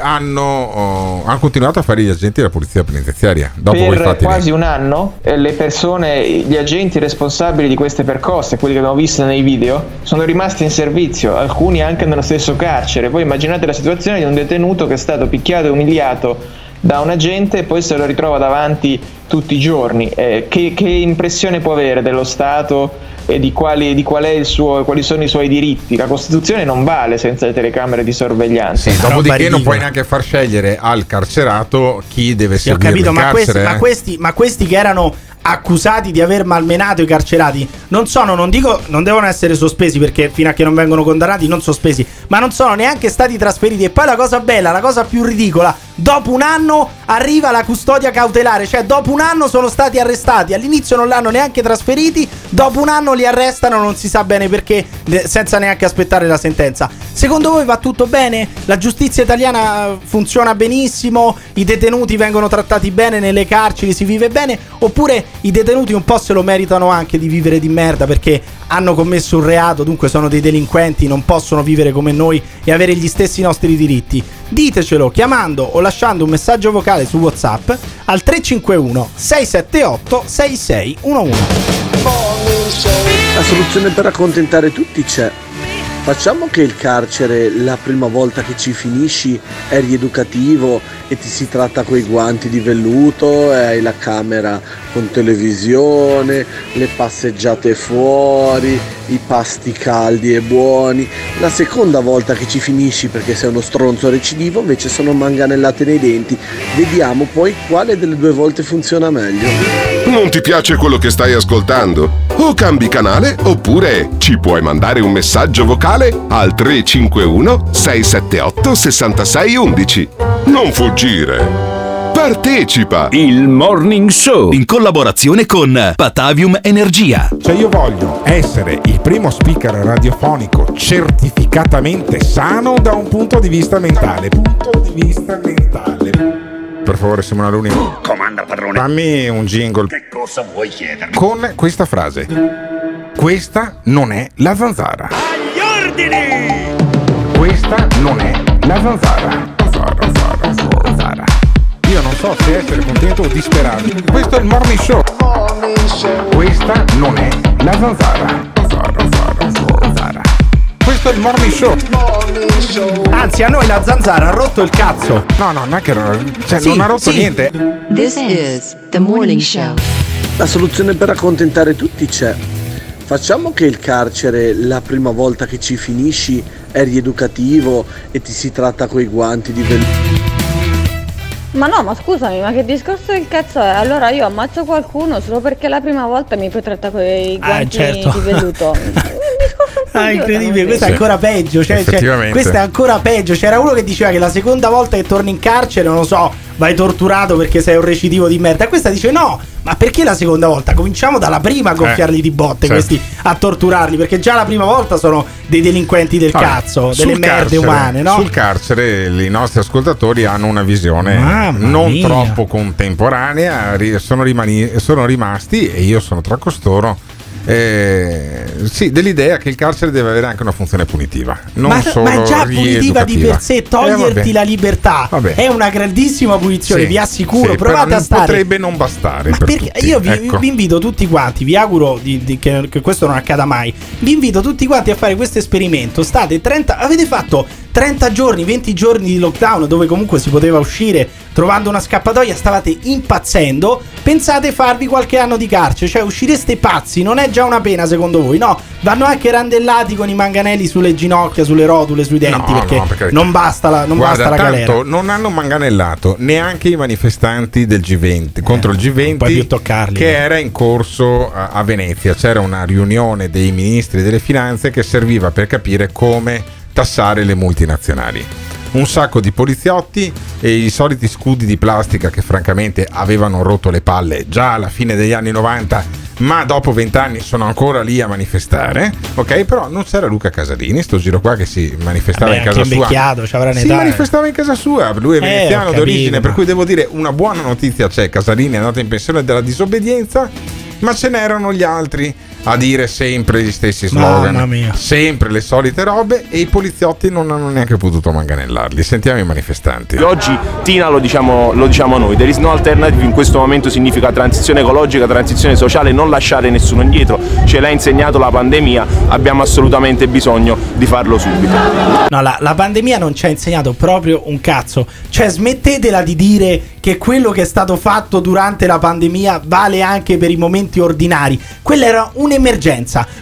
hanno, oh, hanno continuato a fare gli agenti della polizia penitenziaria. Dopo per quasi un anno eh, le persone, gli agenti responsabili di queste percosse, quelli che abbiamo visto nei video, sono rimasti in servizio, alcuni anche nello stesso carcere. Voi immaginate la situazione di un detenuto che è stato picchiato e umiliato da un agente e poi se lo ritrova davanti tutti i giorni. Eh, che, che impressione può avere dello Stato e di, quali, di qual è il suo, quali sono i suoi diritti? La Costituzione non vale senza le telecamere di sorveglianza. Sì, dopodiché non puoi neanche far scegliere al carcerato chi deve Sì, ho seguire capito, ma questi, ma, questi, ma questi che erano accusati di aver malmenato i carcerati non sono, non dico, non devono essere sospesi perché fino a che non vengono condannati non sospesi, ma non sono neanche stati trasferiti. E poi la cosa bella, la cosa più ridicola, dopo un anno arriva la custodia cautelare, cioè dopo un anno sono stati arrestati, all'inizio non l'hanno neanche trasferiti, dopo un anno li arrestano, non si sa bene perché, senza neanche aspettare la sentenza. Secondo voi va tutto bene? La giustizia italiana eh, funziona benissimo? I detenuti vengono trattati bene nelle carceri? Si vive bene? Oppure i detenuti un po' se lo meritano anche di vivere di merda perché hanno commesso un reato, dunque sono dei delinquenti, non possono vivere come noi e avere gli stessi nostri diritti? Ditecelo chiamando o lasciando un messaggio vocale su WhatsApp al 351 678 6611. La soluzione per accontentare tutti c'è. Facciamo che il carcere la prima volta che ci finisci è rieducativo e ti si tratta coi guanti di velluto e hai la camera con televisione, le passeggiate fuori, i pasti caldi e buoni. La seconda volta che ci finisci perché sei uno stronzo recidivo invece sono manganellate nei denti. Vediamo poi quale delle due volte funziona meglio. Non ti piace quello che stai ascoltando? O cambi canale oppure ci puoi mandare un messaggio vocale al 351 678 6611. Non fuggire. Partecipa! Il Morning Show in collaborazione con Patavium Energia. Cioè io voglio essere il primo speaker radiofonico certificatamente sano da un punto di vista mentale. Punto di vista mentale. Per favore Simona Luni. Comanda padrone. Fammi un jingle Che cosa vuoi chiedermi? con questa frase. Questa non è la zanzara. Agli ordini! Questa non è la zanzara. Zanzara, zanzara, zanzara. Io non so se essere contento o disperato. Questo è il morning show. Questa non è la zanzara. Questo è il morning show. Anzi, a noi la zanzara ha rotto il cazzo. No, no, non è che cioè, Sì, non ha rotto sì. niente. This is the morning show. La soluzione per accontentare tutti c'è. Facciamo che il carcere la prima volta che ci finisci è rieducativo e ti si tratta coi guanti di velluto. Ma no, ma scusami, ma che discorso del cazzo è? Allora io ammazzo qualcuno solo perché la prima volta mi puoi trattare con i Ah, guanti certo. di velluto. Ah, incredibile, questo è ancora peggio. Cioè, cioè, questo è ancora peggio. C'era uno che diceva che la seconda volta che torni in carcere, non lo so, vai torturato perché sei un recidivo di merda. E questa dice no, ma perché la seconda volta? Cominciamo dalla prima a gonfiarli di botte, certo. questi a torturarli, perché già la prima volta sono dei delinquenti del Vabbè, cazzo, delle merde carcere- umane, no? Sul carcere i nostri ascoltatori hanno una visione Mamma non mia. troppo contemporanea, sono, rimani- sono rimasti e io sono tra costoro. Eh, sì, dell'idea che il carcere deve avere anche una funzione punitiva, non ma, solo ma è già punitiva di per sé, Eh, toglierti vabbè. la libertà Vabbè. è una grandissima punizione, Sì, vi assicuro. sì, provate a stare. Potrebbe non bastare. Per perché tutti, io vi, ecco. vi invito tutti quanti, vi auguro di- di- che, che questo non accada mai. Vi invito tutti quanti a fare questo esperimento. State 30, avete fatto 30 giorni, 20 giorni di lockdown dove comunque si poteva uscire trovando una scappatoia, stavate impazzendo. Pensate farvi qualche anno di carcere, cioè uscireste pazzi, non è già una pena secondo voi? No, vanno anche randellati con i manganelli sulle ginocchia, sulle rotule, sui denti No, perché no, per carità. non basta la, non Guarda, basta la tanto galera. non hanno manganellato neanche i manifestanti del G20 contro il puoi G20 più toccarli, che eh. era in corso a, a Venezia. C'era una riunione dei ministri delle finanze che serviva per capire come tassare le multinazionali. Un sacco di poliziotti e i soliti scudi di plastica che francamente avevano rotto le palle già alla fine degli anni 90 ma dopo vent'anni sono ancora lì a manifestare, ok? Però non c'era Luca Casalini, sto giro qua che si manifestava Vabbè, in casa sua. invecchiato, ci avrà Si eh. manifestava in casa sua, lui è Eh, veneziano capito, d'origine, per cui devo dire una buona notizia c'è, Casalini è andato in pensione della disobbedienza, ma ce n'erano gli altri a dire sempre gli stessi slogan, Mamma mia. sempre le solite robe e i poliziotti non hanno neanche potuto manganellarli. Sentiamo i manifestanti. Oggi Tina lo diciamo, lo diciamo noi, there is no alternative in questo momento significa transizione ecologica, transizione sociale, non lasciare nessuno indietro, ce l'ha insegnato la pandemia, abbiamo assolutamente bisogno di farlo subito. No, la, la pandemia non ci ha insegnato proprio un cazzo. Cioè, smettetela di dire che quello che è stato fatto durante la pandemia vale anche per i momenti ordinari. Quella era un'emergenza,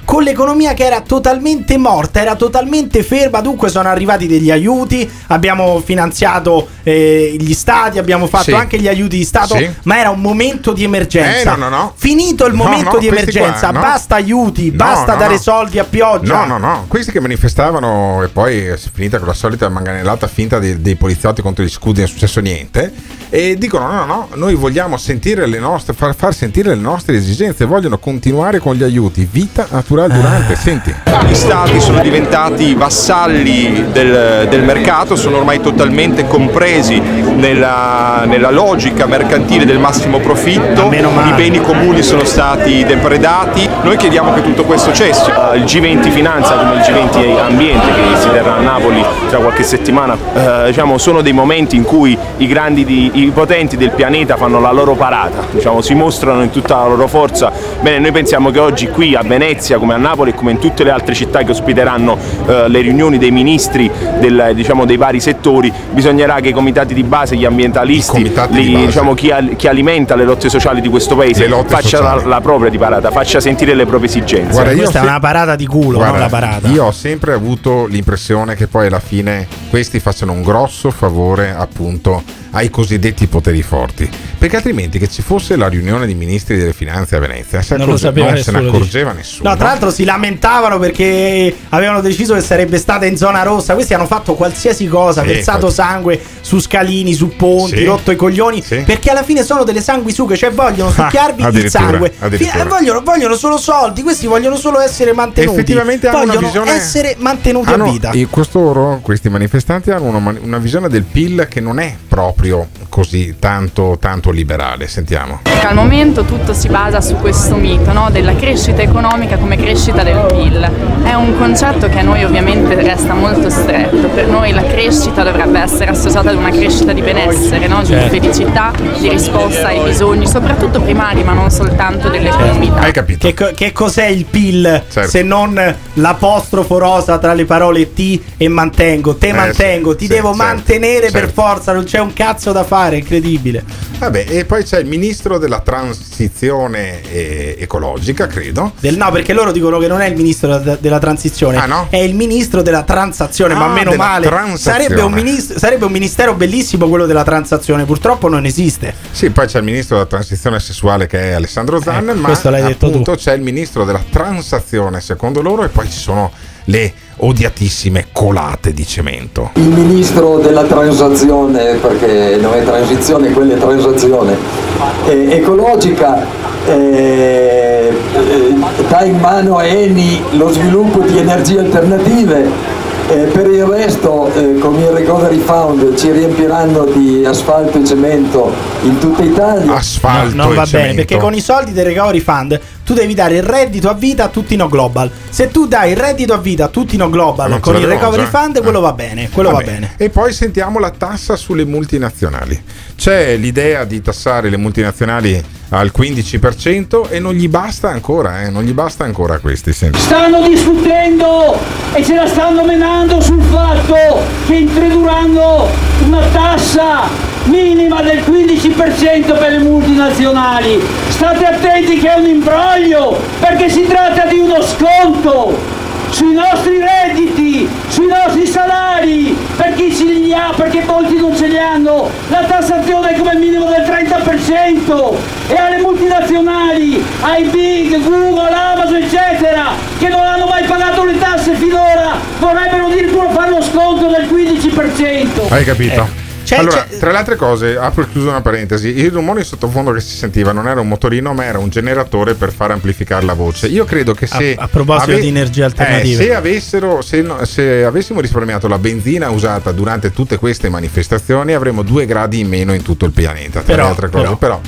con l'economia che era totalmente morta, era totalmente ferma. Dunque sono arrivati degli aiuti, abbiamo finanziato eh, gli stati, abbiamo fatto Sì. anche gli aiuti di Stato, Sì. ma era un momento di emergenza. Eh, no, no, no. Finito il momento di emergenza, qua, basta aiuti, basta dare soldi a pioggia. No, no, no, questi che manifestavano e poi è finita con la solita manganellata finta dei, dei poliziotti contro gli scudi, non è successo niente. E dicono: no, no, no, noi vogliamo sentire le nostre, far, far sentire le nostre esigenze, vogliono continuare con gli aiuti. Vita naturale Ah. durante, senti. Gli stati sono diventati vassalli del, del mercato, sono ormai totalmente compresi nella, nella logica mercantile del massimo profitto, i beni comuni sono stati depredati, noi chiediamo che tutto questo cessi. Il G20 Finanza come il G20 Ambiente che si terrà a Napoli tra qualche settimana, eh, diciamo, sono dei momenti in cui i grandi, di- i potenti del pianeta fanno la loro parata, diciamo, si mostrano in tutta la loro forza. Bene, noi pensiamo che oggi qui a Venezia, come a Napoli e come in tutte le altre città che ospiteranno eh, le riunioni dei ministri del- diciamo, dei vari settori, bisognerà che i comitati di base, gli ambientalisti, li- base. diciamo, chi, al- chi alimenta le lotte sociali di questo paese, faccia la, la propria di parata, faccia sentire le proprie esigenze. Guarda, io Questa è se- una parata di culo, Guarda, non la parata. Io ho sempre avuto l'impressione che poi alla fine questi facciano un grosso favore appunto ai cosiddetti poteri forti. Perché altrimenti che ci fosse la riunione di ministri delle finanze a Venezia, se Non lo accorge- sapeva non se ne nessuno, accorgeva dici. nessuno. No, tra l'altro si lamentavano perché avevano deciso che sarebbe stata in zona rossa. Questi hanno fatto qualsiasi cosa, Sì, versato infatti. sangue su scalini, su ponti, Sì. rotto i coglioni. Perché alla fine sono delle sanguisughe, cioè vogliono succhiarvi il addirittura, sangue. addirittura. Fi- vogliono, vogliono solo soldi, questi vogliono solo essere mantenuti. Effettivamente hanno una vogliono visione- essere mantenuti Hanno- a vita. e costoro, questi manifestanti, hanno una, una visione del PIL che non è proprio così tanto, tanto liberale. Sentiamo. Perché al momento tutto si basa su questo mito no? della crescita economica come crescita del PIL. È un concetto che a noi ovviamente resta molto stretto. Per noi la crescita dovrebbe essere associata ad una crescita di benessere, no? di Certo. felicità, di risposta ai bisogni, soprattutto primari, ma non soltanto delle comunità. Hai capito? Che, co- che cos'è il PIL Certo. se non l'apostrofo rosa tra le parole T e mantengo? Te Eh, mantengo, sì, ti sì, devo certo, mantenere per certo. forza, non c'è un cazzo da fare, incredibile. Vabbè, e poi c'è il ministro della transizione eh, ecologica, credo. Del- no, perché loro dicono che non è il ministro della, della transizione, Ah, no? è il ministro della transazione, ma Ah, meno della male. Sarebbe un, ministro- sarebbe un ministero bellissimo quello della transazione, purtroppo non esiste. Sì, poi c'è il ministro della transizione sessuale che è Alessandro Zanna, Ecco, ma questo l'hai detto appunto c'è il ministro della transazione secondo loro e poi ci sono le odiatissime colate di cemento. Il ministro della transazione, perché non è transizione, quella è transazione, eh, ecologica, eh, eh, dà in mano a Eni lo sviluppo di energie alternative. eh, per il resto eh, con il Recovery Fund ci riempiranno di asfalto e cemento in tutta Italia. Asfalto non va bene, perché con i soldi del Recovery Fund tu devi dare il reddito a vita a tutti no global. Se tu dai il reddito a vita a tutti no global Non ce con il Recovery già. Fund, quello Ah. va bene, quello va Vabbè. bene. E poi sentiamo la tassa sulle multinazionali. C'è l'idea di tassare le multinazionali al 15% e non gli basta ancora, eh, non gli basta ancora questi. Senti. Stanno discutendo e se la stanno menando sul fatto che introdurranno una tassa minima del 15% per le multinazionali. State attenti che è un imbroglio perché si tratta di uno sconto sui nostri redditi, sui nostri salari, per chi ce li ha, perché molti non ce li hanno, la tassazione è come minimo del 30%. 30% e alle multinazionali, ai big, Google, Amazon eccetera che non hanno mai pagato le tasse finora vorrebbero addirittura fare lo sconto del 15%. Hai capito? Eh. C'è- allora, c'è- tra le altre cose, apro e chiuso una parentesi, il rumore in sottofondo che si sentiva non era un motorino, ma era un generatore per far amplificare la voce. Io credo che se A- a proposito di energie alternative. eh, se avessero se, no- se avessimo risparmiato la benzina usata durante tutte queste manifestazioni, avremmo due gradi in meno in tutto il pianeta. Tra Però, le altre cose, però. però.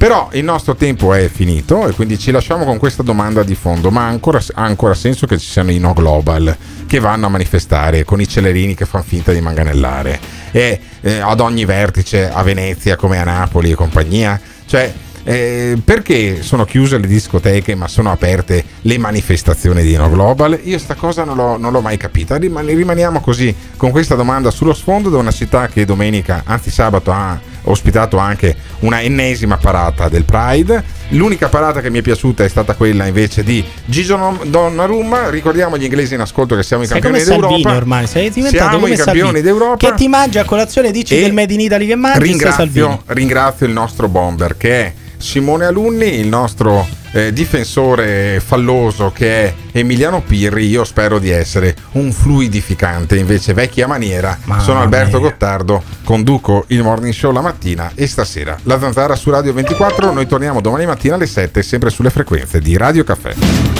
Però il nostro tempo è finito e quindi ci lasciamo con questa domanda di fondo. Ma ha ancora, ha ancora senso che ci siano i no global che vanno a manifestare con i celerini che fanno finta di manganellare e eh, ad ogni vertice a Venezia come a Napoli e compagnia? Cioè, eh, perché sono chiuse le discoteche ma sono aperte le manifestazioni di No Global? Io sta cosa non l'ho, non l'ho mai capita. Rimani- rimaniamo così con questa domanda sullo sfondo da una città che domenica, anzi sabato, ha ospitato anche una ennesima parata del Pride. L'unica parata che mi è piaciuta è stata quella invece di Gigio Donnarumma. Ricordiamo agli inglesi in ascolto che siamo i Sei campioni come Salvini d'Europa. ormai, sei diventato siamo i campioni Salvini. d'Europa. Che ti mangi a colazione, dici E del Made in Italy che mangi, Salvini. Ringrazio, ringrazio il nostro bomber che è Simone Alunni, il nostro eh, difensore falloso che è Emiliano Pirri. Io spero di essere un fluidificante, invece vecchia maniera. Sono Alberto Gottardo, conduco il morning show la mattina e stasera la zanzara su Radio 24. Noi torniamo domani mattina alle 7, sempre sulle frequenze di Radio Caffè.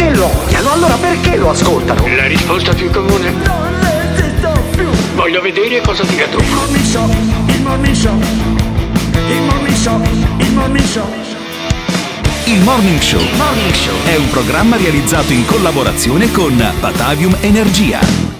Se lo odiano, allora perché lo ascoltano? La risposta più comune? Non resisto più. Voglio vedere cosa dirà tu. Il morning show, il morning show. Il morning show, il morning show. Il Morning Show è un programma realizzato in collaborazione con Batavium Energia.